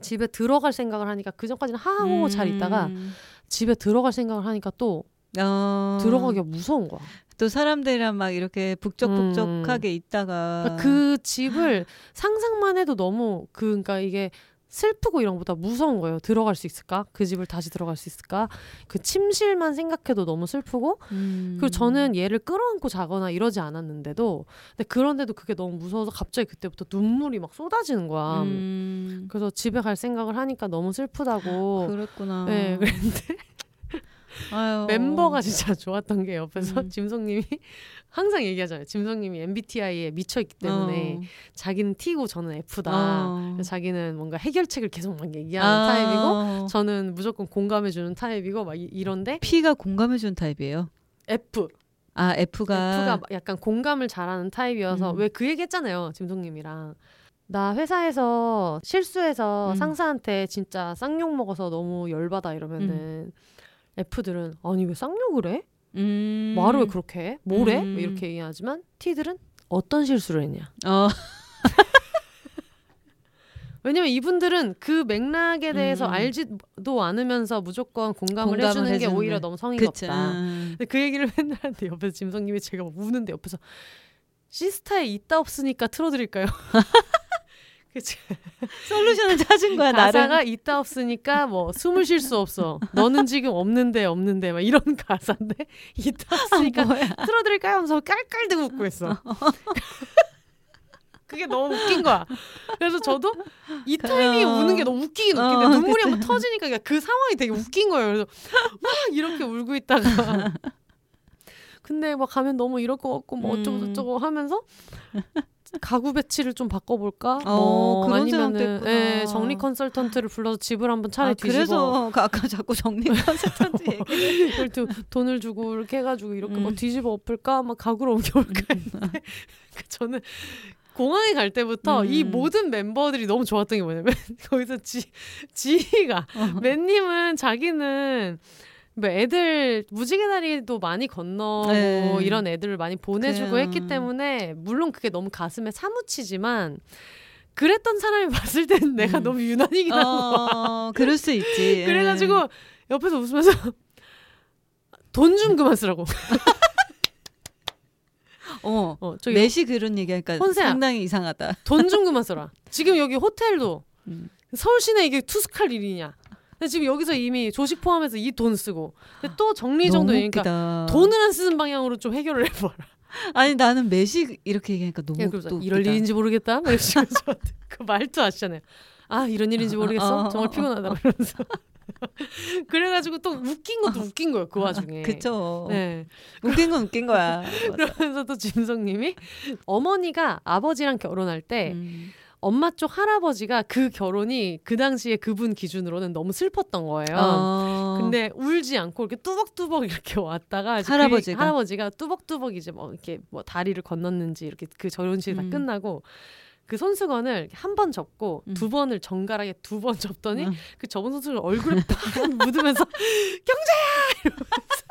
집에 들어갈 생각을 하니까 그 전까지는 하하호호 잘 있다가 음. 집에 들어갈 생각을 하니까 또 어. 들어가기가 무서운 거야. 또 사람들이랑 막 이렇게 북적북적하게 있다가 그러니까 그 집을 상상만 해도 너무 그 그러니까 이게 슬프고 이런 것보다 무서운 거예요. 들어갈 수 있을까? 그 집을 다시 들어갈 수 있을까? 그 침실만 생각해도 너무 슬프고 음. 그리고 저는 얘를 끌어안고 자거나 이러지 않았는데도 근데 그런데도 그게 너무 무서워서 갑자기 그때부터 눈물이 막 쏟아지는 거야. 음. 그래서 집에 갈 생각을 하니까 너무 슬프다고. 그랬구나. 네, 그랬는데 아유. 멤버가 진짜 좋았던 게 옆에서 음. 짐성님이 항상 얘기하잖아요. 짐성님이 MBTI에 미쳐 있기 때문에 어. 자기는 T고 저는 F다. 어. 자기는 뭔가 해결책을 계속 막 얘기하는 아. 타입이고 저는 무조건 공감해주는 타입이고 막 이, 이런데 P가 공감해주는 타입이에요. F 아 F가, F가 약간 공감을 잘하는 타입이어서 음. 왜그 얘기했잖아요 짐성님이랑 나 회사에서 실수해서 음. 상사한테 진짜 쌍욕 먹어서 너무 열받아 이러면은 F들은 아니 왜 쌍욕을 해? 음. 말을 왜 그렇게 해? 뭐래? 음. 이렇게 얘기하지만 T들은 어떤 실수를 했냐? 어. 왜냐면 이분들은 그 맥락에 대해서 음. 알지도 않으면서 무조건 공감을, 공감을 해주는 게 해주는 오히려 게. 너무 성의가 그치. 없다. 음. 근데 그 얘기를 맨날 하는데 옆에서 짐성님이 제가 우는데 옆에서 시스타에 있다 없으니까 틀어드릴까요? 그치. 솔루션을 찾은 거야 가사가 나름. 있다 없으니까 뭐 숨을 쉴 수 없어. 너는 지금 없는데 없는데 막 이런 가사인데 있다 없으니까 뭐야? 틀어드릴까요? 하면서 깔깔대고 웃고 있어. 그게 너무 웃긴 거야. 그래서 저도 이 타이밍에 어. 우는 게 너무 웃기긴 웃긴데 어, 눈물이. 한번 터지니까 그 상황이 되게 웃긴 거예요. 그래서 막 이렇게 울고 있다가 근데 막 가면 너무 이럴 것 같고 뭐 어쩌고 음. 저쩌고 하면서 가구 배치를 좀 바꿔볼까? 어, 뭐 그런 아니면은. 예, 정리 컨설턴트를 불러서 집을 한번 차라리 아, 뒤집어 그래서 그 아까 자꾸 정리 컨설턴트 얘기. 돈을 주고 이렇게 해가지고 이렇게 막 음. 뒤집어 엎을까 막 가구로 옮겨볼까 했는데 그 저는 공항에 갈 때부터 음. 이 모든 멤버들이 너무 좋았던 게 뭐냐면 거기서 지 지희가 어. 맨님은 자기는 뭐 애들 무지개 다리도 많이 건너고 네. 이런 애들을 많이 보내주고 그래요. 했기 때문에 물론 그게 너무 가슴에 사무치지만 그랬던 사람이 봤을 때는 내가 음. 너무 유난이긴. 어, 그럴 수 있지. 그래가지고 옆에서 웃으면서 돈 좀 그만 쓰라고. 어. 어, 저기 매시 그런 얘기하니까 혼세야. 상당히 이상하다. 돈 좀 그만 써라. 지금 여기 호텔도 음. 서울 시내 이게 투숙할 일이냐. 근데 지금 여기서 이미 조식 포함해서 이 돈 쓰고 근데 또 정리 정도 너무 되니까 웃기다. 돈을 안 쓰는 방향으로 좀 해결을 해봐라. 아니 나는 매시 이렇게 얘기하니까 너무 야, 그래서 또 이럴 웃기다. 일인지 모르겠다. 그 말투 아시잖아요. 아 이런 일인지 모르겠어. 어, 정말 어, 피곤하다. 이러면서 그래가지고 또 웃긴 것도 웃긴 거예요. 그 와중에. 그쵸. 네. 웃긴 건 웃긴 거야. 그러면서 또 짐성님이 어머니가 아버지랑 결혼할 때 음. 엄마 쪽 할아버지가 그 결혼이 그 당시에 그분 기준으로는 너무 슬펐던 거예요. 어. 근데 울지 않고 이렇게 뚜벅뚜벅 이렇게 왔다가 이제 할아버지가? 그 할아버지가 뚜벅뚜벅 이제 뭐 이렇게 뭐 다리를 건넜는지 이렇게 그 결혼식이 다 음. 끝나고 그 손수건을 한 번 접고 음. 두 번을 정갈하게 두 번 접더니 음. 그 접은 손수건 얼굴에 팍 묻으면서 경자야 이러면서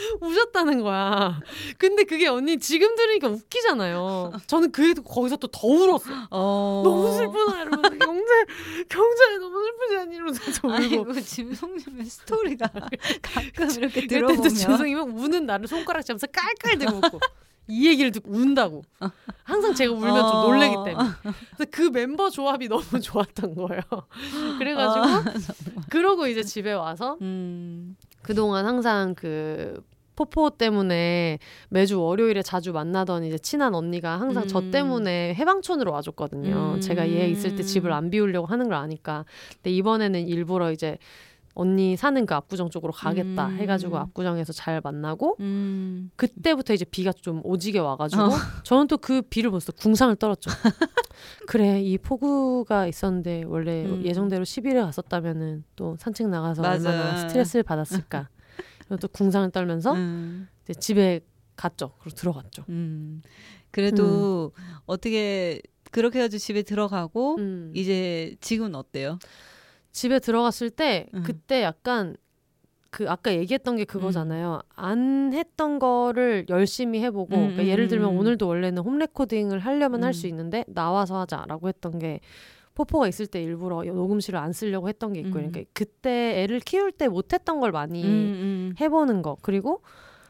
우셨다는 거야. 근데 그게 언니 지금 들으니까 웃기잖아요. 저는 그 거기서 또 더 울었어. 어. 너무 슬프다 이러면서 경제 경제 너무 슬프지 않니 이러면서 저 울고. 아이고 짐송님의 스토리가 가끔 이렇게 들어보면 또 진성이면 우는 나를 손가락 잡면서 깔깔 대고 웃고 이 얘기를 듣고 운다고. 항상 제가 울면 좀 어. 놀래기 때문에. 그래서 그 멤버 조합이 너무 좋았던 거예요. 그래가지고 아, 그러고 이제 집에 와서 음. 그동안 항상 그 포포 때문에 매주 월요일에 자주 만나던 이제 친한 언니가 항상 저 음. 때문에 해방촌으로 와줬거든요. 음. 제가 얘 있을 때 집을 안 비우려고 하는 걸 아니까. 근데 이번에는 일부러 이제 언니 사는 그 압구정 쪽으로 가겠다 음. 해가지고 압구정에서 잘 만나고 음. 그때부터 이제 비가 좀 오지게 와가지고 어. 저는 또 그 비를 보면서 궁상을 떨었죠. 그래 이 폭우가 있었는데 원래 음. 예정대로 10일에 갔었다면은 또 산책 나가서 맞아. 얼마나 스트레스를 받았을까. 그리고 또 궁상을 떨면서 음. 이제 집에 갔죠. 그리고 들어갔죠. 음. 그래도 어떻게 그렇게 해가지고 집에 들어가고 음. 이제 지금은 어때요? 집에 들어갔을 때 음. 그때 약간 그 아까 얘기했던 게 그거잖아요. 안 했던 거를 열심히 해보고 음, 그러니까 음, 예를 들면 음. 오늘도 원래는 홈 레코딩을 하려면 할 음. 수 있는데 나와서 하자라고 했던 게 포포가 있을 때 일부러 녹음실을 안 쓰려고 했던 게 있고 음. 그러니까 그때 애를 키울 때 못했던 걸 많이 음, 음. 해보는 거 그리고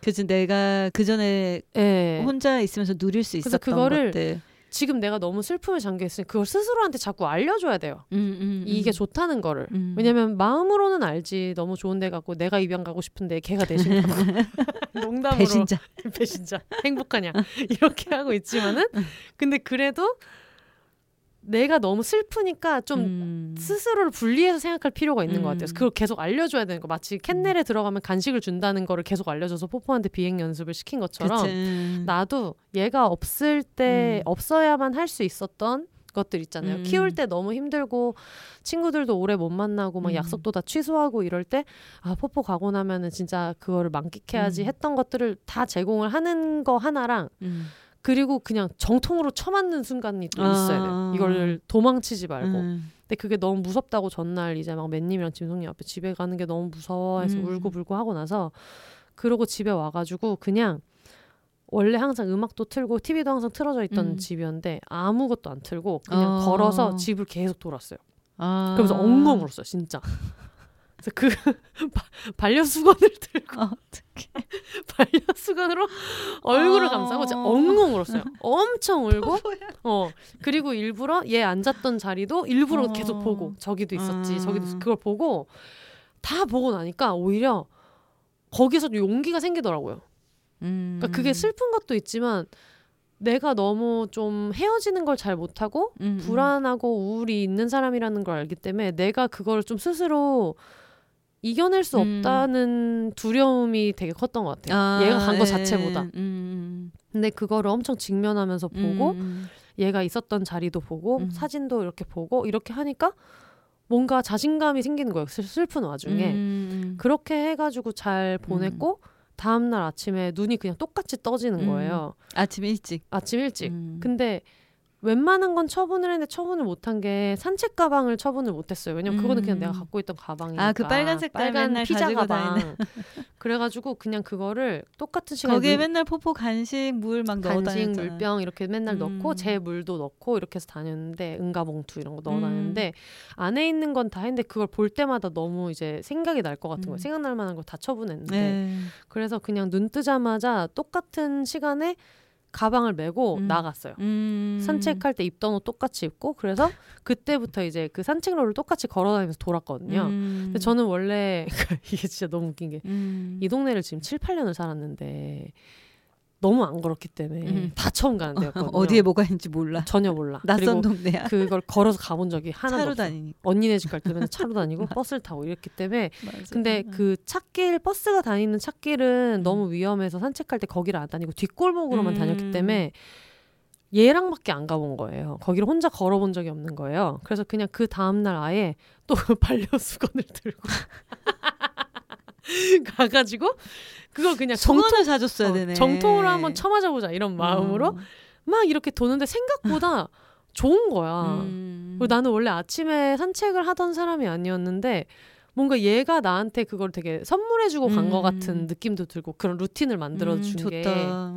그치 내가 그 전에 예 혼자 있으면서 누릴 수 있었던 그거를 것들. 지금 내가 너무 슬픔에 잠겨 있으니 그걸 스스로한테 자꾸 알려줘야 돼요. 음, 음, 이게 음. 좋다는 거를. 음. 왜냐면 마음으로는 알지 너무 좋은 데 갖고 내가 입양 가고 싶은데 걔가 대신 가고 농담으로 배신자. 배신자 행복하냐 이렇게 하고 있지만은 근데 그래도 내가 너무 슬프니까 좀 음. 스스로를 분리해서 생각할 필요가 있는 것 같아요. 음. 그걸 계속 알려줘야 되는 거 마치 캔넬에 들어가면 간식을 준다는 거를 계속 알려줘서 포포한테 비행 연습을 시킨 것처럼 그치. 나도 얘가 없을 때 음. 없어야만 할 수 있었던 것들 있잖아요. 음. 키울 때 너무 힘들고 친구들도 오래 못 만나고 막 음. 약속도 다 취소하고 이럴 때 아 포포 가고 나면은 진짜 그거를 만끽해야지 음. 했던 것들을 다 제공을 하는 거 하나랑 음. 그리고 그냥 정통으로 쳐맞는 순간이 또 있어야 돼요. 아. 이걸 도망치지 말고. 음. 근데 그게 너무 무섭다고 전날 이제 막 맨님이랑 짐송님 앞에 집에 가는 게 너무 무서워 해서 음. 울고불고 하고 나서 그러고 집에 와가지고 그냥 원래 항상 음악도 틀고 TV도 항상 틀어져 있던 음. 집이었는데 아무것도 안 틀고 그냥 어. 걸어서 집을 계속 돌았어요. 아. 그러면서 엉엉 울었어요, 진짜. 그래서 그 바- 반려수건을 들고 어, 반려수건으로 얼굴을 어. 감싸고 진짜 엉엉 울었어요. 엄청 울고 어 그리고 일부러 얘 앉았던 자리도 일부러 어. 계속 보고 저기도 있었지 아. 저기도 있었 그걸 보고 다 보고 나니까 오히려 거기서 좀 용기가 생기더라고요. 음. 그러니까 그게 슬픈 것도 있지만 내가 너무 좀 헤어지는 걸 잘 못하고 음, 음. 불안하고 우울이 있는 사람이라는 걸 알기 때문에 내가 그걸 좀 스스로 이겨낼 수 음. 없다는 두려움이 되게 컸던 것 같아요. 아, 얘가 간거 예. 자체보다. 음, 근데 그거를 엄청 직면하면서 음, 보고 음, 얘가 있었던 자리도 보고 음. 사진도 이렇게 보고 이렇게 하니까 뭔가 자신감이 생기는 거예요. 슬- 슬픈 와중에. 음, 그렇게 해가지고 잘 보냈고 다음 날 아침에 눈이 그냥 똑같이 떠지는 음. 거예요. 아침 일찍. 아침 일찍. 음. 근데 웬만한 건 처분을 했는데 처분을 못한 게 산책 가방을 처분을 못했어요. 왜냐면 그거는 그냥 음. 내가 갖고 있던 가방이니까. 아, 그 빨간 피자 가방. 다니는. 그래가지고 그냥 그거를 똑같은 시간에 거기에 물- 맨날 포포 간식 물 막 넣어 간식, 다녔잖아. 물병 이렇게 맨날 넣고 음. 제 물도 넣고 이렇게 해서 다녔는데 응가봉투 이런 거 넣어 음. 안에 있는 건 다 했는데 그걸 볼 때마다 너무 이제 생각이 날 것 같은 거예요. 음. 생각날 만한 걸 다 처분했는데 네. 그래서 그냥 눈 뜨자마자 똑같은 시간에 가방을 메고 음. 나갔어요. 음. 산책할 때 입던 옷 똑같이 입고 그래서 그때부터 이제 그 산책로를 똑같이 걸어다니면서 돌았거든요. 음. 근데 저는 원래 이게 진짜 너무 웃긴 게이 음. 동네를 지금 7, 8년을 살았는데 너무 안 걸었기 때문에 음. 다 처음 가는 데였거든요. 어디에 뭐가 있는지 몰라. 전혀 몰라. 낯선 동네야. 그걸 걸어서 가본 적이 하나도 차로 없어. 다니니까. 언니네 집 갈 때면 차로 다니고 버스를 타고 이랬기 때문에 맞아. 근데 음. 그 찾길 버스가 다니는 찾길은 음. 너무 위험해서 산책할 때 거기를 안 다니고 뒷골목으로만 음. 다녔기 때문에 얘랑밖에 안 가본 거예요. 거기를 혼자 걸어본 적이 없는 거예요. 그래서 그냥 그 다음 날 아예 또 반려수건을 들고 가가지고 그거 그냥 정통 수건을 사줬어야 어, 되네. 정통으로 한번 쳐맞아 보자 이런 마음으로 어. 막 이렇게 도는데 생각보다 좋은 거야. 음. 그리고 나는 원래 아침에 산책을 하던 사람이 아니었는데 뭔가 얘가 나한테 그걸 되게 선물해주고 간것 음. 같은 느낌도 들고 그런 루틴을 만들어 음, 준 게.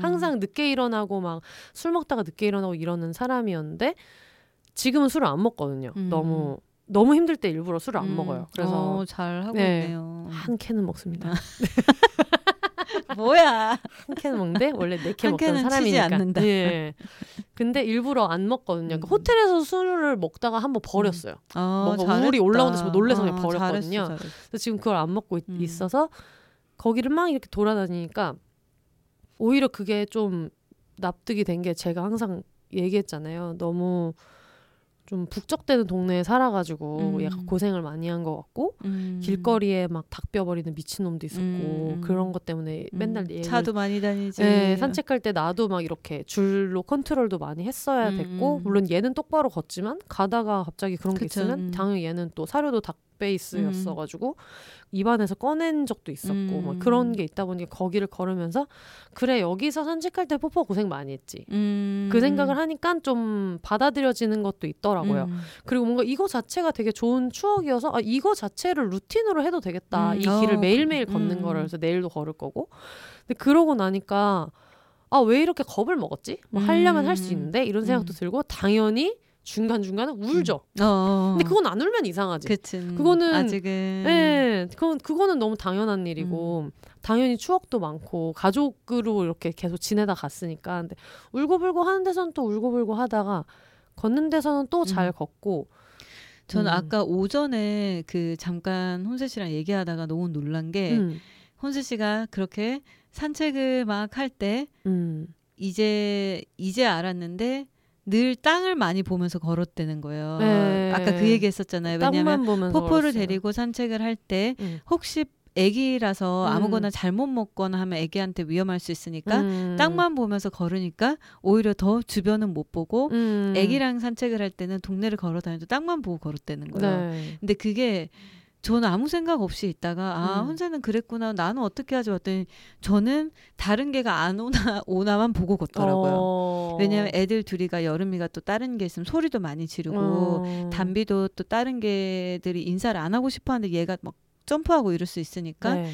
항상 늦게 일어나고 막 술 먹다가 늦게 일어나고 이러는 사람이었는데 지금은 술을 안 먹거든요. 음. 너무 너무 힘들 때 일부러 술을 안 음. 먹어요. 그래서 어, 잘 하고 네. 있네요. 한 캔은 먹습니다. 뭐야? 한 캔은 먹는데 원래 네캔한 먹던 사람이니까. 않는다. 예. 근데 일부러 안 먹거든요. 그러니까 음. 호텔에서 술을 먹다가 한번 버렸어요. 어, 뭔가 우울이 잘했다. 올라오는데 저 놀래서 그냥 어, 버렸거든요. 잘했어, 잘했어. 그래서 지금 그걸 안 먹고 있, 음. 있어서 거기를 막 이렇게 돌아다니니까 오히려 그게 좀 납득이 된 게 제가 항상 얘기했잖아요. 너무 좀 북적대는 동네에 살아가지고 음. 약간 고생을 많이 한 것 같고 음. 길거리에 막 닭뼈 버리는 미친놈도 있었고 음. 그런 것 때문에 음. 맨날 얘를 차도 많이 다니지. 예, 산책할 때 나도 막 이렇게 줄로 컨트롤도 많이 했어야 음, 됐고 음. 물론 얘는 똑바로 걷지만 가다가 갑자기 그런 게 그쵸, 있으면 음. 당연히 얘는 또 사료도 닭 베이스였어가지고 입안에서 꺼낸 적도 있었고 음. 막 그런 게 있다 보니까 거기를 걸으면서 그래 여기서 산책할 때 뽀뽀 고생 많이 했지 음. 그 생각을 하니까 좀 받아들여지는 것도 있더라고요 음. 그리고 뭔가 이거 자체가 되게 좋은 추억이어서 아 이거 자체를 루틴으로 해도 되겠다 음. 이 길을 어, 매일매일 그- 걷는 음. 거를 그래서 내일도 걸을 거고 근데 그러고 나니까 아 왜 이렇게 겁을 먹었지 뭐 하려면 할수 음. 있는데 이런 생각도 음. 들고 당연히 중간 중간에 울죠 어, 어. 근데 그건 안 울면 이상하지 그치. 음. 그거는- 아직은 네, 그건 그거는 너무 당연한 음. 일이고 당연히 추억도 많고 가족으로 이렇게 계속 지내다 갔으니까 근데 울고불고 하는 데서는 또 울고불고 하다가 걷는 데서는 또잘 음. 걷고 저는 음. 아까 오전에 그 잠깐 혼세 씨랑 얘기하다가 너무 놀란 게 음, 혼세 씨가 그렇게 산책을 막 할때 음. 이제 이제 알았는데 늘 땅을 많이 보면서 걸었다는 거예요. 네. 아까 그 얘기 했었잖아요. 왜냐하면 땅만 보면서 포포를 걸었어요. 데리고 산책을 할때 음. 혹시 아기라서 음. 아무거나 잘못 먹거나 하면 아기한테 위험할 수 있으니까 음. 땅만 보면서 걸으니까 오히려 더 주변은 못 보고 음. 아기랑 산책을 할 때는 동네를 걸어 다녀도 땅만 보고 걸었다는 거예요. 네. 근데 그게 저는 아무 생각 없이 있다가 아 음. 혼자는 그랬구나 나는 어떻게 하지 봤더니 저는 다른 개가 안 오나 오나만 보고 걷더라고요. 어. 왜냐하면 애들 둘이가 여름이가 또 다른 게 있으면 소리도 많이 지르고 어. 담비도 또 다른 개들이 인사를 안 하고 싶어하는데 얘가 막 점프하고 이럴 수 있으니까 네.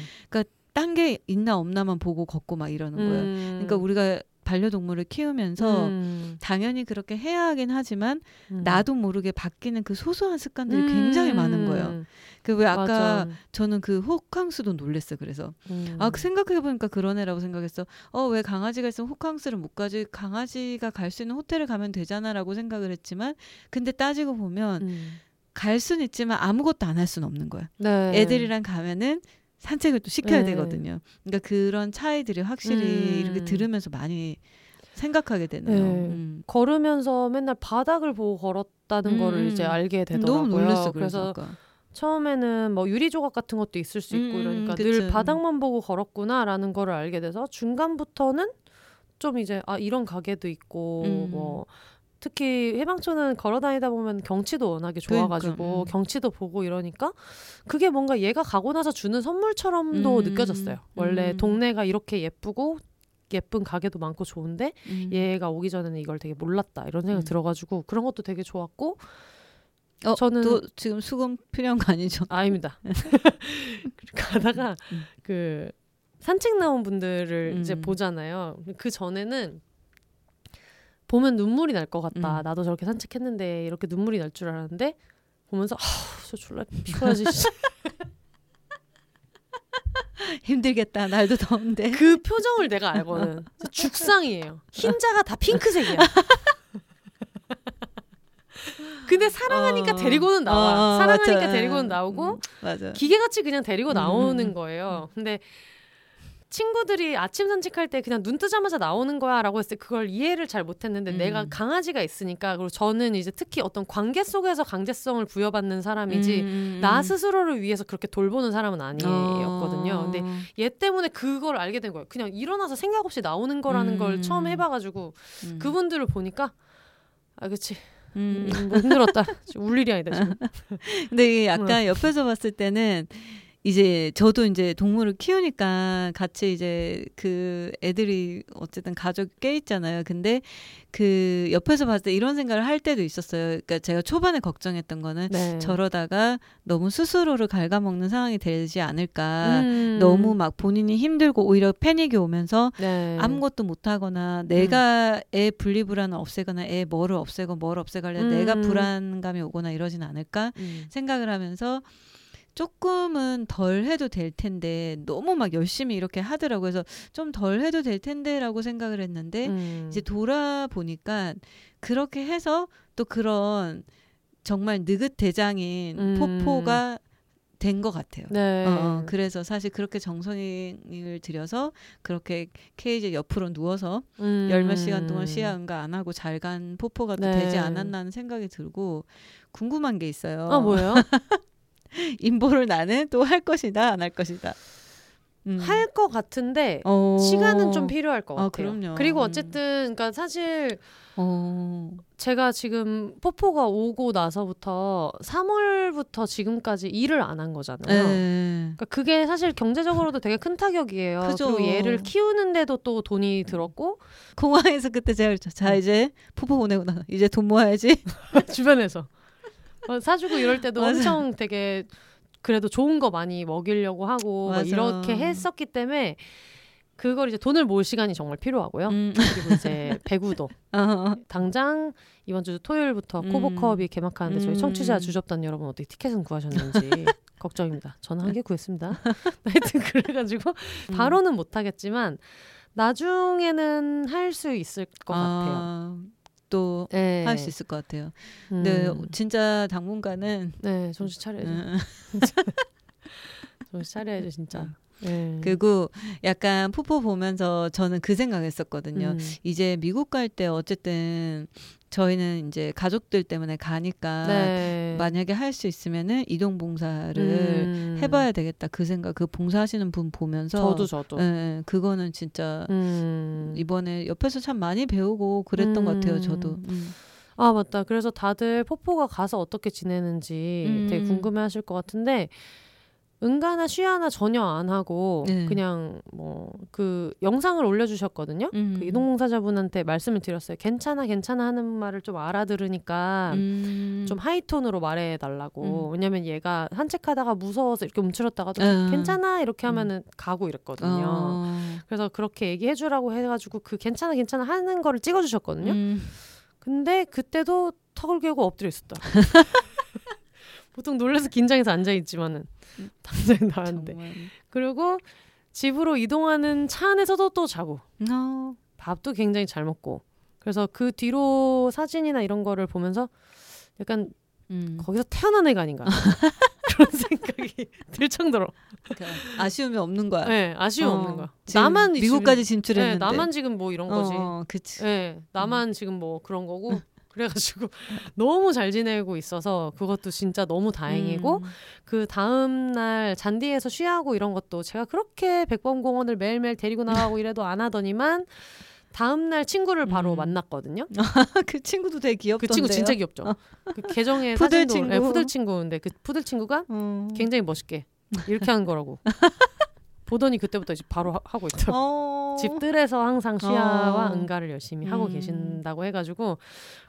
딴게 있나 없나만 보고 걷고 막 이러는 거예요. 음. 그러니까 우리가 반려동물을 키우면서 음. 당연히 그렇게 해야 하긴 하지만 음. 나도 모르게 바뀌는 그 소소한 습관들이 굉장히 많은 거예요. 음. 그왜 아까 맞아. 저는 그 호캉스도 놀랬어. 그래서 음. 아, 그 생각해 보니까 그런 애라고 생각했어. 어, 왜 강아지가 있으면 호캉스를 못 가지? 강아지가 갈 수 있는 호텔을 가면 되잖아라고 생각을 했지만 근데 따지고 보면 음. 갈 수는 있지만 아무것도 안 할 수는 없는 거야. 네. 애들이랑 가면은 산책을 또 시켜야 네. 되거든요. 그러니까 그런 차이들이 확실히 음. 이렇게 들으면서 많이 생각하게 되네요. 네. 음. 걸으면서 맨날 바닥을 보고 걸었다는 음, 거를 음. 이제 알게 되더라고요. 너무 놀랐어. 그래서 그래서. 처음에는 뭐 유리 조각 같은 것도 있을 수 있고 음, 이러니까 그치. 늘 바닥만 보고 걸었구나라는 거를 알게 돼서 중간부터는 좀 이제 아 이런 가게도 있고 음. 뭐 특히 해방촌은 걸어 다니다 보면 경치도 워낙에 좋아가지고 그러니까, 음. 경치도 보고 이러니까 그게 뭔가 얘가 가고 나서 주는 선물처럼도 음. 느껴졌어요. 원래 음. 동네가 이렇게 예쁘고 예쁜 가게도 많고 좋은데 음. 얘가 오기 전에는 이걸 되게 몰랐다 이런 생각 이 음. 들어가지고 그런 것도 되게 좋았고 어, 저는- 또 지금 수금 필요한 거 아니죠? 아닙니다. 가다가 음. 그 산책 나온 분들을 이제 음. 보잖아요. 그 전에는 보면 눈물이 날 것 같다. 음. 나도 저렇게 산책했는데 이렇게 눈물이 날 줄 알았는데 보면서 아저 졸라 피곤하지. 힘들겠다. 날도 더운데. 그 표정을 내가 알거든. 죽상이에요. 흰자가 다 핑크색이야. 근데 사랑하니까 어. 데리고는 나와. 어, 사랑하니까 맞아. 데리고는 나오고 음, 맞아. 기계같이 그냥 데리고 음, 나오는 음, 거예요. 근데 친구들이 아침 산책할 때 그냥 눈 뜨자마자 나오는 거야라고 했을 때 그걸 이해를 잘 못했는데 음. 내가 강아지가 있으니까 그리고 저는 이제 특히 어떤 관계 속에서 강제성을 부여받는 사람이지 음, 음, 음. 나 스스로를 위해서 그렇게 돌보는 사람은 아니었거든요. 어. 근데 얘 때문에 그걸 알게 된 거예요. 그냥 일어나서 생각 없이 나오는 거라는 걸 음. 처음 해봐가지고 음. 그분들을 보니까 아 그치 음. 음, 뭐 힘들었다 울 일이 아니다 지금. 근데 약간 옆에서 봤을 때는 이제 저도 이제 동물을 키우니까 같이 이제 그 애들이 어쨌든 가족이 꽤 있잖아요. 근데 그 옆에서 봤을 때 이런 생각을 할 때도 있었어요. 그러니까 제가 초반에 걱정했던 거는 네. 저러다가 너무 스스로를 갉아먹는 상황이 되지 않을까. 음. 너무 막 본인이 힘들고 오히려 패닉이 오면서 네. 아무것도 못하거나 내가 애 분리불안을 없애거나 애 뭐를 없애고 뭐를 없애가려 음. 내가 불안감이 오거나 이러진 않을까 음. 생각을 하면서 조금은 덜 해도 될 텐데 너무 막 열심히 이렇게 하더라고요. 그래서 좀 덜 해도 될 텐데라고 생각을 했는데 음. 이제 돌아보니까 그렇게 해서 또 그런 정말 느긋대장인 음. 포포가 된것 같아요. 네. 어, 어, 그래서 사실 그렇게 정성을 들여서 그렇게 케이지 옆으로 누워서 음. 열몇 시간 동안 시야 응가 안 하고 잘 간 포포가 또 네. 되지 않았나 하는 생각이 들고 궁금한 게 있어요. 아 뭐예요? 인보를 나는 또 할 것이다 안 할 것이다. 음. 할것 같은데 어. 시간은 좀 필요할 것 아, 같아요. 그럼요. 그리고 음. 어쨌든 그러니까 사실 어. 제가 지금 포포가 오고 나서부터 3월부터 지금까지 일을 안 한 거잖아요. 네. 그러니까 그게 사실 경제적으로도 되게 큰 타격이에요. 그죠. 그리고 얘를 키우는데도 또 돈이 들었고 공항에서 그때 제가. 자 음. 이제 포포 보내고 나 이제 돈 모아야지. 주변에서 어, 사주고 이럴 때도 맞아. 엄청 되게 그래도 좋은 거 많이 먹이려고 하고. 이렇게 했었기 때문에 그걸 이제 돈을 모을 시간이 정말 필요하고요. 음. 그리고 이제 배구도 어. 당장 이번 주 토요일부터 음. 코보컵이 개막하는데 저희 음. 청취자 주접단 여러분 어떻게 티켓은 구하셨는지 걱정입니다. 저는 한 개 구했습니다. 하여튼 그래가지고 음. 바로는 못 하겠지만 나중에는 할 수 있을 것 같아요. 아, 또 네. 할수 있을 것 같아요. 음. 네, 진짜 당분간은 네, 정신 차려야죠. 음, 정신 차려야죠, 진짜. 음. 네. 그리고 약간 포포 보면서 저는 그 생각했었거든요. 음. 이제 미국 갈 때 어쨌든 저희는 이제 가족들 때문에 가니까 네. 만약에 할 수 있으면은 이동 봉사를 음. 해봐야 되겠다 그 생각 그 봉사하시는 분 보면서 저도 저도. 예, 예, 그거는 진짜 음. 이번에 옆에서 참 많이 배우고 그랬던 것 같아요 음. 저도 음. 아 맞다. 그래서 다들 포포가 가서 어떻게 지내는지 음. 되게 궁금해하실 것 같은데 응가나 쉬하나 전혀 안 하고 네. 그냥 뭐 그 영상을 올려주셨거든요. 음. 그 이동봉사자분한테 말씀을 드렸어요. 괜찮아, 괜찮아 하는 말을 좀 알아들으니까 음. 좀 하이톤으로 말해달라고. 음. 왜냐면 얘가 산책하다가 무서워서 이렇게 움츠렸다가도 음. 괜찮아 이렇게 하면은 가고 이랬거든요. 어. 그래서 그렇게 얘기해주라고 해가지고 그 괜찮아, 괜찮아 하는 거를 찍어주셨거든요. 음. 근데 그때도 턱을 괴고 엎드려 있었다. 보통 놀라서 긴장해서 앉아 있지만은 당장에 나왔는데. 정말. 그리고 집으로 이동하는 차 안에서도 또 자고 어. 밥도 굉장히 잘 먹고. 그래서 그 뒤로 사진이나 이런 거를 보면서 약간 음. 거기서 태어난 애가 아닌가 그런 생각이 들 정도로 그러니까 아쉬움이 없는 거야. 네, 아쉬움 어, 없는 거야. 나만 이 미국까지 진출했는데. 네, 나만 지금 뭐 이런 거지. 어, 어, 그치. 네, 나만 지금 뭐 그런 거고. 그래가지고 너무 잘 지내고 있어서 그것도 진짜 너무 다행이고 음. 그 다음 날 잔디에서 쉬하고 이런 것도 제가 그렇게 백범공원을 매일매일 데리고 나가고 이래도 안 하더니만 다음 날 친구를 바로 음. 만났거든요. 그 친구도 되게 귀엽던데요. 그 친구 진짜 귀엽죠. 그 계정에 푸들 사진도 친구. 네, 푸들 친구인데 그 푸들 친구가 어. 굉장히 멋있게 이렇게 하는 거라고. 보더니 그때부터 이제 바로 하, 고 있더라고. 어. 집들에서 항상 쉬야와 어. 응가를 열심히 하고 음. 계신다고 해가지고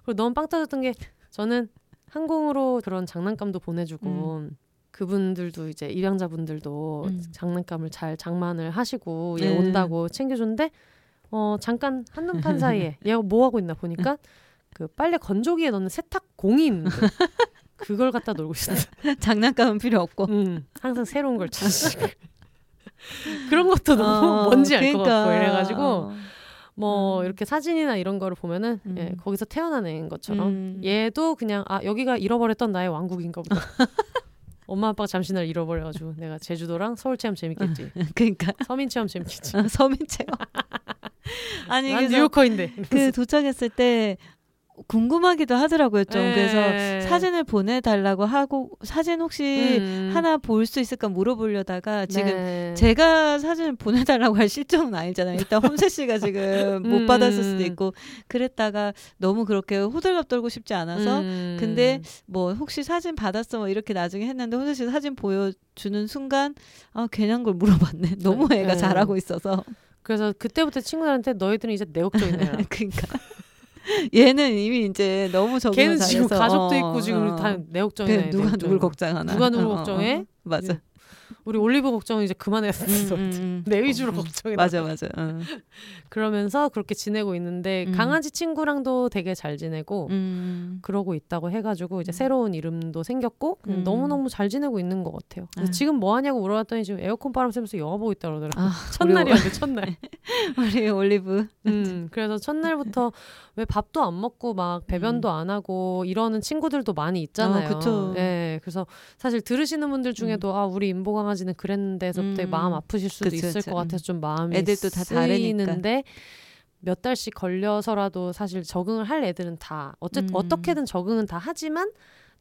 그리고 너무 빵 터졌던 게 저는 항공으로 그런 장난감도 보내주고 그분들도 이제 입양자분들도 음. 장난감을 잘 장만을 하시고 얘 네. 온다고 챙겨줬는데 어 잠깐 한눈판 사이에 얘가 뭐 하고 있나 보니까 그 빨래 건조기에 넣는 세탁 공이 있는데 그걸 갖다 놀고 있었어. 장난감은 필요 없고. 음, 항상 새로운 걸 찾으시고 그런 것도 너무 어, 뭔지 알것 그러니까. 같고 이래가지고 어. 뭐 음. 이렇게 사진이나 이런 거를 보면은 음. 예, 거기서 태어난 애인 것처럼 음. 얘도 그냥 아 여기가 잃어버렸던 나의 왕국인가 보다. 엄마 아빠가 잠시 날 잃어버려가지고 내가 제주도랑 서울 체험 재밌겠지. 그러니까 서민 체험 재밌겠지. 어, 서민 체험. 아니 난 그래서 뉴요커인데. 그 도착했을 때 궁금하기도 하더라고요 좀 예. 그래서 사진을 보내달라고 하고 사진 혹시 음. 하나 볼 수 있을까 물어보려다가 지금 네. 제가 사진을 보내달라고 할 실정은 아니잖아요. 일단 홈세 씨가 지금 못 음. 받았을 수도 있고 그랬다가 너무 그렇게 호들갑 떨고 싶지 않아서 음. 근데 뭐 혹시 사진 받았어 뭐 이렇게 나중에 했는데 홈세 씨 사진 보여주는 순간 아 괜한 걸 물어봤네. 너무 네. 애가 네. 잘하고 있어서 그래서 그때부터 친구들한테 너희들은 이제 내 걱정이네. 그러니까 얘는 이미 이제 너무 적응을 걔는 지금 잘해서 가족도 어, 있고 지금 어. 다내그 걱정이네. 누가 누굴 걱정하나 누가 누굴 어, 어, 걱정해? 어. 맞아 우리 올리브 걱정은 이제 그만했어. 음, 음, 음. 내 위주로 음. 걱정이 맞아 맞아 어. 그러면서 그렇게 지내고 있는데 음. 강아지 친구랑도 되게 잘 지내고 음. 그러고 있다고 해가지고 이제 음. 새로운 이름도 생겼고. 너무 너무 잘 지내고 있는 것 같아요. 아. 지금 뭐 하냐고 물어봤더니 지금 에어컨 바람 쐬면서 영화 보고 있다 그러더라고. 요 아, 첫날이었는데 첫날. 우리 올리브 음, 그래서 첫날부터 왜 밥도 안 먹고 막 배변도 안 하고 이러는 친구들도 많이 있잖아요. 아, 그쵸. 예, 그래서 사실 들으시는 분들 중에도 아 우리 임보 강아지는 그랬는데서부터 음. 마음 아프실 수도 그쵸, 있을 그쵸. 것 같아서 좀 마음이 애들도 다 다르니까. 쓰이는데 몇 달씩 걸려서라도 사실 적응을 할 애들은 다 어쨌 음. 어떻게든 적응은 다 하지만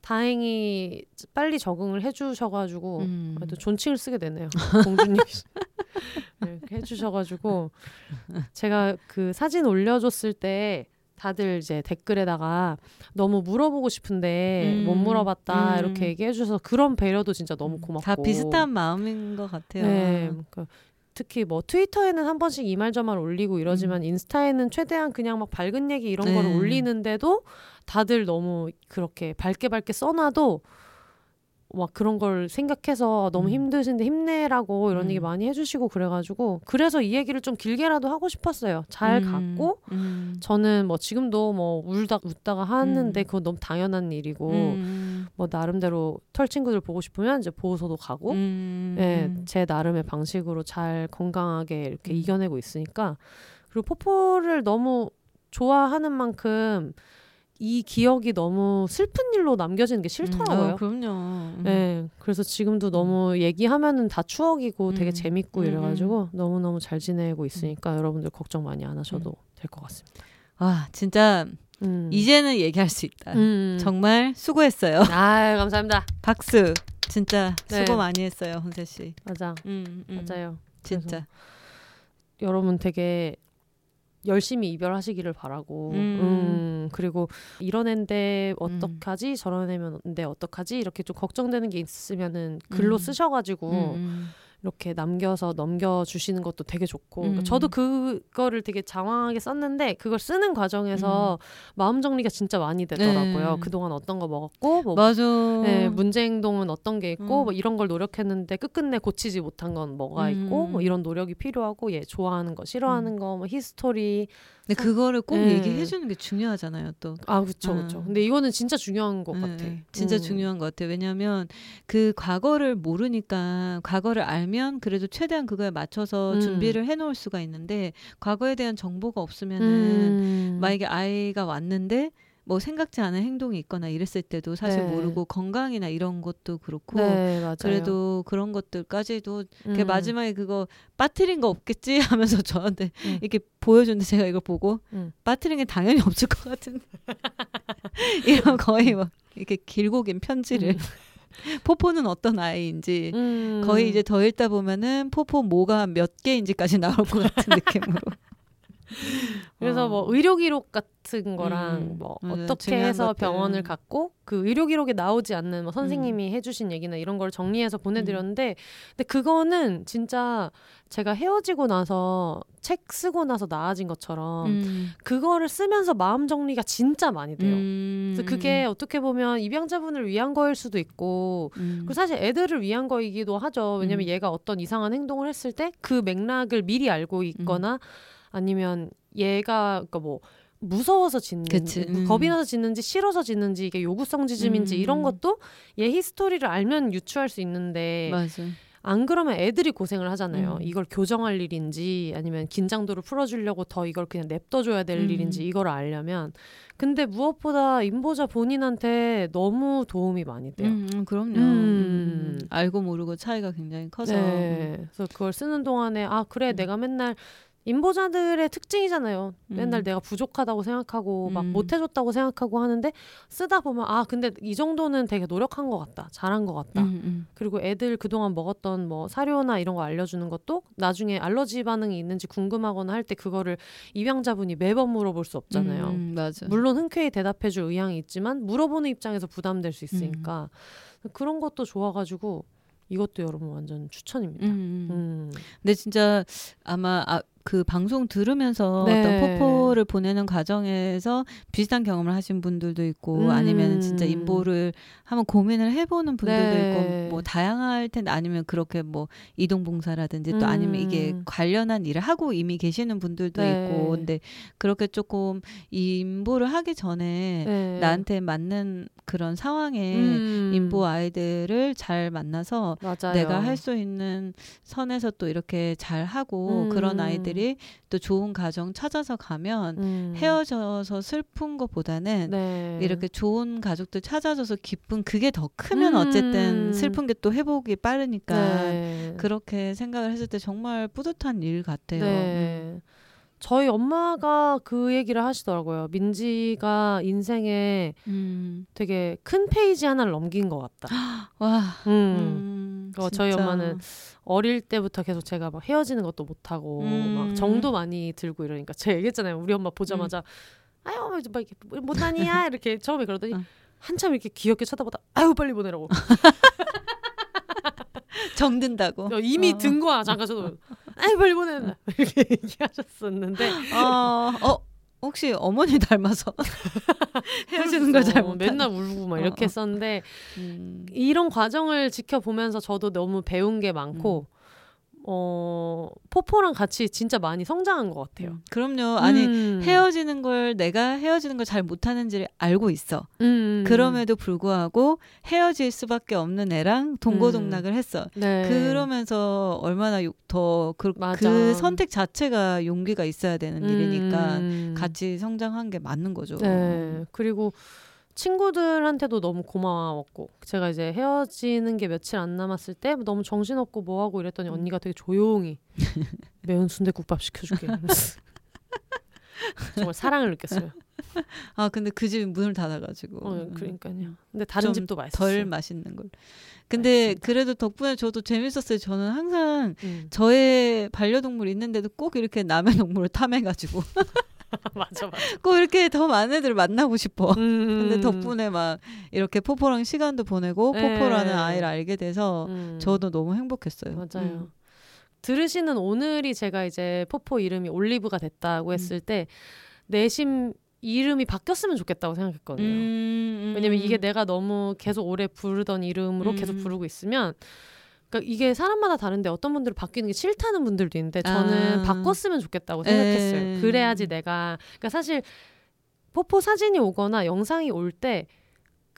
다행히 빨리 적응을 해주셔가지고 음. 아, 또 존칭을 쓰게 되네요. 공주님 네, 이렇게 해주셔가지고 제가 그 사진 올려줬을 때 다들 이제 댓글에다가 너무 물어보고 싶은데 음. 못 물어봤다 음. 이렇게 얘기해 주셔서 그런 배려도 진짜 너무 고맙고 다 비슷한 마음인 것 같아요. 네, 그러니까 특히 뭐 트위터에는 한 번씩 이 말 저 말 올리고 이러지만 인스타에는 최대한 그냥 막 밝은 얘기 이런 음. 네. 올리는데도 다들 너무 그렇게 밝게 밝게 써놔도 막 그런 걸 생각해서 너무 음. 힘드신데 힘내라고 이런 음. 얘기 많이 해주시고 그래가지고 그래서 이 얘기를 좀 길게라도 하고 싶었어요. 잘 음. 갔고 음. 저는 뭐 지금도 뭐 울다 웃다가 하는데 음. 그건 너무 당연한 일이고 음. 뭐 나름대로 털 친구들 보고 싶으면 이제 보호소도 가고 음. 예, 제 나름의 방식으로 잘 건강하게 이렇게 음. 이겨내고 있으니까 그리고 포포를 너무 좋아하는 만큼 이 기억이 너무 슬픈 일로 남겨지는 게 싫더라고요. 아, 그럼요. 음. 예, 그래서 지금도 너무 얘기하면은 다 추억이고 되게 음. 재밌고 음, 이래가지고 너무 너무 잘 지내고 있으니까 여러분들 걱정 많이 안 하셔도 될 것 같습니다. 아 진짜 음. 이제는 얘기할 수 있다. 음. 정말 수고했어요. 아 감사합니다. 박수. 진짜 네. 수고 많이 했어요, 혼세 씨. 맞아, 음, 음. 맞아요. 진짜. 여러분 되게 열심히 이별하시기를 바라고 음. 음, 그리고 이런 앤데 어떡하지 저런 애면데 어떡하지 이렇게 좀 걱정되는 게 있으면은 글로 음. 쓰셔가지고 음, 이렇게 남겨서 넘겨주시는 것도 되게 좋고 그러니까 음. 저도 그거를 되게 장황하게 썼는데 그걸 쓰는 과정에서 마음 정리가 진짜 많이 되더라고요. 네. 그동안 어떤 거 먹었고 뭐 맞아. 네, 문제 행동은 어떤 게 있고 음. 뭐 이런 걸 노력했는데 끝끝내 고치지 못한 건 뭐가 있고 음. 뭐 이런 노력이 필요하고 얘 좋아하는 거 싫어하는 거 뭐 히스토리 근데 그거를 꼭 네. 얘기해 주는 게 중요하잖아요, 또. 아 그쵸 음. 근데 이거는 진짜 중요한 것 네, 같아 네. 진짜 음. 중요한 것 같아요. 왜냐하면 그 과거를 모르니까 과거를 알면 그래도 최대한 그거에 맞춰서 음. 준비를 해 놓을 수가 있는데 과거에 대한 정보가 없으면은 음. 만약에 아이가 왔는데 뭐 생각지 않은 행동이 있거나 이랬을 때도 사실 네. 모르고 건강이나 이런 것도 그렇고 네 맞아요 그래도 그런 것들까지도 그 음. 마지막에 그거 빠트린 거 없겠지 하면서 저한테 음. 이렇게 보여주는데 제가 이걸 보고 음. 빠트린 게 당연히 없을 것 같은데 이런 거의 막 이렇게 길고 긴 편지를 포포는 어떤 아이인지 음. 거의 이제 더 읽다 보면은 포포 뭐가 몇 개인지까지 나올 것 같은 느낌으로 그래서 어. 뭐 의료 기록 같은 거랑 음, 뭐 맞아요. 어떻게 해서. 병원을 갔고 그 의료 기록에 나오지 않는 뭐 선생님이 음. 해주신 얘기나 이런 걸 정리해서 보내드렸는데 근데 그거는 진짜 제가 헤어지고 나서 책 쓰고 나서 나아진 것처럼 음. 그거를 쓰면서 마음 정리가 진짜 많이 돼요. 음. 그래서 그게 어떻게 보면 입양자분을 위한 거일 수도 있고 음. 그리고 사실 애들을 위한 거이기도 하죠. 왜냐면 음. 얘가 어떤 이상한 행동을 했을 때 그 맥락을 미리 알고 있거나 음. 아니면 얘가 그러니까 뭐 무서워서 짖는지 그치, 음. 겁이 나서 짖는지 싫어서 짖는지 이게 요구성 짖음인지 음. 이런 것도 얘 히스토리를 알면 유추할 수 있는데 맞아. 안 그러면 애들이 고생을 하잖아요. 음. 이걸 교정할 일인지 아니면 긴장도를 풀어주려고 더 이걸 그냥 냅둬줘야 될 음. 일인지 이걸 알려면 근데 무엇보다 임보자 본인한테 너무 도움이 많이 돼요. 음, 음, 그럼요. 네. 음. 음. 알고 모르고 차이가 굉장히 커서. 네. 그래서 그걸 쓰는 동안에 아 그래 음. 내가 맨날 인보자들의 특징이잖아요. 맨날 음. 내가 부족하다고 생각하고 막 음. 못해줬다고 생각하고 하는데 쓰다 보면 아 근데 이 정도는 되게 노력한 것 같다, 잘한 것 같다. 음, 음. 그리고 애들 그동안 먹었던 뭐 사료나 이런 거 알려주는 것도 나중에 알러지 반응이 있는지 궁금하거나 할 때 그거를 입양자분이 매번 물어볼 수 없잖아요. 음, 맞아. 물론 흔쾌히 대답해줄 의향이 있지만 물어보는 입장에서 부담될 수 있으니까 음. 그런 것도 좋아가지고 이것도 여러분 완전 추천입니다. 음, 음. 음. 근데 진짜 아마 아, 그 방송 들으면서 네. 어떤 포포를 보내는 과정에서 비슷한 경험을 하신 분들도 있고 음. 아니면 진짜 인보를 한번 고민을 해보는 분들도 네. 있고 뭐 다양할 텐데 아니면 그렇게 뭐 이동봉사라든지 또 음. 아니면 이게 관련한 일을 하고 이미 계시는 분들도 네. 있고 근데 그렇게 조금 인보를 하기 전에 네. 나한테 맞는 그런 상황에 음. 인보 아이들을 잘 만나서 맞아요. 내가 할 수 있는 선에서 또 이렇게 잘 하고 음. 그런 아이들 이 또 좋은 가정 찾아서 가면 음. 헤어져서 슬픈 것보다는 네. 이렇게 좋은 가족들 찾아줘서 기쁜 그게 더 크면 음. 어쨌든 슬픈 게 또 회복이 빠르니까 네. 그렇게 생각을 했을 때 정말 뿌듯한 일 같아요. 네. 저희 엄마가 그 얘기를 하시더라고요. 민지가 인생에 음. 되게 큰 페이지 하나를 넘긴 것 같다. 와. 음. 음. 어, 저희. 엄마는 어릴 때부터 계속 제가 막 헤어지는 것도 못하고 음. 막 정도 많이 들고 이러니까 제가 얘기했잖아요. 우리 엄마 보자마자 아유 뭐막 이렇게 못하니야 이렇게 처음에 그러더니 어. 한참 이렇게 귀엽게 쳐다보다 아유 빨리 보내라고 정든다고. 어, 이미 어. 든 거야 잠깐 저도 아유 빨리 보내라 이렇게 얘기하셨었는데 어, 어, 혹시 어머니 닮아서 헤어지는 걸잘 어, 못. 맨날 울고 막 이렇게 어, 어. 했었는데 음. 이런 과정을 지켜보면서 저도 너무 배운 게 많고 어 포포랑 같이 진짜 많이 성장한 것 같아요. 음. 그럼요. 아니 음. 헤어지는 걸 내가 헤어지는 걸 잘 못하는지를 알고 있어. 음. 그럼에도 불구하고 헤어질 수밖에 없는 애랑 동고동락을 했어. 네. 그러면서 얼마나 요- 더 그. 그 선택 자체가 용기가 있어야 되는 일이니까 음. 같이 성장한 게 맞는 거죠. 네. 그리고 친구들한테도 너무 고마웠고 제가 이제 헤어지는 게 며칠 안 남았을 때 너무 정신없고 뭐하고 이랬더니 음. 언니가 되게 조용히 매운 순대국밥 시켜줄게 정말 사랑을 느꼈어요. 아 근데 그 집 문을 닫아가지고. 어, 음. 그러니까요. 근데 다른 좀 집도 맛있어요. 덜 맛있는 걸. 근데 그래도 덕분에 저도 재밌었어요. 저는 항상 음. 저의 반려동물 있는데도 꼭 이렇게 남의 동물을 탐해가지고 맞아 맞아. 꼭 이렇게 더 많은 애들을 만나고 싶어. 음, 근데 덕분에 막 이렇게 포포랑 시간도 보내고 네. 포포라는 아이를 알게 돼서 음. 저도 너무 행복했어요. 맞아요. 음. 들으시는 오늘이 제가 이제 포포 이름이 올리브가 됐다고 했을 때 내심 이름이 바뀌었으면 좋겠다고 생각했거든요. 음, 왜냐면 이게 내가 너무 계속 오래 부르던 이름으로 음. 계속 부르고 있으면 그러니까 이게 사람마다 다른데 어떤 분들은 바뀌는 게 싫다는 분들도 있는데 저는 아. 바꿨으면 좋겠다고 생각했어요. 에. 그래야지 내가 그러니까 사실 포포 사진이 오거나 영상이 올 때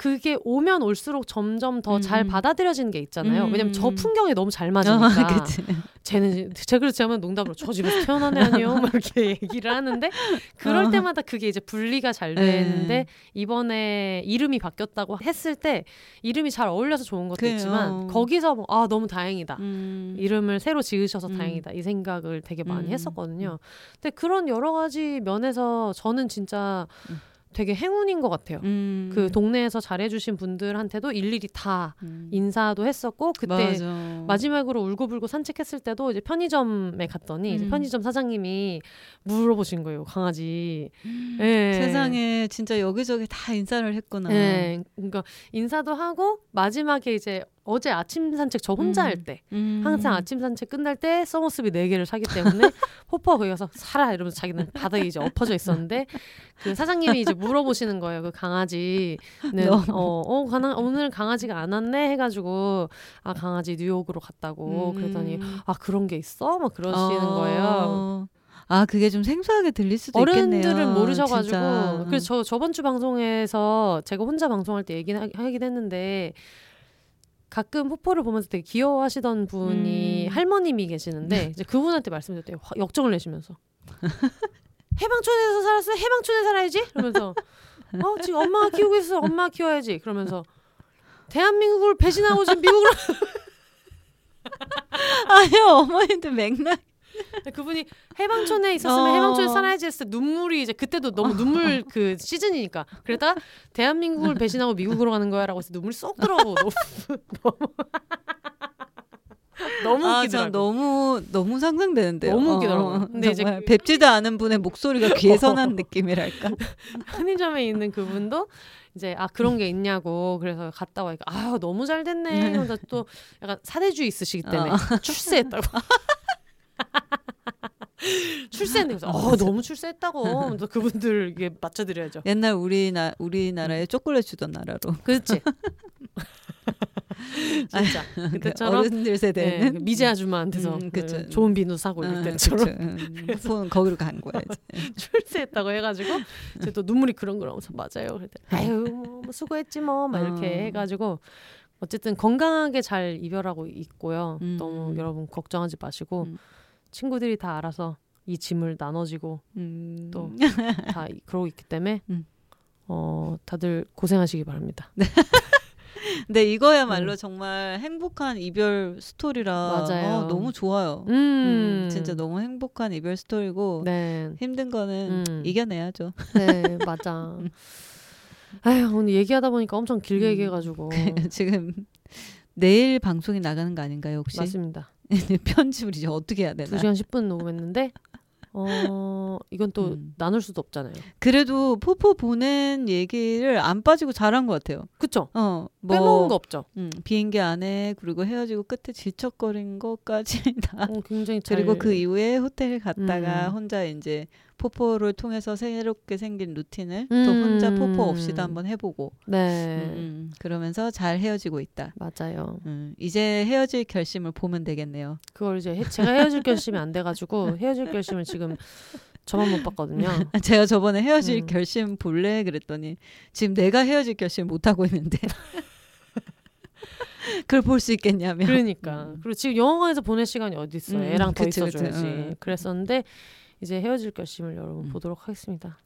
그게 오면 올수록 점점 더잘 음. 받아들여지는 게 있잖아요. 음. 왜냐면 저 풍경에 너무 잘 어, 맞으니까. 그치. 쟤는 제가 그래서 하면 농담으로 저 집에서 태어난 애 아니에요? 막 이렇게 얘기를 하는데 그럴 어. 때마다 그게 이제 분리가 잘 네. 되는데 이번에 이름이 바뀌었다고 했을 때 이름이 잘 어울려서 좋은 것도 그래요. 있지만 거기서 뭐, 아 너무 다행이다. 음. 이름을 새로 지으셔서 음. 다행이다 이 생각을 되게 많이 음. 했었거든요. 근데 그런 여러 가지 면에서 저는 진짜 음. 되게 행운인 것 같아요. 음. 그 동네에서 잘해주신 분들한테도 일일이 다 음. 인사도 했었고 그때 맞아. 마지막으로 울고불고 산책했을 때도 이제 편의점에 갔더니 이제 음. 편의점 사장님이 물어보신 거예요 강아지. 예. 세상에 진짜 여기저기 다 인사를 했구나. 예. 그러니까 인사도 하고 마지막에 이제 어제 아침 산책 저 혼자 음. 할때 음. 항상 아침 산책 끝날 때 Somersby 네 개를 사기 때문에 포포가 거기 가서 사라 이러면서 자기는 바닥에 이제 엎어져 있었는데 그 사장님이 이제 물어보시는 거예요. 그 강아지는. 어, 어 가나, 오늘 강아지가 안 왔네 해 가지고 아 강아지 뉴욕으로 갔다고 그랬더니 음. 아 그런 게 있어? 막 그러시는 어. 거예요. 아 그게 좀 생소하게 들릴 수도 어른들은 있겠네요. 모르셔가지고 진짜. 그래서 저 저번 주 방송에서 제가 혼자 방송할 때 얘기 하긴 했는데 가끔 포포를 보면서 되게 귀여워하시던 분이 음. 할머님이 계시는데 이제 그분한테 말씀드렸대요 화- 역정을 내시면서. 해방촌에서 살았어 해방촌에 살아야지? 그러면서. 어 지금 엄마가 키우고 있어 엄마가 키워야지. 그러면서. 대한민국을 배신하고 지금 미국으로 아니요 어머님들 맥락. 그분이 해방촌에 있었으면 어. 해방촌에 살아야지 했을 때 눈물이 이제 그때도 너무 눈물 그 시즌이니까 그러다가 대한민국을 배신하고 미국으로 가는 거야라고 해서 눈물이 쏙 들어가고 너무 너무 너무 아, 웃기더라고. 전 너무 너무 상상되는데요. 너무 어, 웃기더라고요. 어, 근데 이제 정말 그- 뵙지도 않은 분의 목소리가 귀에 선한 느낌이랄까. 편의점에 있는 그분도 이제 아 그런 게 있냐고 그래서 갔다 와니까 아 너무 잘 됐네. 이러면서 또 약간 사대주의 있으시기 때문에 어. 출세했다고. 출세했는데 그래서 어 너무 출세했다고. 그분들 이게 맞춰드려야죠. 옛날 우리나 우리나라에 초콜릿 주던 나라로. 그렇지. 진짜 그때처럼 어른들 네, 세대는 그 미제 아줌마한테서 음, 그쵸. 그 좋은 비누 사고 이럴 음, 때처럼. 음, 손 거기로 간 거야 이제. 출세했다고 해가지고 이제 또 눈물이 그렁그렁해서 맞아요. 그랬더니 아유 뭐, 뭐 수고했지 뭐막 이렇게 어. 해가지고 어쨌든 건강하게 잘 이별하고 있고요. 음. 너무 여러분 걱정하지 마시고 음. 친구들이 다 알아서 이 짐을 나눠지고 음. 또 다 이- 그러고 있기 때문에 음. 어 다들 고생하시기 바랍니다. 근데 이거야말로 정말 행복한 이별 스토리라 맞아요. 어, 너무 좋아요. 음, 음, 진짜 너무 행복한 이별 스토리고 네, 힘든 거는 음. 이겨내야죠. 네 맞아. 아휴 오늘 얘기하다 보니까 엄청 길게 음. 얘기해가지고 지금 내일 방송이 나가는 거 아닌가요 혹시? 맞습니다. 편집을 이제 어떻게 해야 되나? 2시간 10분 녹음했는데 어 이건 또 음. 나눌 수도 없잖아요. 그래도 포포 보낸 얘기를 안 빠지고 잘한 것 같아요. 그쵸? 어, 뭐, 빼먹은 거 없죠. 음, 비행기 안에 그리고 헤어지고 끝에 질척거린 것까지 다. 어, 굉장히 잘 그리고 그 이후에 호텔 갔다가 음. 혼자 이제 포포를 통해서 새롭게 생긴 루틴을 또 음. 혼자 포포 없이도 한번 해보고 네 음, 음. 그러면서 잘 헤어지고 있다. 맞아요. 음, 이제 헤어질 결심을 보면 되겠네요. 그걸 이제 해- 제가 헤어질 결심이 안 돼가지고 헤어질 결심을 지금 저만 못 봤거든요. 제가 저번에 헤어질 음. 결심 볼래 그랬더니 지금 내가 헤어질 결심 못 하고 있는데 그걸 볼 수 있겠냐며. 그러니까 음. 그리고 지금 영화관에서 보낼 시간이 어디 있어요? 음, 애랑 더 그치, 그치. 있어줘야지. 음. 그랬었는데 이제 헤어질 결심을 여러분 음. 보도록 하겠습니다.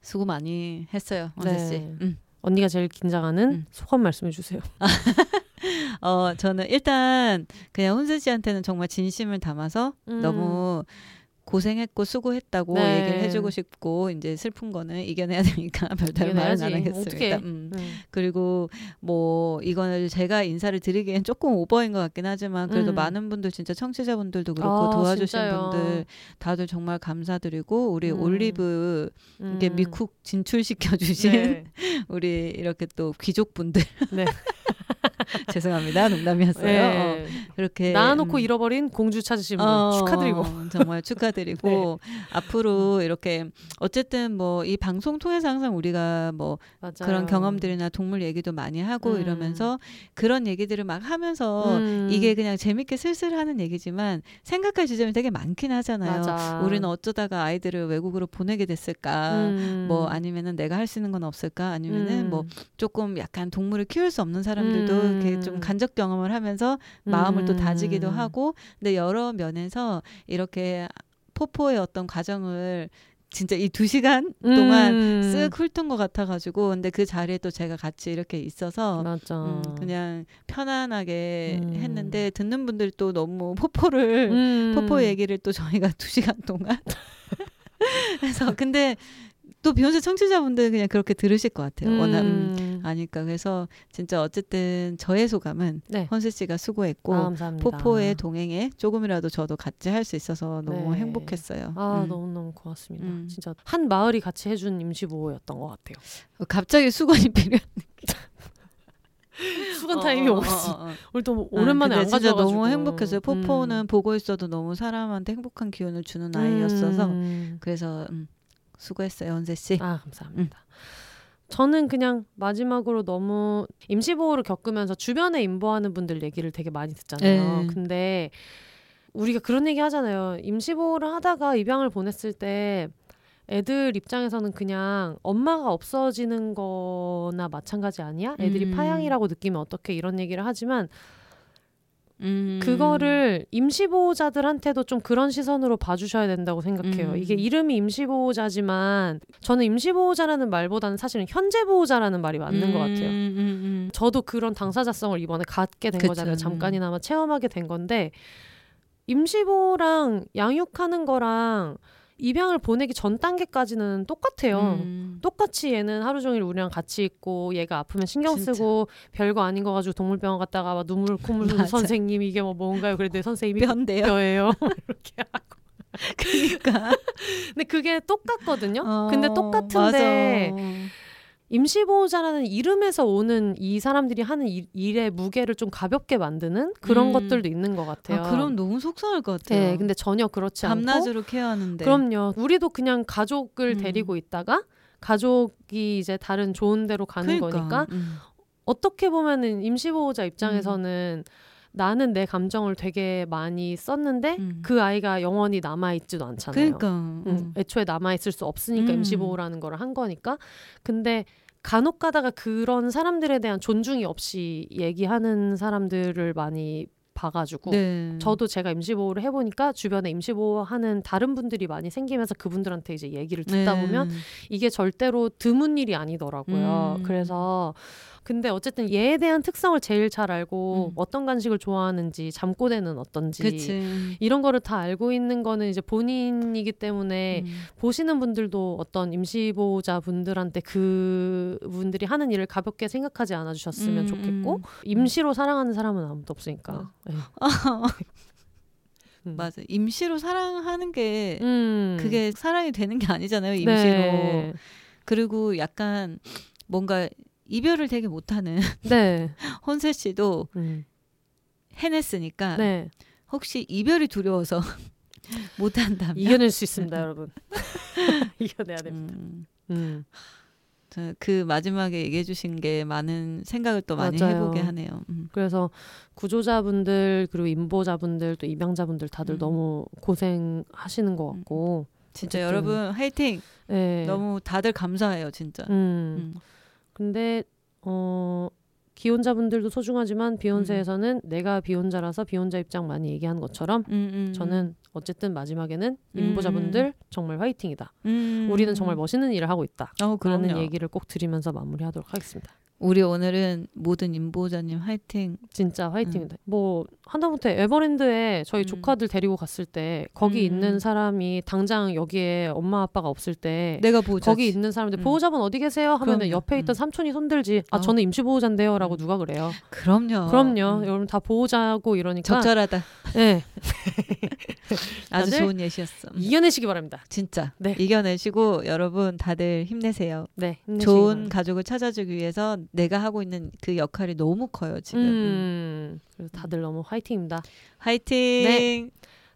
수고 많이 했어요, 네. 원세 씨. 음. 언니가 제일 긴장하는 음. 소감 말씀해 주세요. 어, 저는 일단 그냥 혼세 씨한테는 정말 진심을 담아서 음. 너무 고생했고 수고했다고 네. 얘기를 해주고 싶고 이제 슬픈 거는 이겨내야 되니까 별다른 말은. 안 하겠습니다. 음. 음. 그리고 뭐 이거는 제가 인사를 드리기엔 조금 오버인 것 같긴 하지만 그래도 음. 많은 분들 진짜 청취자분들도 그렇고 아, 도와주신 진짜요. 분들 다들 정말 감사드리고 우리 음. 올리브 이게 음. 미쿡 진출시켜 주신 네. 우리 이렇게 또 귀족분들 네. 죄송합니다 농담이었어요. 어, 네. 그렇게 낳아놓고 음. 잃어버린 공주 찾으신 분 어, 축하드리고 정말 축하 드리고 앞으로 이렇게 어쨌든 뭐 이 방송 통해서 항상 우리가 뭐 맞아요. 그런 경험들이나 동물 얘기도 많이 하고 음. 이러면서 그런 얘기들을 막 하면서 음. 이게 그냥 재밌게 슬슬 하는 얘기지만 생각할 지점이 되게 많긴 하잖아요. 맞아. 우리는 어쩌다가 아이들을 외국으로 보내게 됐을까? 음. 뭐 아니면은 내가 할 수 있는 건 없을까? 아니면은 음. 뭐 조금 약간 동물을 키울 수 없는 사람들도 음. 이렇게 좀 간접 경험을 하면서 마음을 또 음. 다지기도 하고 근데 여러 면에서 이렇게 포포의 어떤 과정을 진짜 이 두 시간 동안 음. 쓱 훑은 것 같아가지고 근데 그 자리에 또 제가 같이 이렇게 있어서. 음, 그냥 편안하게 음. 했는데 듣는 분들이 또 너무 포포를 음. 포포 얘기를 또 저희가 두 시간 동안 그래서 근데 또 비욘세 청취자분들 그냥 그렇게 들으실 것 같아요. 워낙 음, 음. 아니까 그래서 진짜 어쨌든 저의 소감은 네. 헌세 씨가 수고했고 아. 포포의 동행에 조금이라도 저도 같이 할 수 있어서 너무 네. 행복했어요. 아 음. 너무 너무 고맙습니다. 음. 진짜 한 마을이 같이 해준 임시보호였던 것 같아요. 갑자기 수건이 필요. 수건 타임이 어, 어, 없어. 어, 어. 오늘 또 오랜만에 아, 안 가져가지고 너무 행복했어요. 포포는 음. 보고 있어도 너무 사람한테 행복한 기운을 주는 아이였어서 음. 그래서 음, 수고했어요, 헌세 씨. 아 감사합니다. 저는 그냥 마지막으로 너무 임시보호를 겪으면서 주변에 임보하는 분들 얘기를 되게 많이 듣잖아요. 네. 근데 우리가 그런 얘기 하잖아요. 임시보호를 하다가 입양을 보냈을 때 애들 입장에서는 그냥 엄마가 없어지는 거나 마찬가지 아니야? 애들이 음. 파양이라고 느끼면 어떻게 이런 얘기를 하지만 음. 그거를 임시보호자들한테도 좀 그런 시선으로 봐주셔야 된다고 생각해요. 음. 이게 이름이 임시보호자지만 저는 임시보호자라는 말보다는 사실은 현재보호자라는 말이 맞는 것 같아요. 음, 음, 음. 저도 그런 당사자성을 이번에 갖게 된 그쵸. 거잖아요. 잠깐이나마 체험하게 된 건데 임시보호랑 양육하는 거랑 입양을 보내기 전 단계까지는 똑같아요. 음. 똑같이 얘는 하루 종일 우리랑 같이 있고 얘가 아프면 신경 진짜. 쓰고 별거 아닌 거 가지고 동물병원 갔다가 막 눈물 콧물 흘리는. 선생님 이게 뭐 뭔가요? 그랬더니 선생님이 뼈인데요. 뼈예요. 이렇게 하고. 그러니까. 근데 그게 똑같거든요. 어, 근데 똑같은데 맞아. 임시보호자라는 이름에서 오는 이 사람들이 하는 일, 일의 무게를 좀 가볍게 만드는 그런 음. 것들도 있는 것 같아요. 아, 그럼 너무 속상할 것 같아요. 네, 근데 전혀 그렇지 않고 밤낮으로 케어하는데. 그럼요. 우리도 그냥 가족을 음. 데리고 있다가 가족이 이제 다른 좋은 데로 가는 그러니까. 거니까 음. 어떻게 보면은 임시보호자 입장에서는 나는 내 감정을 되게 많이 썼는데 음. 그 아이가 영원히 남아 있지도 않잖아요. 그러니까. 음, 음. 애초에 남아 있을 수 없으니까 음. 임시보호라는 걸 한 거니까. 근데 간혹 가다가 그런 사람들에 대한 존중이 없이 얘기하는 사람들을 많이 봐가지고 네. 저도 제가 임시보호를 해보니까 주변에 임시보호하는 다른 분들이 많이 생기면서 그분들한테 이제 얘기를 듣다 네. 보면 이게 절대로 드문 일이 아니더라고요. 음. 그래서 근데 어쨌든 얘에 대한 특성을 제일 잘 알고 음. 어떤 간식을 좋아하는지 잠꼬대는 어떤지 그치. 이런 거를 다 알고 있는 거는 이제 본인이기 때문에 음. 보시는 분들도 어떤 임시보호자 분들한테 그 분들이 하는 일을 가볍게 생각하지 않아 주셨으면 음, 좋겠고 음. 임시로 사랑하는 사람은 아무도 없으니까. 네. 음. 맞아. 임시로 사랑하는 게 음. 그게 사랑이 되는 게 아니잖아요. 임시로. 네. 그리고 약간 뭔가 이별을 되게 못하는 네. 헌세 씨도 음. 해냈으니까 네. 혹시 이별이 두려워서 못한다면 이겨낼 수 있습니다, 여러분. 이겨내야 됩니다. 음, 음. 저그 마지막에 얘기해 주신 게 많은 생각을 또 많이 맞아요. 해보게 하네요. 음. 그래서 구조자분들 그리고 임보자분들 또 입양자분들 다들 음. 너무 고생하시는 것 같고. 진짜 어쨌든, 여러분 화이팅! 네. 너무 다들 감사해요, 진짜. 음. 음. 근데 어 기혼자분들도 소중하지만 비욘세에서는 내가 비혼자라서 비혼자 입장 많이 얘기하는 것처럼 음, 음, 저는 어쨌든 마지막에는 음. 임보자분들 정말 화이팅이다. 음. 우리는 정말 멋있는 일을 하고 있다. 어, 그럼요. 얘기를 꼭 드리면서 마무리하도록 하겠습니다. 우리 오늘은 모든 임보자님 화이팅. 진짜 화이팅이다. 뭐 한다못해 에버랜드에 저희 음. 조카들 데리고 갔을 때 거기 음. 있는 사람이 당장 여기에 엄마 아빠가 없을 때 내가 보자. 거기 있는 사람들 음. 보호자분 어디 계세요? 하면은. 옆에 있던 음. 삼촌이 손들지. 아 어. 저는 임시 보호자인데요라고 음. 누가 그래요? 그럼요. 그럼요. 음. 여러분 다 보호자고 이러니까 적절하다. 네, 아주 좋은 예시였어. 음. 이겨내시기 바랍니다. 진짜 네. 이겨내시고 여러분 다들 힘내세요. 네, 좋은 바랍니다. 가족을 찾아주기 위해서 내가 하고 있는 그 역할이 너무 커요 지금. 그래서 다들 너무 화이팅입니다. 화이팅. 네.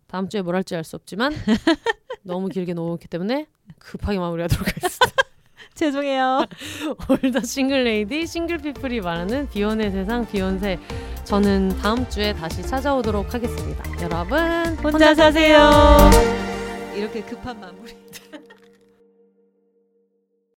다음 주에 뭘 할지 알 수 없지만 너무 길게 놀았기 때문에 급하게 마무리하도록 하겠습니다. 죄송해요. All the single lady single people이 말하는 비혼의 세상 비혼세 저는 다음 주에 다시 찾아오도록 하겠습니다. 여러분 혼자 사세요. 이렇게 급한 마무리.